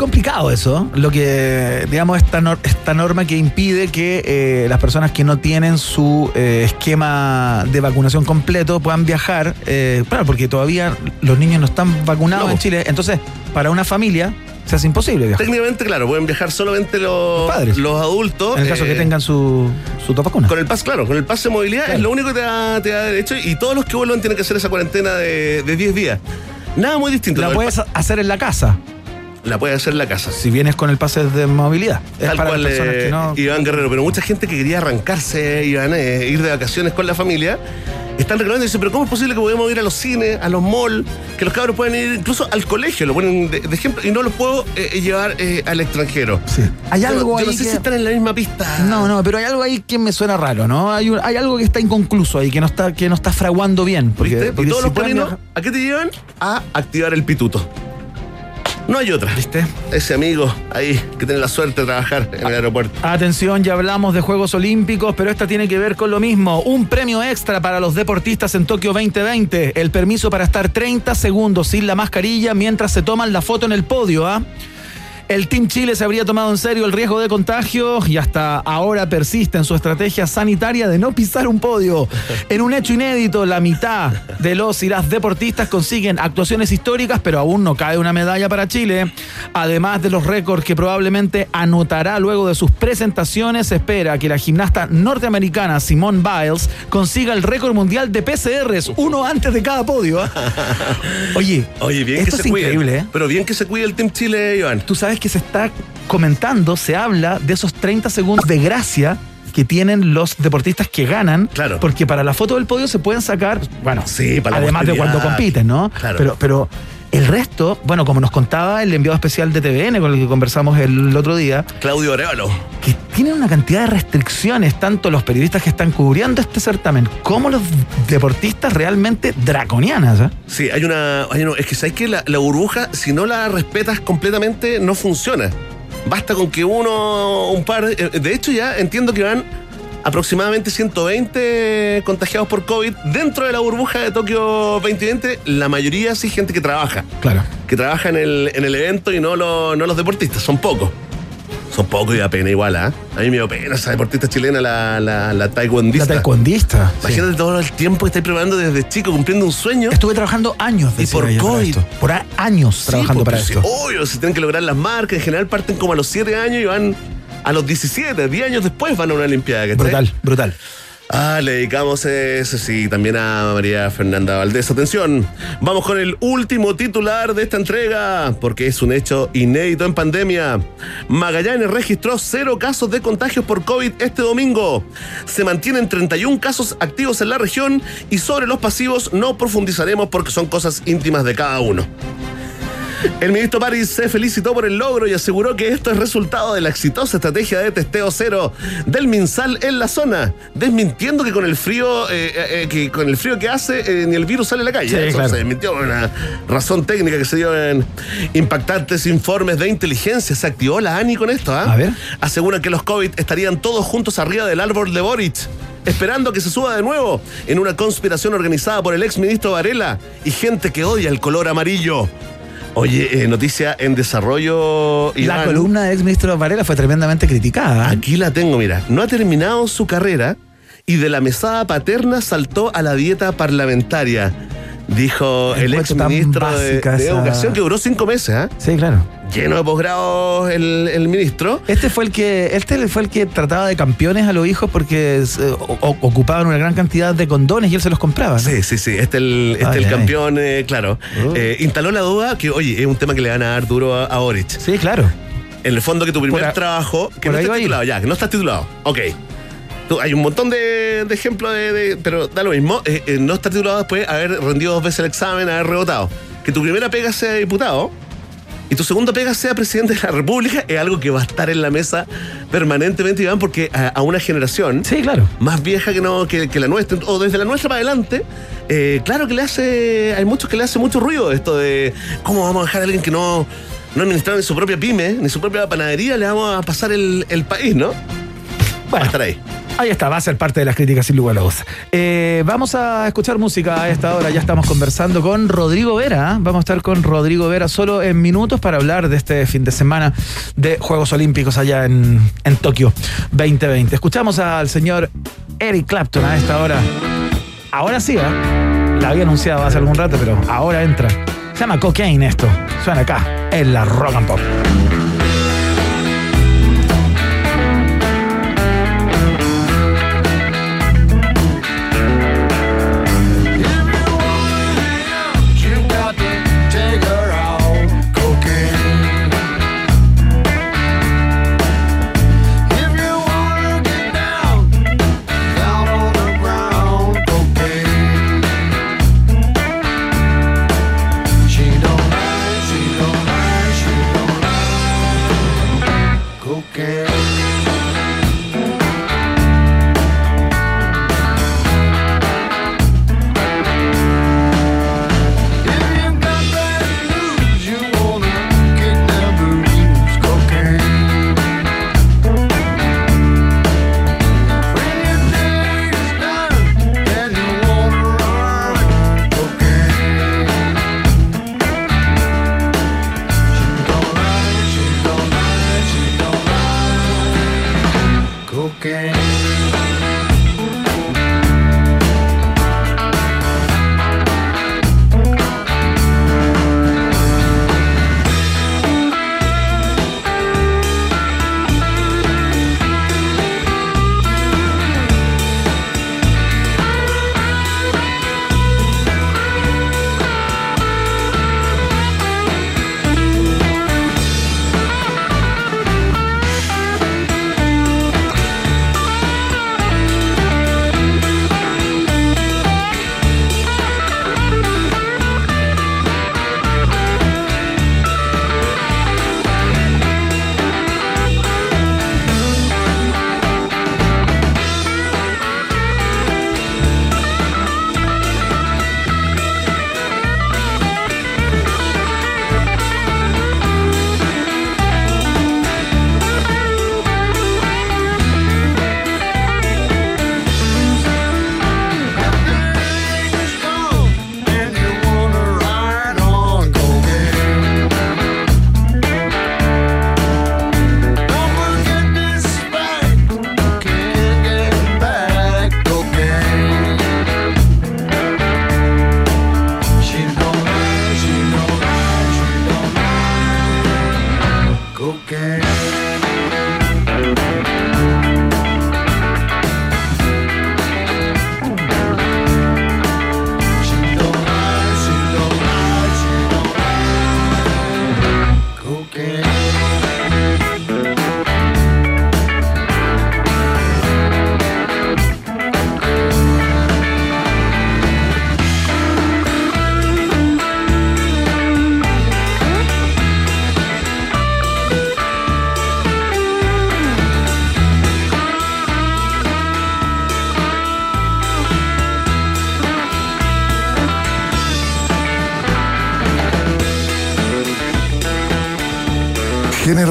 Complicado eso, lo que, digamos, esta, nor- esta norma que impide que eh, las personas que no tienen su eh, esquema de vacunación completo puedan viajar, eh, claro, porque todavía los niños no están vacunados No. en Chile. Entonces, para una familia se hace imposible viajar. Técnicamente, claro, pueden viajar solamente los, padres. los adultos. En el caso que tengan su, su vacuna. Con el pase, claro, con el pase de movilidad es lo único que te da, te da derecho y todos los que vuelvan tienen que hacer esa cuarentena de, de 10 días. Nada muy distinto. La puedes hacer en la casa, la puedes hacer en la casa. si vienes con el pase de movilidad. Es Tal para cual, las personas eh, que no. Iván Guerrero, pero mucha gente que quería arrancarse, iban a ir de vacaciones con la familia, están reclamando y dicen, pero ¿cómo es posible que podamos ir a los cines, a los malls, que los cabros pueden ir incluso al colegio, lo ponen de, de ejemplo, y no los puedo eh, llevar eh, al extranjero? Sí. Hay Yo- algo yo no ahí sé que- si están en la misma pista. No, no, pero hay algo ahí que me suena raro, ¿no? Hay, un- hay algo que está inconcluso ahí, que no está, que no está fraguando bien. Porque, ¿Viste? porque y todos si los viajar- ¿a qué te llevan? A activar el pituto. No hay otra. ¿Viste? Ese amigo ahí que tiene la suerte de trabajar en el aeropuerto. Atención, ya hablamos de Juegos Olímpicos, pero esta tiene que ver con lo mismo. Un premio extra para los deportistas en Tokio 2020. El permiso para estar 30 segundos sin la mascarilla mientras se toman la foto en el podio, ¿ah? El Team Chile se habría tomado en serio el riesgo de contagio y hasta ahora persiste en su estrategia sanitaria de no pisar un podio. En un hecho inédito, la mitad de los y las deportistas consiguen actuaciones históricas, pero aún no cae una medalla para Chile. Además de los récords que probablemente anotará luego de sus presentaciones, se espera que la gimnasta norteamericana Simone Biles consiga el récord mundial de PCRs, uno antes de cada podio. ¿ah? (laughs) Oye, Oye, bien esto que es se cuide. increíble, ¿eh? Pero bien que se cuide el Team Chile, Iván. Tú sabes que se está comentando, se habla de esos 30 segundos de gracia que tienen los deportistas que ganan. Claro. Porque para la foto del podio se pueden sacar, bueno, Sí, para además de cuando compiten, ¿no? Claro. Pero, pero el resto, bueno, como nos contaba el enviado especial de TVN con el que conversamos el otro día, Claudio Arevalo. que tienen una cantidad de restricciones, tanto los periodistas que están cubriendo este certamen como los deportistas realmente draconianas. ¿eh? Sí, hay una, hay una- Es que sabes que la, la burbuja, si no la respetas completamente, no funciona. Basta con que uno, un par. eh, De hecho, ya entiendo que van aproximadamente 120 contagiados por COVID dentro de la burbuja de Tokio 2020. La mayoría sí gente que trabaja. Claro. Que trabaja en el, en el evento y no, lo- no los deportistas. Son pocos. Son pocos y da pena igual, ¿ah? A mí me da pena esa deportista chilena, la, la, la taekwondista. La taekwondista. sí. Imagínate todo el tiempo que estáis preparando desde chico, cumpliendo un sueño. Estuve trabajando años Y decía por para COVID. Por años trabajando para pues, esto. sí, Obvio, si tienen que lograr las marcas, en general parten como a los 7 años y van a los 17, 10 años después van a una Olimpiada. ¿cachai? Brutal, brutal. Ah, le dedicamos ese sí también a María Fernanda Valdés. Atención, vamos con el último titular de esta entrega, porque es un hecho inédito en pandemia. Magallanes registró cero casos de contagios por COVID este domingo. Se mantienen 31 casos activos en la región y sobre los pasivos no profundizaremos porque son cosas íntimas de cada uno. El ministro París se felicitó por el logro y aseguró que esto es resultado de la exitosa estrategia de testeo cero del MinSal en la zona, desmintiendo que con el frío, eh, eh, eh, que con el frío que hace eh, ni el virus sale a la calle. Sí, Eso claro. se desmintió por una razón técnica que se dio en impactantes informes de inteligencia. Se activó la ANI con esto, ¿ah? A ver. Aseguran que los COVID estarían todos juntos arriba del árbol de Boric. Esperando que se suba de nuevo en una conspiración organizada por el ex ministro Varela y gente que odia el color amarillo. Oye, eh, noticia en desarrollo. La Iván. columna del ex ministro Varela fue tremendamente criticada. ¿eh? Aquí la tengo, mira. No ha terminado su carrera y de la mesada paterna saltó a la dieta parlamentaria. Dijo El el ex cuento tan ministro de, de esa- Educación que duró cinco meses, ¿ah? Sí, claro. Lleno de posgrados el, el ministro. Este fue el que este fue el que trataba de campeones a los hijos porque eh, o- ocupaban una gran cantidad de condones y él se los compraba. ¿no? Sí, sí, sí. Este es el, este Ay, el ay. campeón, eh, claro. Oh. Eh, instaló la duda que, oye, es un tema que le van a dar duro a, a Boric. Sí, claro. En el fondo que tu primer a- trabajo, que no estás titulado, ya, que no estás titulado. Ok. Tú- hay un montón de, de ejemplos de, de- Pero da lo mismo. eh, no estar titulado después de haber rendido dos veces el examen, haber rebotado. Que tu primera pega sea diputado y tu segunda pega sea presidente de la República es algo que va a estar en la mesa permanentemente, Iván, porque a, a una generación Sí, claro. más vieja que, no, que, que la nuestra, o desde la nuestra para adelante, eh, claro que le hace, hay muchos que le hace mucho ruido esto de cómo vamos a dejar a alguien que no, no administraron ni su propia pyme, ni su propia panadería, le vamos a pasar el, el país, ¿no? Va a estar ahí. Ahí está, va a ser parte de las críticas sin lugar a dudas. Eh, vamos a escuchar música a esta hora. Ya estamos conversando con Rodrigo Vera. Vamos a estar con Rodrigo Vera solo en minutos para hablar de este fin de semana de Juegos Olímpicos allá en, en Tokio 2020. Escuchamos al señor Eric Clapton a esta hora. Ahora sí, ¿eh? La había anunciado hace algún rato, pero ahora entra. Se llama Cocaine esto. Suena acá. en la Rock and Pop.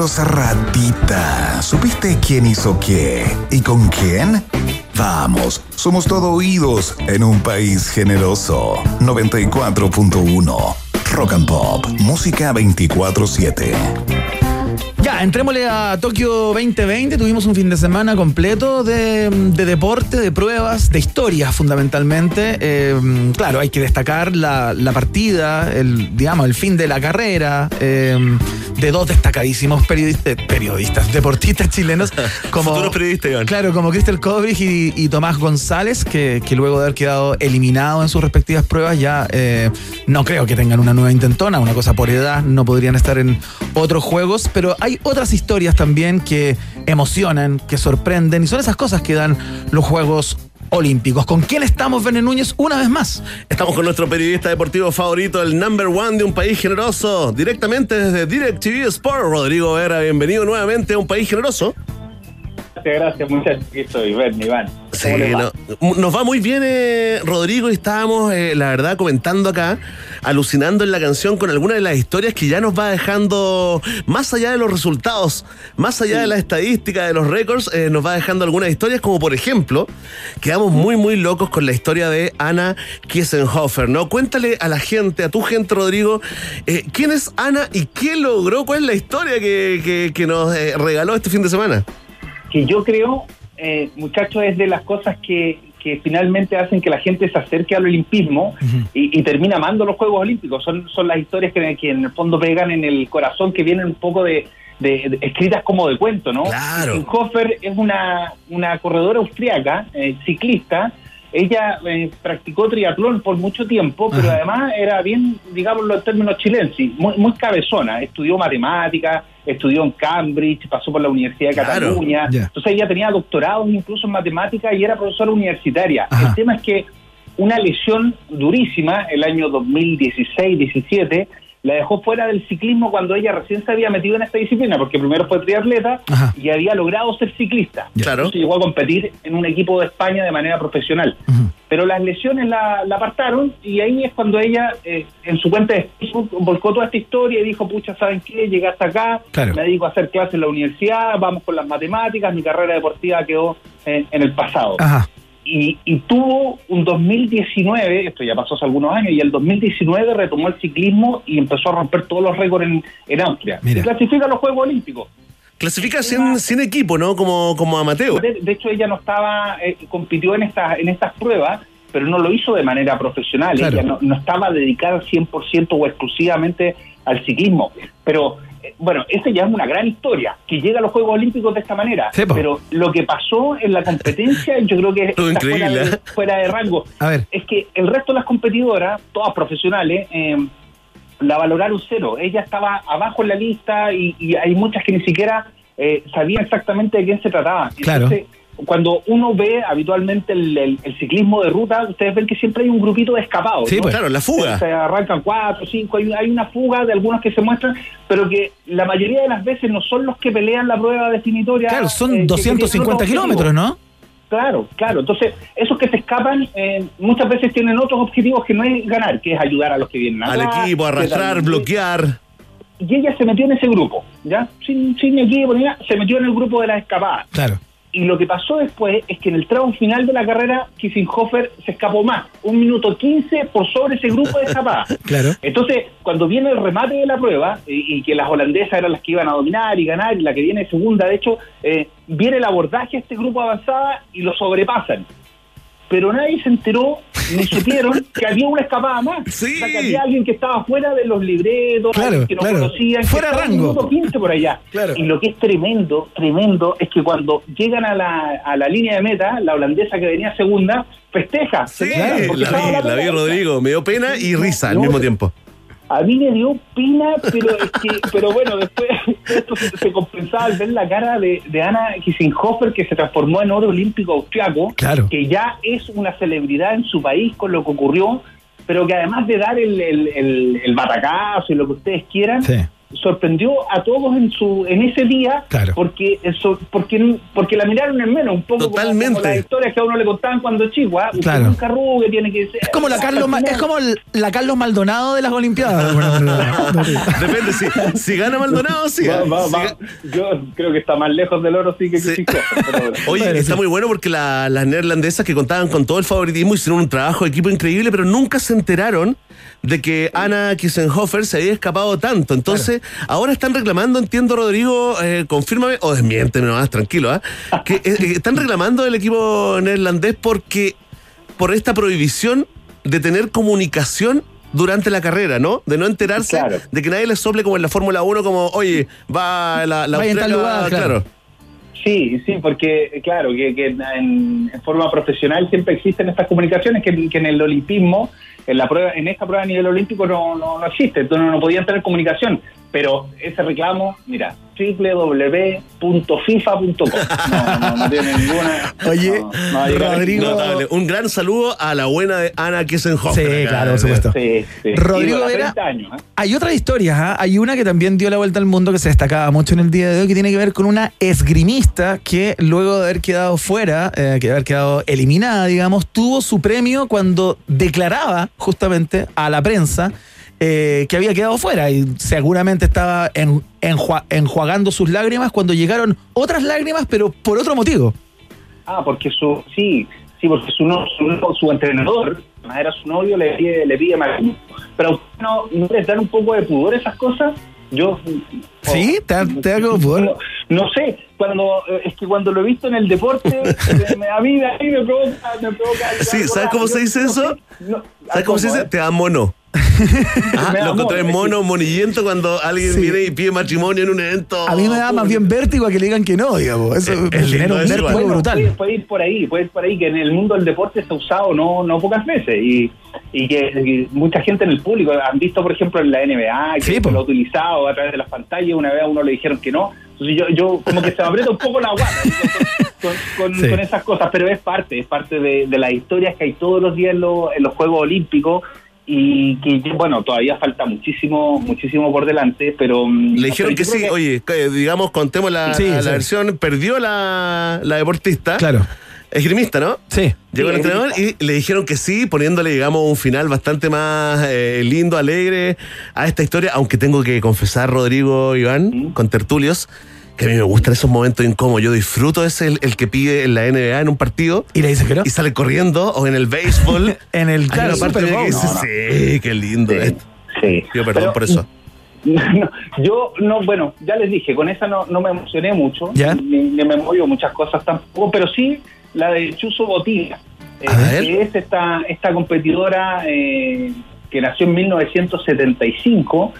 Generosa ratita. ¿Supiste quién hizo qué? ¿Y con quién? Vamos, somos todo oídos en un país generoso. 94.1. Rock and Pop. Música 24-7. Ya, entrémosle a Tokio 2020. Tuvimos un fin de semana completo de, de deporte, de pruebas, de historias fundamentalmente. Eh, claro, hay que destacar la, partida, el, digamos, el fin de la carrera eh, de dos destacadísimos periodistas, periodistas deportistas chilenos. (laughs) Como, periodistas. Claro, como Cristel y, y Tomás González, que, que luego de haber quedado eliminados en sus respectivas pruebas, ya eh, no creo que tengan una nueva intentona, una cosa por edad, no podrían estar en otros juegos, pero hay otras historias también que emocionan, que sorprenden, y son esas cosas que dan los Juegos Olímpicos. ¿Con quién estamos, Vene Núñez, una vez más? Estamos con nuestro periodista deportivo favorito, el number one de un país generoso, directamente desde DirecTV Sport. Rodrigo Vera, bienvenido nuevamente a un país generoso. Gracias, gracias, muchachos. Aquí estoy, Iván, Iván. Sí, nos va muy bien, eh, Rodrigo, y estábamos, eh, la verdad, comentando acá, alucinando en la canción con algunas de las historias que ya nos va dejando, más allá de los resultados, más allá de la estadística, de los récords, eh, nos va dejando algunas historias, como por ejemplo, quedamos muy, muy locos con la historia de Ana Kiesenhofer, ¿no? Cuéntale a la gente, a tu gente, Rodrigo, eh, quién es Ana y qué logró, cuál es la historia que, que- que nos eh, regaló este fin de semana. Que yo creo, eh, muchachos, es de las cosas que, que finalmente hacen que la gente se acerque al olimpismo y, y termina amando los Juegos Olímpicos. Son, son las historias que, que en el fondo pegan en el corazón, que vienen un poco de, de- de- escritas como de cuento, ¿no? Claro. Hofer es una, una corredora austriaca, eh, ciclista. Ella eh, practicó triatlón por mucho tiempo, pero Ajá. además era bien, digámoslo en términos chilenses, muy, muy cabezona. Estudió matemáticas, estudió en Cambridge, pasó por la Universidad de Claro. Cataluña. Entonces ella tenía doctorados incluso en matemáticas y era profesora universitaria. Ajá. El tema es que una lesión durísima el año 2016-17 la dejó fuera del ciclismo cuando ella recién se había metido en esta disciplina, porque primero fue triatleta Ajá. y había logrado ser ciclista. Claro. Entonces llegó a competir en un equipo de España de manera profesional. Pero las lesiones la, la apartaron y ahí es cuando ella eh, en su cuenta de Facebook volcó toda esta historia y dijo, pucha, ¿saben qué? Llegué hasta acá, Claro. me dedico a hacer clases en la universidad, vamos con las matemáticas, mi carrera deportiva quedó en, en el pasado. Ajá. Y, y tuvo un 2019, esto ya pasó hace algunos años, y el 2019 retomó el ciclismo y empezó a romper todos los récords en, en Austria. Mira. Y clasifica a los Juegos Olímpicos. Clasifica sin, sin equipo, ¿no? Como, como amateur. De, de hecho, ella no estaba, eh, compitió en estas, en estas pruebas, pero no lo hizo de manera profesional. Claro. Ella no, no estaba dedicada 100% o exclusivamente al ciclismo. Pero, bueno, esa ya es una gran historia, que llega a los Juegos Olímpicos de esta manera. Sí, pero lo que pasó en la competencia, yo creo que (laughs) está fuera increíble, de, ¿eh? fuera de rango. A ver. Es que el resto de las competidoras, todas profesionales, eh, la valoraron cero. Ella estaba abajo en la lista y, y hay muchas que ni siquiera eh, sabían exactamente de quién se trataba. Claro. Cuando uno ve habitualmente el, el- el ciclismo de ruta, ustedes ven que siempre hay un grupito de escapados. Sí, ¿no? pues. Claro, la fuga. Se arrancan cuatro, cinco, hay, hay una fuga de algunos que se muestran, pero que la mayoría de las veces no son los que pelean la prueba definitoria. Claro, son eh, que- que tienen 250 otros kilómetros. ¿no? Claro, claro. Entonces, esos que se escapan eh, muchas veces tienen otros objetivos que no es ganar, que es ayudar a los que vienen Al equipo, arrastrar, bloquear. Y ella se metió en ese grupo, ¿ya? Sin, sin equipo ni nada, se metió en el grupo de las escapadas. Claro. Y lo que pasó después es que en el tramo final de la carrera, Kissenhofer se escapó más, un minuto 15 por sobre ese grupo de escapadas. (laughs) Claro. Entonces, cuando viene el remate de la prueba, y, y que las holandesas eran las que iban a dominar y ganar, y la que viene segunda, de hecho, eh, viene el abordaje a este grupo avanzada y lo sobrepasan. Pero nadie se enteró ni supieron que había una escapada más. Sí. O sea, que había alguien que estaba fuera de los libretos, Claro, que no claro. conocían, Fuera rango. minuto 15 por allá. Claro. Y lo que es tremendo, tremendo, es que cuando llegan a la, a la línea de meta, la holandesa que venía segunda, festeja. Sí, porque la vi, la. Rodrigo. Me dio pena y risa al mismo tiempo. A mí me dio pena, pero es que, pero bueno, después esto se, se compensaba al ver la cara de, de Ana Kissenhofer, que se transformó en oro olímpico austriaco, Claro. que ya es una celebridad en su país con lo que ocurrió, pero que además de dar el, el, el, el batacazo y lo que ustedes quieran, Sí. Sorprendió a todos en su en ese día Claro. porque eso porque porque la miraron en menos un poco Totalmente. como, las historias que a uno le contaban cuando chico. Usted Claro. nunca arrugue, tiene que ser Es como la Carlos, Ma- es como la Carlos Maldonado de las Olimpiadas. (laughs) Depende, si, si gana Maldonado, sí. Va- va- Si va. ga- Yo creo que está más lejos del oro sí que Sí. Pero. (laughs) Oye, está sí. muy bueno porque la- las neerlandesas que contaban con todo el favoritismo hicieron un trabajo de equipo increíble, pero nunca se enteraron de que Ana Kissenhofer se había escapado tanto. Entonces, ahora están reclamando, entiendo, Rodrigo, eh, confírmame o desmiénteme nomás, tranquilo, ¿ah? (laughs) que eh, eh, están reclamando del equipo neerlandés porque por esta prohibición de tener comunicación durante la carrera, ¿no? De no enterarse Claro. de que nadie les sople como en la Fórmula 1, como, oye, va la, la en tal austriaca", lugar, claro. Sí, sí, porque claro, que, que en, en forma profesional siempre existen estas comunicaciones que, que en el olimpismo, en la prueba, en esta prueba a nivel olímpico no, no, no existe, entonces no podían tener comunicación. Pero ese reclamo, mira, www.fifa.com. No, no, no tiene ninguna. (laughs) Oye, no, no Rodrigo- Notable. Un gran saludo a la buena de Ana Kissenhofer. Sí, acá. claro, por supuesto. Sí, sí. Rodrigo Y bueno, Vera- 30 años, ¿eh? Hay otras historias, ¿ah? hay una que también dio la vuelta al mundo que se destacaba mucho en el día de hoy, que tiene que ver con una esgrimista que luego de haber quedado fuera, eh, que de haber quedado eliminada, digamos, tuvo su premio cuando declaraba justamente a la prensa eh, que había quedado fuera y seguramente estaba en- enjua- enjuagando sus lágrimas cuando llegaron otras lágrimas, pero por otro motivo. Ah, porque su, sí, sí, porque su, no- su, su entrenador, era su novio, le pide, le pide matrimonio. Pero a usted no, no les dan un poco de pudor esas cosas. Yo. ¿Sí? ¿Te da- te da como pudor? No, no sé, cuando eh, es que cuando lo he visto en el deporte, (laughs) me- a mí, a mí me provoca, me provoca Sí, ¿sabes cómo se dice eso? ¿Sabes cómo se dice? Te da mono. (laughs) Ah, Me da lo contrario, mono, monillento cuando alguien Sí. viene y pide matrimonio en un evento. A mí me da más bien vértigo a que le digan que no, digamos. Eso Es- me es lindo un eso vértigo igual. brutal. Puede, puede ir por ahí, puede ir por ahí, que en el mundo del deporte se ha usado no, no pocas veces y, y que y mucha gente en el público han visto, por ejemplo, en la NBA, que Sí, lo ha utilizado a través de las pantallas, una vez a uno le dijeron que no. Entonces yo, yo como que se me aprieta un poco la guata con, con- Sí. con esas cosas, pero es parte, es parte de, de las historias que hay todos los días en, los- en los Juegos Olímpicos y que, bueno, todavía falta muchísimo muchísimo por delante, pero... mm, Le dijeron que sí, oye, digamos, contemos la, Sí, la- sí. versión, perdió la, la deportista. Claro. Esgrimista, ¿no? Sí. Llegó el Sí, entrenador y le dijeron que sí, poniéndole, digamos, un final bastante más eh, lindo, alegre a esta historia, aunque tengo que confesar, Rodrigo Iván, con tertulios, que a mí me gustan esos momentos incómodos. Yo disfruto ese el, el que pide en la NBA en un partido Y le dice que no. y sale corriendo, o en el béisbol. (laughs) En el claro, de que Bowl. dice, No, no. sí, qué lindo esto. Sí. Pido perdón Pero- por eso. (laughs) No, yo no, bueno, ya les dije, con esa no, no me emocioné mucho, ¿Ya? ni, ni me movió muchas cosas tampoco, pero sí la de Chuso Botilla, eh, que es esta, esta competidora eh, que nació en 1975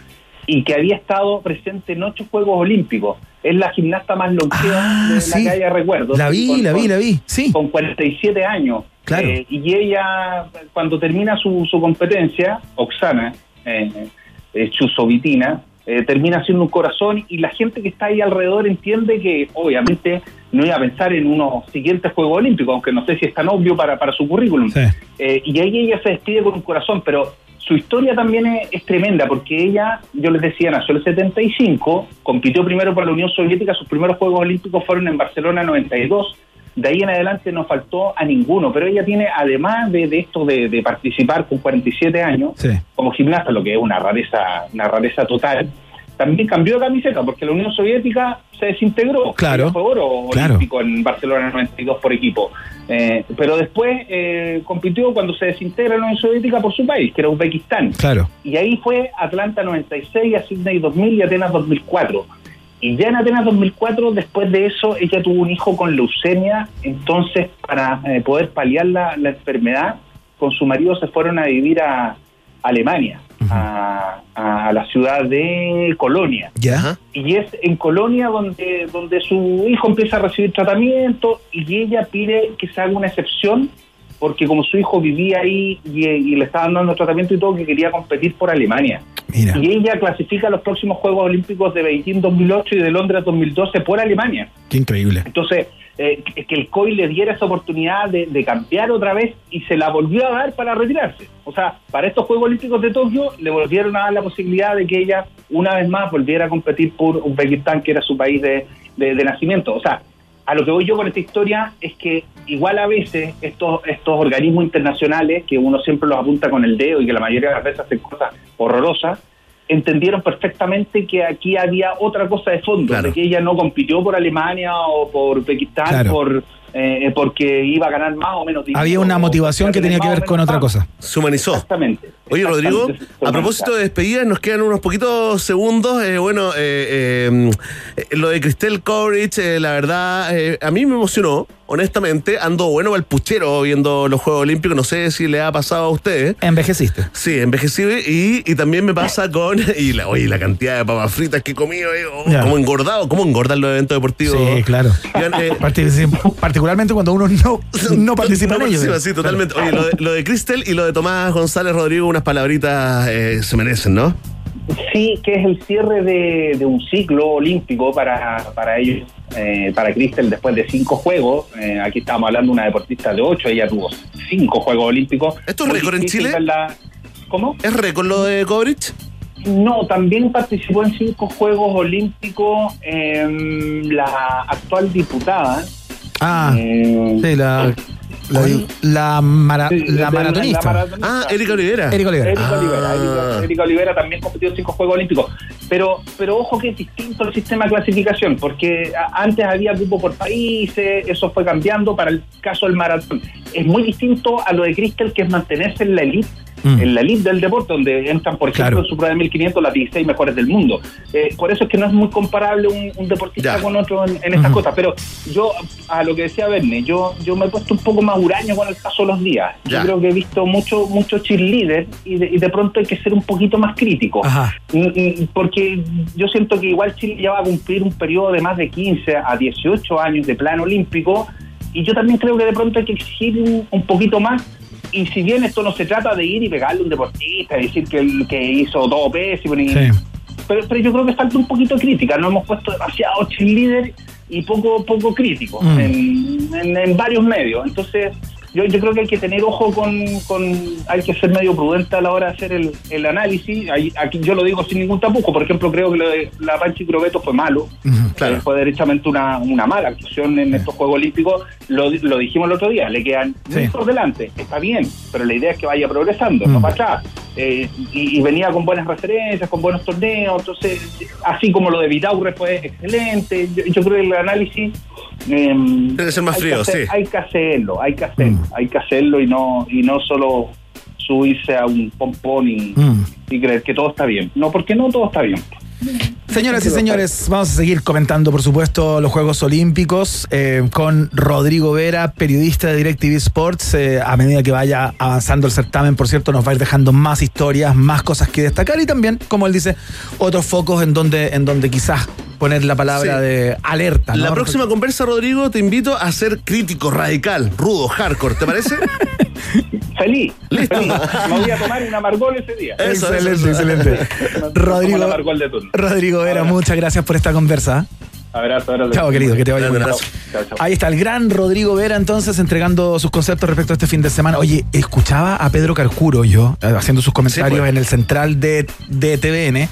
y que había estado presente en ocho Juegos Olímpicos. Es la gimnasta más longeva Ah, de la que haya recuerdo. La vi, Con- la vi, la vi. Sí. con 47 años. Claro. Eh, y ella, cuando termina su, su competencia, Oksana, eh, eh, Chusovitina, eh, termina haciendo un corazón y la gente que está ahí alrededor entiende que obviamente no iba a pensar en unos siguientes Juegos Olímpicos, aunque no sé si es tan obvio para, para su currículum. Sí. Eh, y ahí ella se despide con un corazón, pero su historia también es, es tremenda, porque ella, yo les decía, nació en el 75, compitió primero por la Unión Soviética, sus primeros Juegos Olímpicos fueron en Barcelona 92, de ahí en adelante no faltó a ninguno, pero ella tiene, además de, de esto de, de participar con 47 años, Sí. como gimnasta, lo que es una rareza, una rareza total, también cambió de camiseta, porque la Unión Soviética se desintegró. Claro. Fue oro Claro. olímpico en Barcelona 92 por equipo. Eh, pero después eh, compitió cuando se desintegra la Unión Soviética por su país, que era Uzbekistán. Claro. Y ahí fue Atlanta 96, a Sydney 2000 y Atenas 2004. Y ya en Atenas 2004, después de eso, ella tuvo un hijo con leucemia. Entonces, para eh, poder paliar la, la enfermedad, con su marido se fueron a vivir a Alemania, a, a la ciudad de Colonia. ¿Ya? Y es en Colonia donde, donde su hijo empieza a recibir tratamiento y ella pide que se haga una excepción porque como su hijo vivía ahí y, y le estaban dando tratamiento y todo, que quería competir por Alemania. Mira. Y ella clasifica los próximos Juegos Olímpicos de Beijing 2008 y de Londres 2012 por Alemania. Qué increíble. Entonces, eh, que el COI le diera esa oportunidad de, de cambiar otra vez y se la volvió a dar para retirarse. O sea, para estos Juegos Olímpicos de Tokio le volvieron a dar la posibilidad de que ella una vez más volviera a competir por Uzbekistán, que era su país de, de- de nacimiento. O sea, a lo que voy yo con esta historia es que igual a veces estos, estos organismos internacionales, que uno siempre los apunta con el dedo y que la mayoría de las veces hacen cosas horrorosas, entendieron perfectamente que aquí había otra cosa de fondo, Claro. de que ella no compitió por Alemania o por Uzbekistán Claro. por eh, porque iba a ganar más o menos dinero, Había una motivación que tenía que ver con otra cosa. Se humanizó. Exactamente. Oye, Rodrigo, Exactamente. a propósito de despedidas, nos quedan unos poquitos segundos. Eh, bueno, eh, eh, eh, lo de Cristel Coverage, eh, la verdad, eh, a mí me emocionó, honestamente. Ando bueno para el puchero viendo los Juegos Olímpicos. No sé si le ha pasado a ustedes. Envejeciste. Sí, envejecí y, y también me pasa con. (laughs) Y la, oye, la cantidad de papas fritas que he comido, eh, oh, como engordado, cómo engordan los eventos deportivos. Sí, claro. Eh, Partic- Particularmente cuando uno no, (laughs) no participa no en ello. participa, sí, totalmente. Oye, lo de, lo de Cristel y lo de Tomás González Rodrigo, unas palabritas eh, se merecen, ¿no? Sí, que es el cierre de, de un ciclo olímpico para, para ellos, eh, para Cristel, después de cinco juegos. Eh, aquí estamos hablando de una deportista de ocho, ella tuvo cinco Juegos Olímpicos. ¿Esto es récord en Chile? ¿Cómo? ¿Es récord lo de Coverage? No, también participó en cinco Juegos Olímpicos em, la actual diputada. Ah, em, sí, la, la, la, mara- Sí, la de- maratonista. la maratonista. Ah, Erika Olivera. Erika Olivera. Erika Ah. Olivera, Erika- Erika Olivera también compitió en cinco Juegos Olímpicos. Pero, pero ojo que es distinto el sistema de clasificación, porque antes había grupo por países, eso fue cambiando para el caso del maratón. Es muy distinto a lo de Crystal, que es mantenerse en la elite Mm. en la elite del deporte, donde entran, por ejemplo, Claro. en su prueba de 1500 las 16 mejores del mundo. Eh, por eso es que no es muy comparable un, un deportista con otro en, en estas cosas. Pero yo, a lo que decía Verne, yo, yo me he puesto un poco más huraño con el paso de los días. Ya. Yo creo que he visto mucho, mucho cheerleader y de, y de pronto hay que ser un poquito más crítico. Ajá. Mm, mm, Porque yo siento que igual Chile ya va a cumplir un periodo de más de 15 a 18 años de plan olímpico y yo también creo que de pronto hay que exigir un, un poquito más. Y si bien esto no se trata de ir y pegarle a un deportista, decir que, el- que hizo todo pésimo, ni- pero, pero yo creo que falta un poquito de crítica. No hemos puesto demasiado cheerleader y poco poco crítico Mm. en, en- en varios medios. Entonces, yo, yo creo que hay que tener ojo con, con- hay que ser medio prudente a la hora de hacer el, el análisis. Ahí- aquí yo lo digo sin ningún tapujo. Por ejemplo, creo que lo de la Panchi Crobeto fue malo. Eh, fue derechamente una, una mala actuación en estos Juegos Olímpicos. Lo, lo dijimos el otro día, le quedan muy por delante. Está bien, pero la idea es que vaya progresando, no para atrás. Eh, y, y venía con buenas referencias, con buenos torneos. Entonces, así como lo de Vidaurre fue excelente. Yo, yo creo que el análisis. Tiene que ser más frío, sí. Hay que hacerlo, hay que hacerlo, hay que hacerlo y no, y no solo subirse a un pompón y, Mm. y creer que todo está bien. No, porque no todo está bien. Señoras y señores, vamos a seguir comentando, por supuesto, los Juegos Olímpicos eh, con Rodrigo Vera, periodista de DirecTV Sports. Eh, a medida que vaya avanzando el certamen, por cierto, nos va a ir dejando más historias, más cosas que destacar y también, como él dice, otros focos en donde, en donde quizás poner la palabra Sí. de alerta. ¿no? La próxima conversa, Rodrigo, te invito a ser crítico, radical, rudo, hardcore, ¿te parece? (laughs) Feliz, Listo. feliz. Me voy a tomar un amargol ese día. Eso, excelente, eso, eso. excelente. Rodrigo. Rodrigo Vera, muchas gracias por esta conversa. Abrazo, abrazo. Chao, querido, que te vaya bien. Ahí está el gran Rodrigo Vera entonces entregando sus conceptos respecto a este fin de semana. Oye, escuchaba a Pedro Carcuro yo eh, haciendo sus comentarios pues. en el central de, de TVN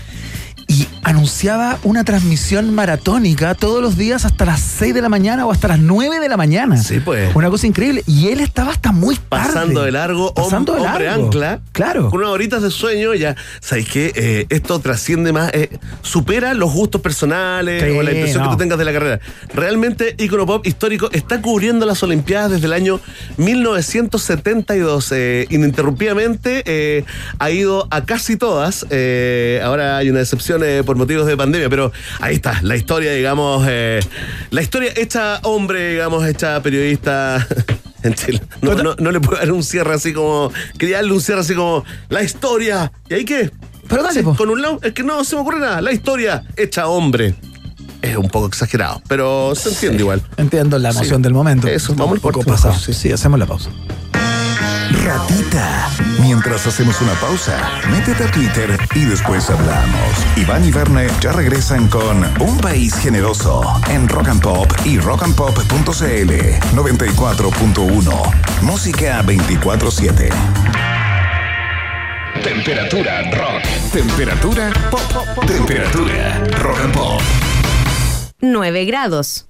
y anunciaba una transmisión maratónica todos los días hasta las 6 de la mañana o hasta las 9 de la mañana. Sí, pues. Una cosa increíble. Y él estaba hasta muy tarde. Pasando de largo, Pasando de hombre largo. ancla. Claro. Con unas horitas de sueño, ya. ¿Sabes qué? Eh, esto trasciende más, eh, supera los gustos personales Sí, o la impresión no. que tú tengas de la carrera. Realmente, Icono Pop histórico está cubriendo las Olimpiadas desde el año 1972. Eh, ininterrumpidamente eh, ha ido a casi todas. Ahora hay una excepción eh, por motivos de pandemia, pero ahí está, la historia, digamos, eh, la historia hecha hombre, digamos, hecha periodista. (laughs) En Chile. No, no, no le puedo dar un cierre así como. Quería darle un cierre así como. La historia. ¿Y ahí qué? Pero dale, Sí. Con un lado. Es que no se me ocurre nada. La historia hecha hombre. Es un poco exagerado, pero se entiende igual. Entiendo la emoción Sí. del momento. Eso, vamos un poco pasado. Sí. sí. hacemos la pausa. Ratita. Mientras hacemos una pausa, métete a Twitter y después hablamos. Iván y Verne ya regresan con Un País Generoso en Rock and Pop y rockandpop.cl 94.1. Música 24-7. Temperatura rock. Temperatura pop. Temperatura rock and pop. 9 grados.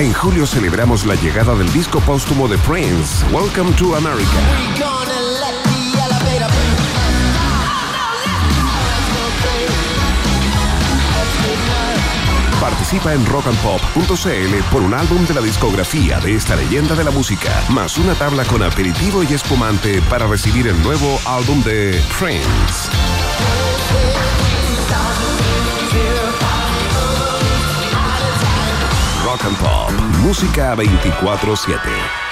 En julio celebramos la llegada del disco póstumo de Prince, Welcome to America. Participa en rockandpop.cl por un álbum de la discografía de esta leyenda de la música, más una tabla con aperitivo y espumante para recibir el nuevo álbum de Prince. Rock and Pop, música 24-7.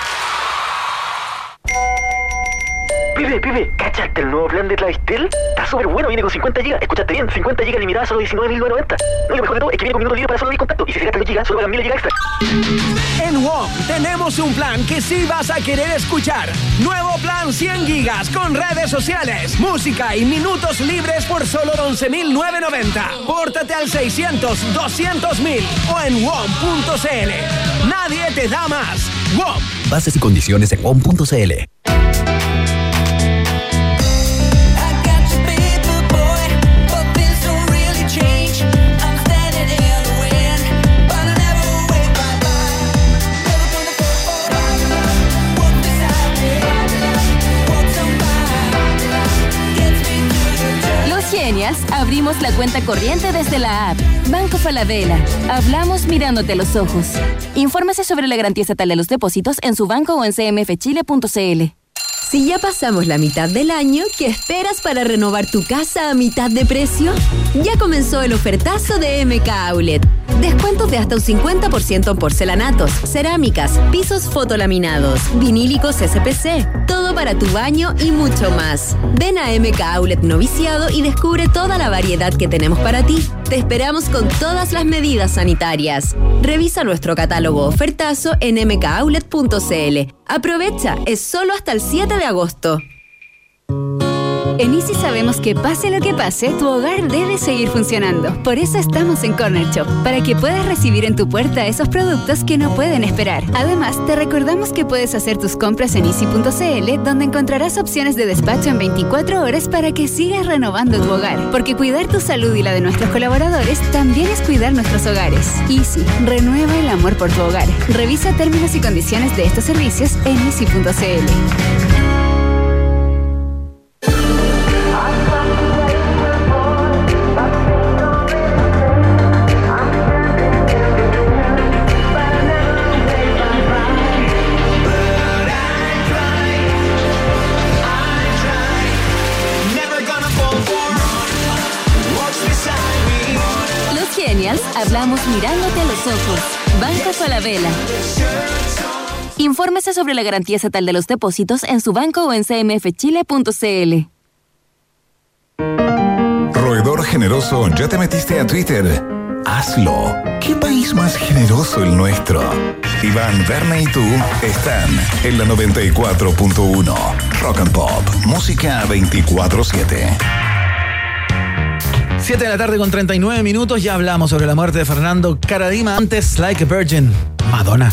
Pibe, pibe, ¿cachaste el nuevo plan de Clavistel? Está súper bueno, viene con 50 GB. Escuchaste bien, 50 GB limitadas solo 19.990. No, lo mejor de todo es que viene con minutos libres para solo y contacto. Y si se gastan los GB, solo pagan 1000 GB extra. En WOM tenemos un plan que sí vas a querer escuchar. Nuevo plan 100 gigas con redes sociales, música y minutos libres por solo 11.990. Pórtate al 600 200.000 o en WOM.cl. Nadie te da más. WOM. Bases y condiciones en WOM.cl. Abrimos la cuenta corriente desde la app. Banco Falabella. Hablamos mirándote los ojos. Infórmese sobre la garantía estatal de los depósitos en su banco o en cmfchile.cl. Si ya pasamos la mitad del año, ¿qué esperas para renovar tu casa a mitad de precio? Ya comenzó el ofertazo de MK Outlet. Descuentos de hasta un 50% en porcelanatos, cerámicas, pisos fotolaminados, vinílicos SPC, todo para tu baño y mucho más. Ven a MK Outlet Noviciado y descubre toda la variedad que tenemos para ti. Te esperamos con todas las medidas sanitarias. Revisa nuestro catálogo ofertazo en mkoutlet.cl. Aprovecha, es solo hasta el 7 de agosto. En Easy sabemos que pase lo que pase, tu hogar debe seguir funcionando. Por eso estamos en Corner Shop, para que puedas recibir en tu puerta esos productos que no pueden esperar. Además, te recordamos que puedes hacer tus compras en easy.cl, donde encontrarás opciones de despacho en 24 horas para que sigas renovando tu hogar. Porque cuidar tu salud y la de nuestros colaboradores también es cuidar nuestros hogares. Easy, renueva el amor por tu hogar. Revisa términos y condiciones de estos servicios en easy.cl. ojos. Banco Falabella. Infórmese sobre la garantía estatal de los depósitos en su banco o en cmfchile.cl. Roedor generoso, ¿ya te metiste a Twitter? Hazlo. ¿Qué país más generoso el nuestro? Iván, Verne y tú están en la 94.1. Rock and Pop. Música 24-7. 7 de la tarde con 39 minutos. Ya hablamos sobre la muerte de Fernando Caradima. Antes, Like a Virgin. Madonna.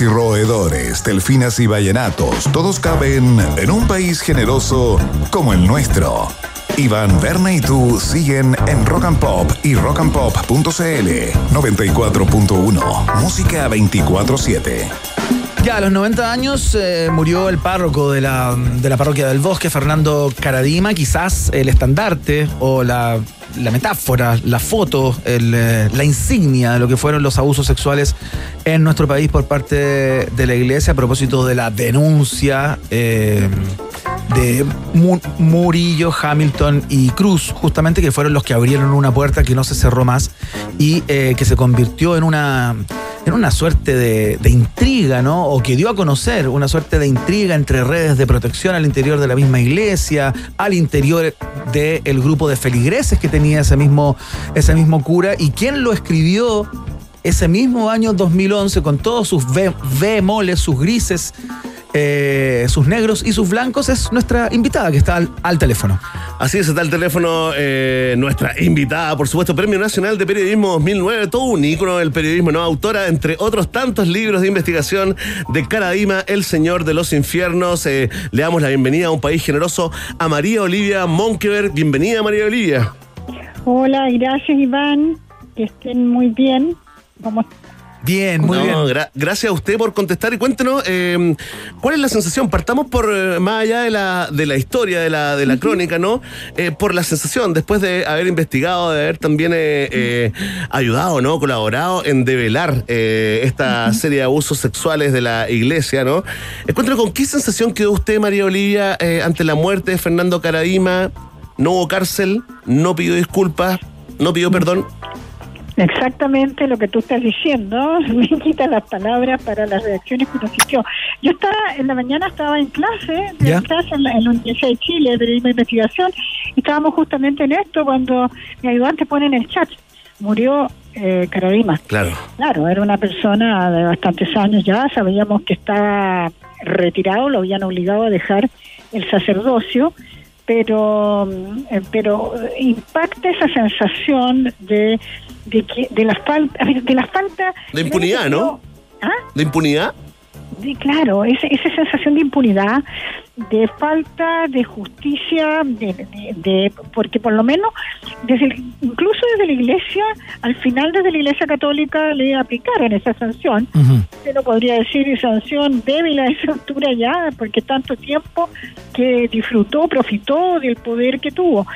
Y roedores, delfinas y vallenatos, todos caben en un país generoso como el nuestro. Iván, Berna y tú siguen en Rock and Pop y rockandpop.cl 94.1. Música 24-7. Ya a los 90 años eh, murió el párroco de la, de la parroquia del Bosque, Fernando Caradima, quizás el estandarte o la, la metáfora, la foto, eh, la insignia de lo que fueron los abusos sexuales en nuestro país por parte de la iglesia a propósito de la denuncia. eh, de Mu- Murillo, Hamilton y Cruz, justamente que fueron los que abrieron una puerta que no se cerró más y eh, que se convirtió en una, en una suerte de, de intriga, ¿no? O que dio a conocer una suerte de intriga entre redes de protección al interior de la misma iglesia, al interior del grupo de feligreses que tenía ese mismo, ese mismo cura y quién lo escribió ese mismo año 2011 con todos sus bemoles, sus grises, eh, sus negros y sus blancos es nuestra invitada que está al, al teléfono. Así es, está el teléfono eh, nuestra invitada, por supuesto, Premio Nacional de Periodismo 2009, todo un ícono del periodismo, ¿no? Autora, entre otros tantos libros de investigación de Caradima, El Señor de los Infiernos. Eh, le damos la bienvenida a un país generoso a María Olivia Monkever. Bienvenida, María Olivia. Hola, gracias Iván, que estén muy bien. Bien, muy bien. gracias a usted por contestar y cuéntenos eh, cuál es la sensación. Partamos por eh, más allá de la, de la historia, de la, de la crónica, ¿no? Eh, por la sensación, después de haber investigado, de haber también eh, eh, ayudado, ¿no? Colaborado en develar eh, esta serie de abusos sexuales de la iglesia, ¿no? Eh, cuéntenos con qué sensación quedó usted, María Olivia, eh, ante la muerte de Fernando Caradima. No hubo cárcel, no pidió disculpas, no pidió perdón. Exactamente lo que tú estás diciendo, (laughs) me quita las palabras para las reacciones que uno sintió. Yo estaba, en la mañana estaba en clase, ¿Ya? en clase en la, en la Universidad de Chile, de Periodismo de Investigación, y estábamos justamente en esto cuando mi ayudante pone en el chat, murió eh, Caradima. Claro. Claro, era una persona de bastantes años ya, sabíamos que estaba retirado, lo habían obligado a dejar el sacerdocio, pero mm, eh, pero impacta esa sensación de de que de la falta de la falta De impunidad, ¿no? ¿Ah? De impunidad. de- claro, esa, esa sensación de impunidad, de falta de justicia, de, de- de- porque por lo menos, desde el- incluso desde la Iglesia, al final desde la Iglesia Católica le aplicaron esa sanción. Usted no podría decir sanción débil a esa altura ya, porque tanto tiempo que disfrutó, profitó del poder que tuvo.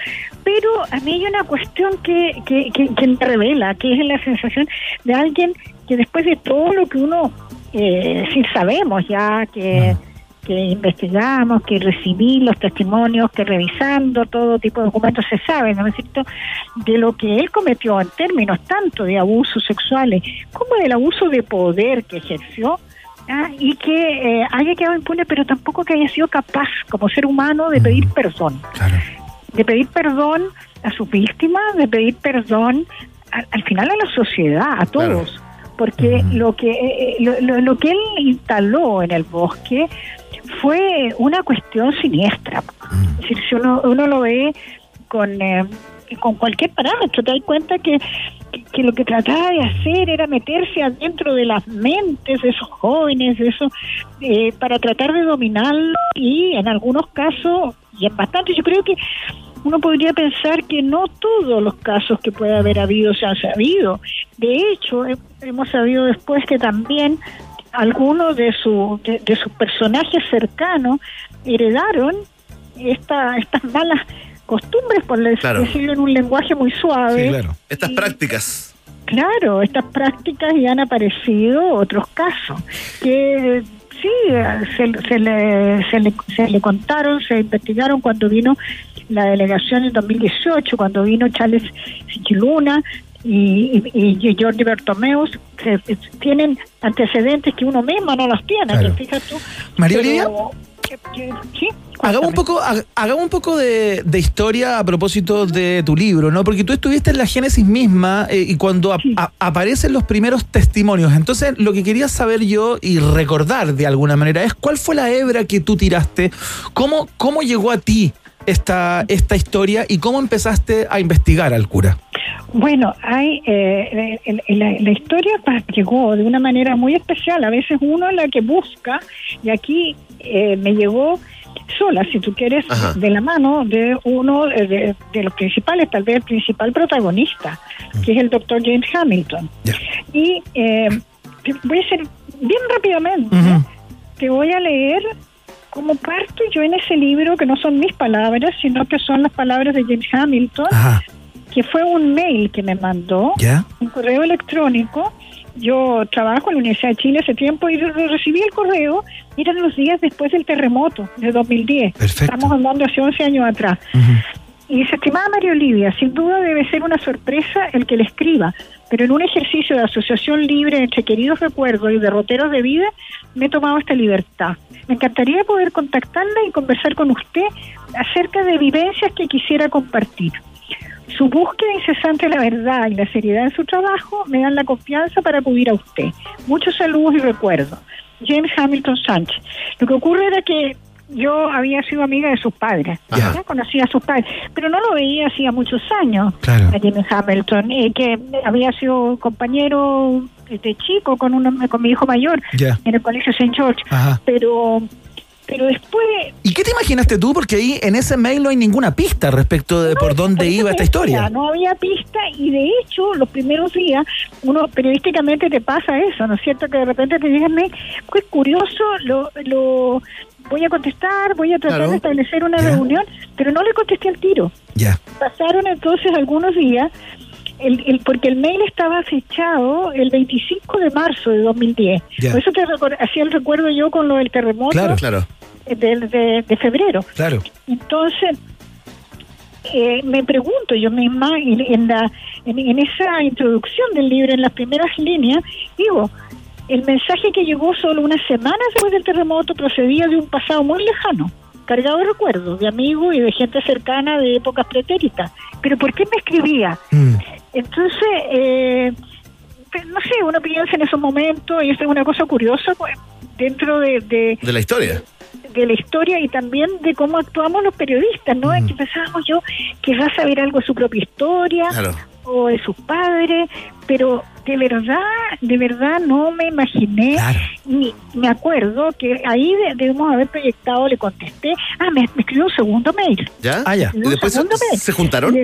Pero a mí hay una cuestión que, que, que, que me revela, que es la sensación de alguien que después de todo lo que uno eh, sí sabemos ya, que, que investigamos, que recibí los testimonios, que revisando todo tipo de documentos se sabe, ¿no es cierto?, de lo que él cometió en términos tanto de abusos sexuales como del abuso de poder que ejerció, Ah, y que eh, haya quedado impune, pero tampoco que haya sido capaz, como ser humano, de pedir perdón. De pedir perdón a sus víctimas, de pedir perdón a- al final a la sociedad, a todos. Porque lo que eh, lo, lo- lo que él instaló en el bosque fue una cuestión siniestra. Es decir, si uno, uno lo ve con, eh, con cualquier parámetro, te das cuenta que, que lo que trataba de hacer era meterse adentro de las mentes de esos jóvenes, de esos, eh, para tratar de dominarlo y en algunos casos, y en bastante, yo creo que uno podría pensar que no todos los casos que puede haber habido se han sabido. De hecho, he- hemos sabido después que también algunos de, su, de, de sus personajes cercanos heredaron esta, estas malas costumbres, por Claro. decirlo en un lenguaje muy suave. Estas prácticas. Claro, estas prácticas y han aparecido otros casos que sí se, se le, se, le, se le contaron, se investigaron cuando vino la delegación en 2018, cuando vino Charles Sichiluna y, y, y Jordi Bertomeus, que tienen antecedentes que uno mismo no los tiene. Claro. tú. María Olivia. sí, Hagamos un poco, hag- hagamos un poco de, de historia a propósito de tu libro, ¿no? Porque tú estuviste en la génesis misma eh, y cuando a- aparecen los primeros testimonios. Entonces, lo que quería saber yo y recordar de alguna manera es cuál fue la hebra que tú tiraste, cómo, cómo llegó a ti esta, esta historia y cómo empezaste a investigar al cura. Bueno, hay eh, el- la, la historia llegó de una manera muy especial. A veces uno es la que busca y aquí eh, me llegó sola, si tú quieres, Ajá. de la mano de uno eh, de, de los principales, tal vez el principal protagonista, que es el doctor James Hamilton. Y eh, voy a hacer bien rápidamente, te voy a leer cómo parto yo en ese libro, que no son mis palabras, sino que son las palabras de James Hamilton, que fue un mail que me mandó, ¿Ya? un correo electrónico. Yo trabajo en la Universidad de Chile hace tiempo y re- recibí el correo, eran los días después del terremoto de 2010. Estamos hablando hace 11 años atrás. Y dice, estimada María Olivia, sin duda debe ser una sorpresa el que le escriba, pero en un ejercicio de asociación libre entre queridos recuerdos y derroteros de vida, me he tomado esta libertad. Me encantaría poder contactarla y conversar con usted acerca de vivencias que quisiera compartir. Su búsqueda incesante de la verdad y la seriedad en su trabajo me dan la confianza para acudir a usted. Muchos saludos y recuerdos. James Hamilton Sánchez. Lo que ocurre era que yo había sido amiga de sus padres, ya conocía a sus padres, pero no lo veía hacía muchos años Claro. a James Hamilton, eh, que había sido compañero de chico con, uno, con mi hijo mayor Ya. en el colegio St. George, Ajá. pero pero después ¿Y qué te imaginaste tú? Porque ahí en ese mail no hay ninguna pista respecto de por dónde iba esta decía, historia. No había pista y de hecho los primeros días uno periodísticamente te pasa eso, ¿no es cierto? Que de repente te digan, "Me- pues curioso, lo, lo voy a contestar, voy a tratar Claro. de establecer una reunión, pero no le contesté al tiro. Ya. Pasaron entonces algunos días, el, el- porque el mail estaba fechado el 25 de marzo de 2010. Ya. Por eso te recor- hacía el recuerdo yo con lo del terremoto Claro, claro. De, de- de febrero. Claro. Entonces, eh, me pregunto yo misma, en, en la, en, en esa introducción del libro, en las primeras líneas, digo, el mensaje que llegó solo unas semanas después del terremoto procedía de un pasado muy lejano, cargado de recuerdos, de amigos y de gente cercana de épocas pretéritas. Pero ¿por qué me escribía? Entonces, eh, no sé, uno piensa en esos momentos, y eso es una cosa curiosa, pues, dentro de- de, De la historia. De la historia y también de cómo actuamos los periodistas, ¿no? Es que pensábamos yo que va a saber algo de su propia historia Claro. o de sus padres, pero de verdad, de verdad no me imaginé y me acuerdo que ahí de- debemos haber proyectado, le contesté, ah, me, me escribió un segundo mail. ¿Ya? Ah, ya. ¿Y después se, segundo mail. se juntaron?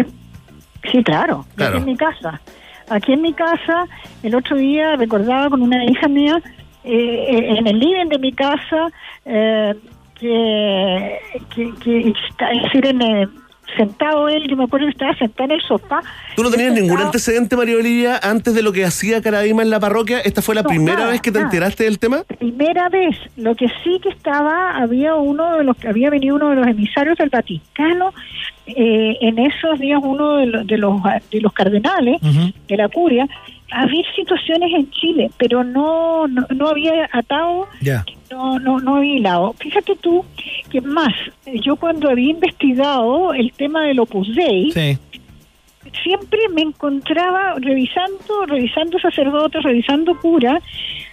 Sí, claro, Claro. aquí en mi casa. Aquí en mi casa, el otro día recordaba con una hija mía, eh, en el living de mi casa, eh, que, que, que está, es decir, en, eh, sentado él, yo me acuerdo que estaba sentado en el sofá. ¿Tú no tenías ningún antecedente, María Olivia, antes de lo que hacía Caradima en la parroquia? ¿Esta fue la No, primera nada, vez que te nada. enteraste del tema? Primera vez, lo que sí que estaba, había uno de los que había venido uno de los emisarios del Vaticano, eh, en esos días uno de los, de los, de los cardenales de la curia, a ver situaciones en Chile, pero no, no, no había atado Ya. No, no, no había hilado. Fíjate tú que más, yo cuando había investigado el tema del Opus Dei, Sí. siempre me encontraba revisando, revisando sacerdotes, revisando curas,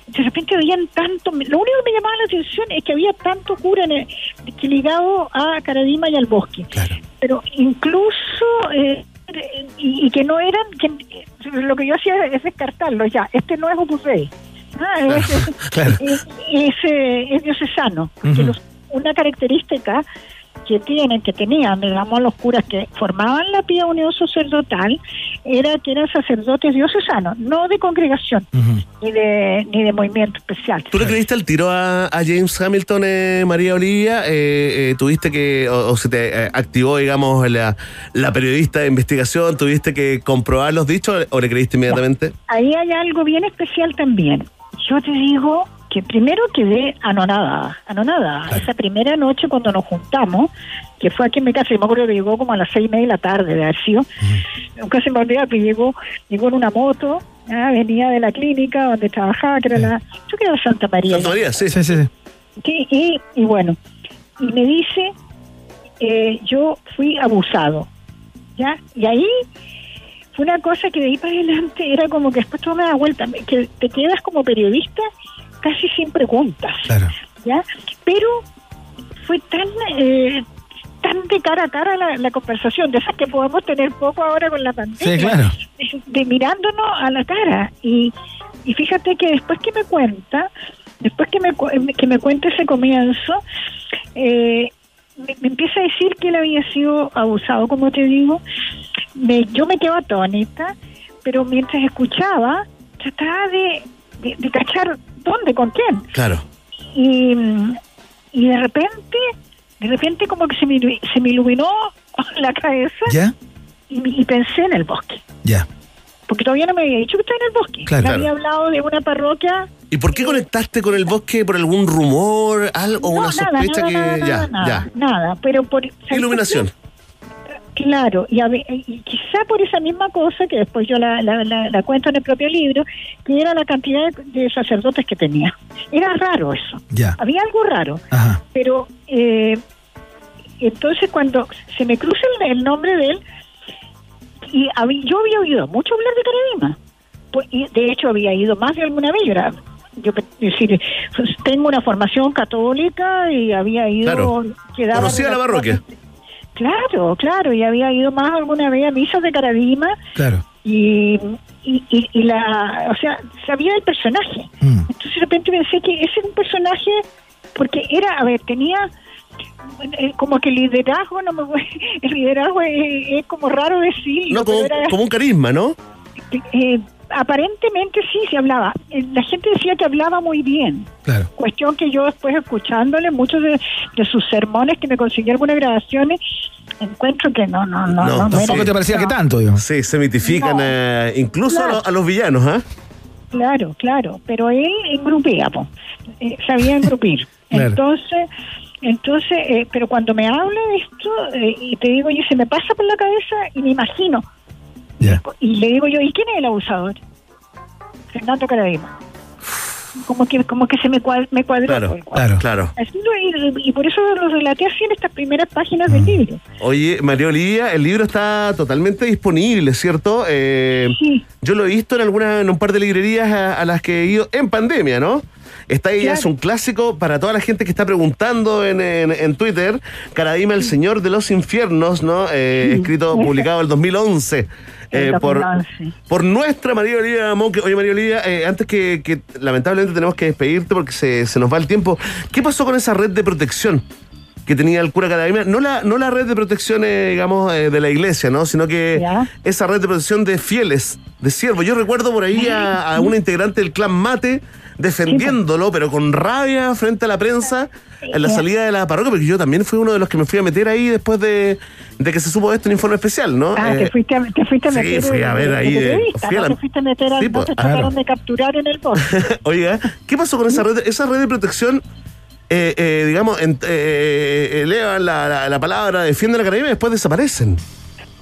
de repente habían tanto, lo único que me llamaba la atención es que había tanto cura en el- ligado a Caradima y al bosque. Pero incluso, eh, y, y que no eran, que, lo que yo hacía es descartarlo ya, este no es Opus Dei. Ah, es, Claro. es, (laughs) es, es diocesano, Ujú. los- una característica que tienen, que tenían, digamos, los curas que formaban la pía unión sacerdotal, era que eran sacerdotes diocesanos, no de congregación, ni de ni de movimiento especial. ¿Tú le creíste al tiro a, a James Hamilton, eh, María Olivia? Eh, eh, ¿Tuviste que, o, o se te eh, activó, digamos, la, la periodista de investigación? ¿Tuviste que comprobar los dichos o le creíste inmediatamente? Ahí hay algo bien especial también. Yo te digo que primero quedé anonadada, anonadada. Esa primera noche cuando nos juntamos, que fue aquí en mi casa, yo me acuerdo que llegó como a las seis y media de la tarde de haber sido. Nunca se me olvida que llegó, llegó en una moto, ah, venía de la clínica donde trabajaba, que era la, yo creo que era Santa María. Santa María, sí. Sí, sí, sí. Sí, y, y bueno, y me dice, eh, yo fui abusado, ¿ya? Y ahí fue una cosa que de ahí para adelante era como que después todo me da vuelta, que te quedas como periodista casi sin preguntas, ¿ya? Pero fue tan... eh, tan de cara a cara la, la conversación, de esas que podemos tener poco ahora con la pandemia, Sí, claro. de, de mirándonos a la cara. Y, y fíjate que después que me cuenta, después que me, que me cuenta ese comienzo, eh, me, me empieza a decir que él había sido abusado, como te digo. Me- yo me quedo atónita, pero mientras escuchaba, trataba de, de, de cachar dónde, con quién. Claro. Y, y de repente, de repente como que se me, se me iluminó (laughs) la cabeza ¿Ya? y, y pensé en el bosque. Ya. Porque todavía no me había dicho que estaba en el bosque. Claro. Me había hablado de una parroquia. ¿Y por qué conectaste con el bosque por algún rumor, algo, una No, nada, sospecha nada, que nada, ya, nada, ya. nada, pero por. Iluminación. Claro, y, a y quizá por esa misma cosa, que después yo la, la- la- la cuento en el propio libro, que era la cantidad de, sacerdotes que tenía. Era raro eso. Ya. Había algo raro. Ajá. Pero eh, entonces cuando se me cruza el, el nombre de él, y yo había oído mucho hablar de Caradima. Pues, y de hecho había ido más de alguna vez. Yo, era, yo decir, pues, tengo una formación católica y había ido... Claro. quedaba Conocía la parroquia. Claro, claro, y había ido más alguna vez a misas de Caradima Claro. y, y, y- y la, o sea, sabía del personaje. Entonces de repente pensé que ese era un personaje, porque era, a ver, tenía eh, como que el liderazgo, no me (laughs) el liderazgo es, es como raro decirlo. No, como, era- como un carisma, ¿no? eh, aparentemente sí se hablaba. Eh, La gente decía que hablaba muy bien. Claro. Cuestión que yo después escuchándole muchos de, de sus sermones que me conseguí algunas grabaciones, encuentro que no, no, no. no, no era- no. tanto, digo. Sí, se mitifican eh, incluso a, los, a los villanos, ¿ah? Claro, claro, pero él engrupía, po. Eh, sabía engrupir. (laughs) Claro. Entonces, entonces, eh, pero cuando me habla de esto, eh, y te digo yo, se me pasa por la cabeza y me imagino. Y le digo yo, ¿y quién es el abusador? Fernando Caradima. Como que, como que se me, cuad- me cuadró. Claro, claro, claro. Así lo- y, y por eso lo relaté así en estas primeras páginas Mm. del libro. Oye, María Olivia, el libro está totalmente disponible, ¿cierto? Eh, Yo lo he visto en alguna, en un par de librerías a, a las que he ido en pandemia, ¿no? Está ahí, ya es un clásico para toda la gente que está preguntando en, en- en Twitter. Caradima, el Señor de los Infiernos, ¿no? Eh, escrito, publicado en el 2011. (laughs) eh, por, 2011. por nuestra María Olivia Monque. Oye, María Olivia, eh, antes que, que lamentablemente tenemos que despedirte porque se, se nos va el tiempo. ¿Qué pasó con esa red de protección que tenía el cura Caradima? No la, no la red de protección, eh, digamos, de la iglesia, ¿no? Sino que esa red de protección de fieles, de siervos. Yo recuerdo por ahí a, a una integrante del clan Mate defendiéndolo, pero con rabia frente a la prensa en la salida de la parroquia, porque yo también fui uno de los que me fui a meter ahí después de, de que se supo esto en informe especial, ¿no? Ah, Eh, te fuiste a, te fuiste a sí, meter fui a ver ahí de- periodista, fui a no la- te fuiste a meter a, Sí, pues, trataron de capturar en el bosque. (laughs) Oiga, ¿qué pasó con esa red? Esa red de protección, eh, eh, digamos, eh, elevan la, la- la palabra, defienden la academia y después desaparecen.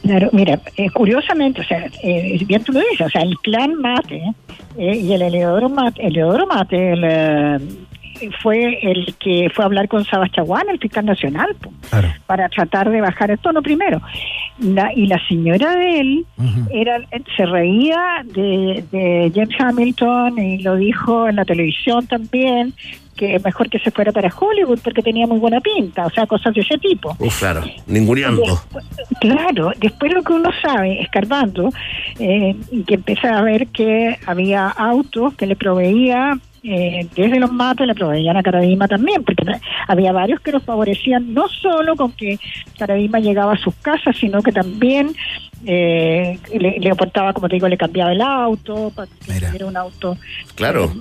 Claro, mira, eh, curiosamente, o sea, eh, bien tú lo dices, o sea, el clan Mate eh, y el Eleodoro Mate, Eleodoro Mate el, eh, fue el que fue a hablar con Sabachaguán, el fiscal nacional, po, para tratar de bajar el tono primero. La- y la señora de él era se reía de, de James Hamilton y lo dijo en la televisión también, que mejor que se fuera para Hollywood porque tenía muy buena pinta, o sea, cosas de ese tipo. Uf, claro, ninguneando. Claro, después lo que uno sabe, escarbando, eh, y que empieza a ver que había autos que le proveía, eh, desde los mates, le proveían a Caradima también, porque había varios que los favorecían no solo con que Caradima llegaba a sus casas, sino que también eh, le, le aportaba, como te digo, le cambiaba el auto, para que era un auto Claro. ca-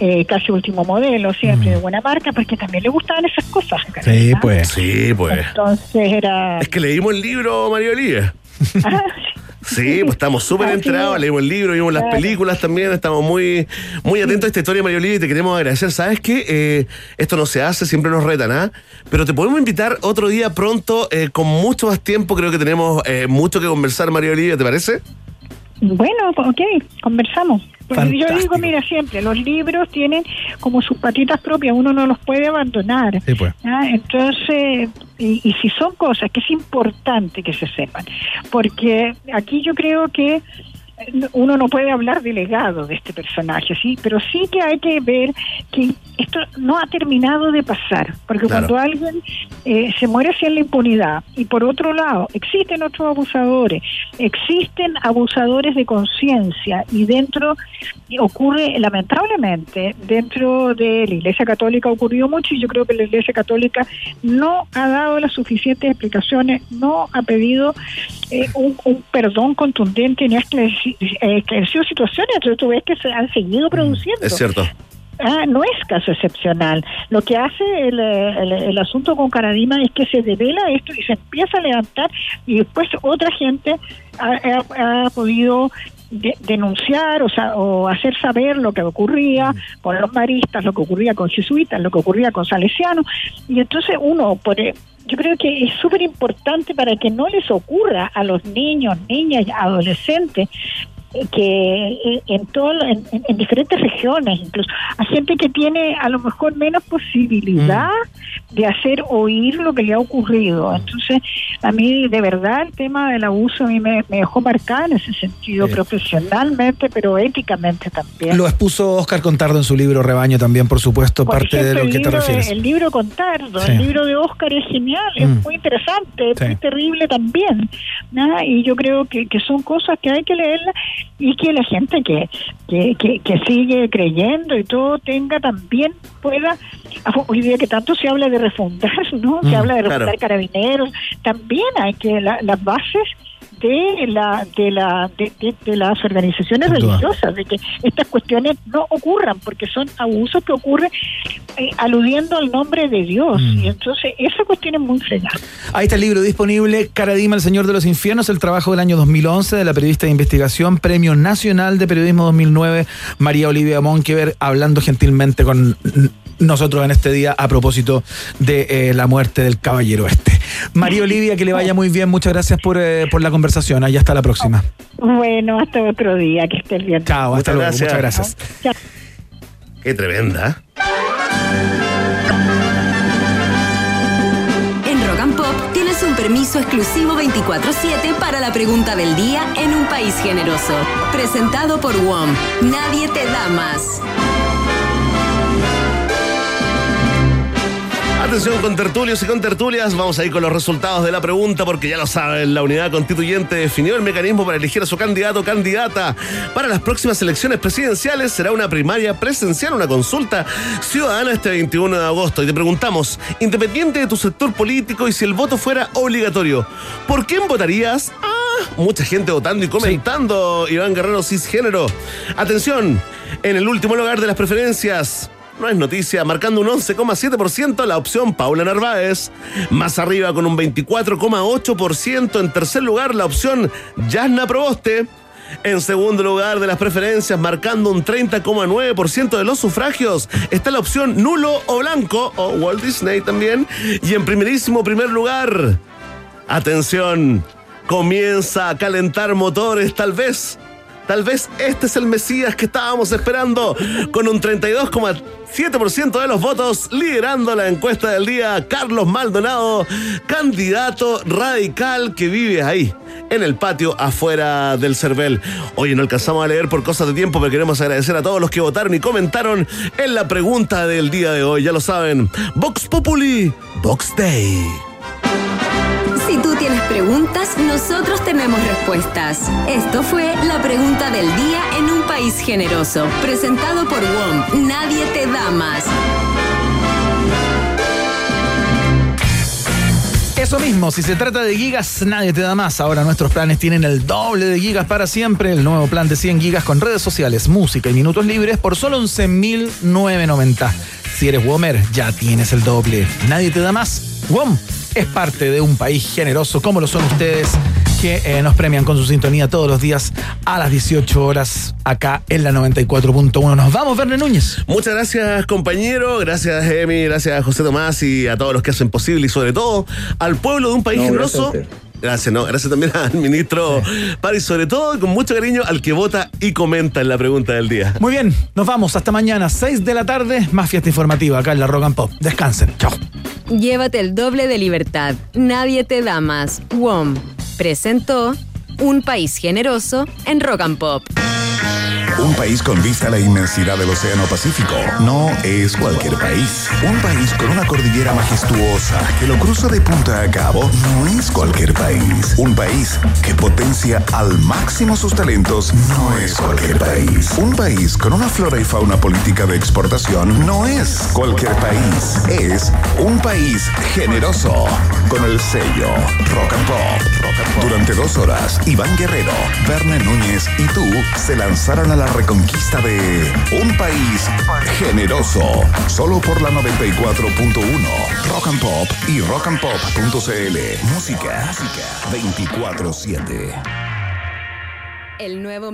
eh, casi último modelo, siempre de buena marca, porque también le gustaban esas cosas. Caradima. pues. Sí, pues. Entonces era... Es que leímos el libro, María Olivia. Ah, (laughs) Sí, pues estamos súper Así enterados, leímos el libro, vimos las películas también, estamos muy, muy atentos a esta historia, María Olivia, y te queremos agradecer. ¿Sabes qué? Eh, esto no se hace, siempre nos retan, ¿ah? Pero te podemos invitar otro día pronto, eh, con mucho más tiempo, creo que tenemos eh, mucho que conversar, María Olivia, ¿te parece? Bueno, ok, conversamos. Porque yo digo, mira, siempre, los libros tienen como sus patitas propias, uno no los puede abandonar. Sí, pues. ¿ah? Entonces, y, y si son cosas que es importante que se sepan, porque aquí yo creo que uno no puede hablar de legado de este personaje, sí, pero sí que hay que ver que esto no ha terminado de pasar, porque Claro. cuando alguien eh, se muere en la impunidad y por otro lado existen otros abusadores, existen abusadores de conciencia y dentro ocurre lamentablemente dentro de la Iglesia Católica ha ocurrido mucho y yo creo que la Iglesia Católica no ha dado las suficientes explicaciones, no ha pedido eh, un, un perdón contundente ni ha situaciones. Tú ves que se han seguido produciendo. Es cierto. Ah, no es caso excepcional. Lo que hace el, eh, el- el asunto con Caradima es que se devela esto y se empieza a levantar y después otra gente ha, ha- ha podido de- denunciar o, sea, o hacer saber lo que ocurría con los maristas, lo que ocurría con jesuitas, lo que ocurría con salesianos. Y entonces uno, por, yo creo que es súper importante para que no les ocurra a los niños, niñas, adolescentes, que eh, en, todo, en, en- en diferentes regiones, incluso a gente que tiene a lo mejor menos posibilidad de hacer oír lo que le ha ocurrido. Entonces, a mí de verdad el tema del abuso a mí me, me dejó marcada en ese sentido, profesionalmente, pero éticamente también. Lo expuso Oscar Contardo en su libro Rebaño también, por supuesto, Por parte ejemplo, de lo que te refieres. El libro Contardo, Sí. el libro de Oscar es genial, es Mm. muy interesante, es muy terrible también. ¿no? Y yo creo que, que son cosas que hay que leerlas y que la gente que, que, que, que sigue creyendo y todo tenga también, pueda, hoy día que tanto se habla de refundar, ¿no? Se Mm, habla de claro. refundar carabineros, también hay que la- las bases de la de la de, de- de las organizaciones religiosas de que estas cuestiones no ocurran porque son abusos que ocurren eh, aludiendo al nombre de Dios. Mm. y entonces esa cuestión es muy fregada. Ahí está el libro disponible, Caradima, el Señor de los Infiernos, el trabajo del año 2011 de la periodista de investigación, Premio Nacional de Periodismo 2009, María Olivia Monkever, hablando gentilmente con nosotros en este día a propósito de eh, la muerte del caballero este. María Olivia, que le vaya muy bien, muchas gracias por, eh, por la conversación, ahí hasta la próxima. bueno hasta otro día que estés bien Chao, hasta Muchas luego, gracias. muchas gracias. Chao. Qué tremenda. En Rock and Pop tienes un permiso exclusivo 24-7 para la pregunta del día en un país generoso. Presentado por WOM. Nadie te da más. Atención con tertulios y con tertulias, vamos a ir con los resultados de la pregunta porque ya lo saben, la unidad constituyente definió el mecanismo para elegir a su candidato o candidata. Para las próximas elecciones presidenciales será una primaria presencial, una consulta ciudadana este 21 de agosto. Y te preguntamos, independiente de tu sector político y si el voto fuera obligatorio, ¿por quién votarías? Ah, mucha gente votando y comentando, Iván Guerrero cisgénero. Atención, en el último lugar de las preferencias. No es noticia, marcando un 11,7% la opción Paula Narváez. Más arriba con un 24,8%. En tercer lugar la opción Yasna Proboste. En segundo lugar de las preferencias, marcando un 30,9% de los sufragios, está la opción nulo o blanco, o Walt Disney también. Y en primerísimo primer lugar, atención, comienza a calentar motores tal vez. Tal vez este es el Mesías que estábamos esperando, con un 32,7% de los votos, liderando la encuesta del día, Carlos Maldonado, candidato radical que vive ahí, en el patio afuera del Cervel. Oye, no alcanzamos a leer por cosas de tiempo, pero queremos agradecer a todos los que votaron y comentaron en la pregunta del día de hoy. Ya lo saben, Vox Populi, Vox Day. Si tú tienes preguntas, nosotros tenemos respuestas. Esto fue la pregunta del día en un país generoso. Presentado por WOM. Nadie te da más. Eso mismo, si se trata de gigas, nadie te da más. Ahora nuestros planes tienen el doble de gigas para siempre. El nuevo plan de 100 gigas con redes sociales, música y minutos libres por solo 11.990. Si eres Womer, ya tienes el doble. Nadie te da más. WOM es parte de un país generoso como lo son ustedes que eh, nos premian con su sintonía todos los días a las 18 horas acá en la 94.1. Nos vamos, Verne Núñez. Muchas gracias, compañero. Gracias, Emi. Gracias, José Tomás y a todos los que hacen posible y sobre todo al pueblo de un país No, generoso. gracias Gracias, no, gracias también (laughs) al ministro Pari, sobre todo con mucho cariño al que vota y comenta en la pregunta del día. Muy bien, nos vamos hasta mañana, 6 de la tarde, más fiesta informativa acá en la Rock and Pop. Descansen, chao. Llévate el doble de libertad. Nadie te da más. WOM presentó Un país generoso en Rock and Pop. Un país con vista a la inmensidad del Océano Pacífico no es cualquier país. Un país con una cordillera majestuosa que lo cruza de punta a cabo no es cualquier país. Un país que potencia al máximo sus talentos no es cualquier país. Un país con una flora y fauna política de exportación no es cualquier país. Es un país generoso con el sello Rock and Pop. Durante dos horas, Iván Guerrero, Verne Núñez y tú se lanzaron a la reconquista de un país generoso. Solo por la 94.1 Rock and Pop y rockandpop.cl. Música, música 24-7. El nuevo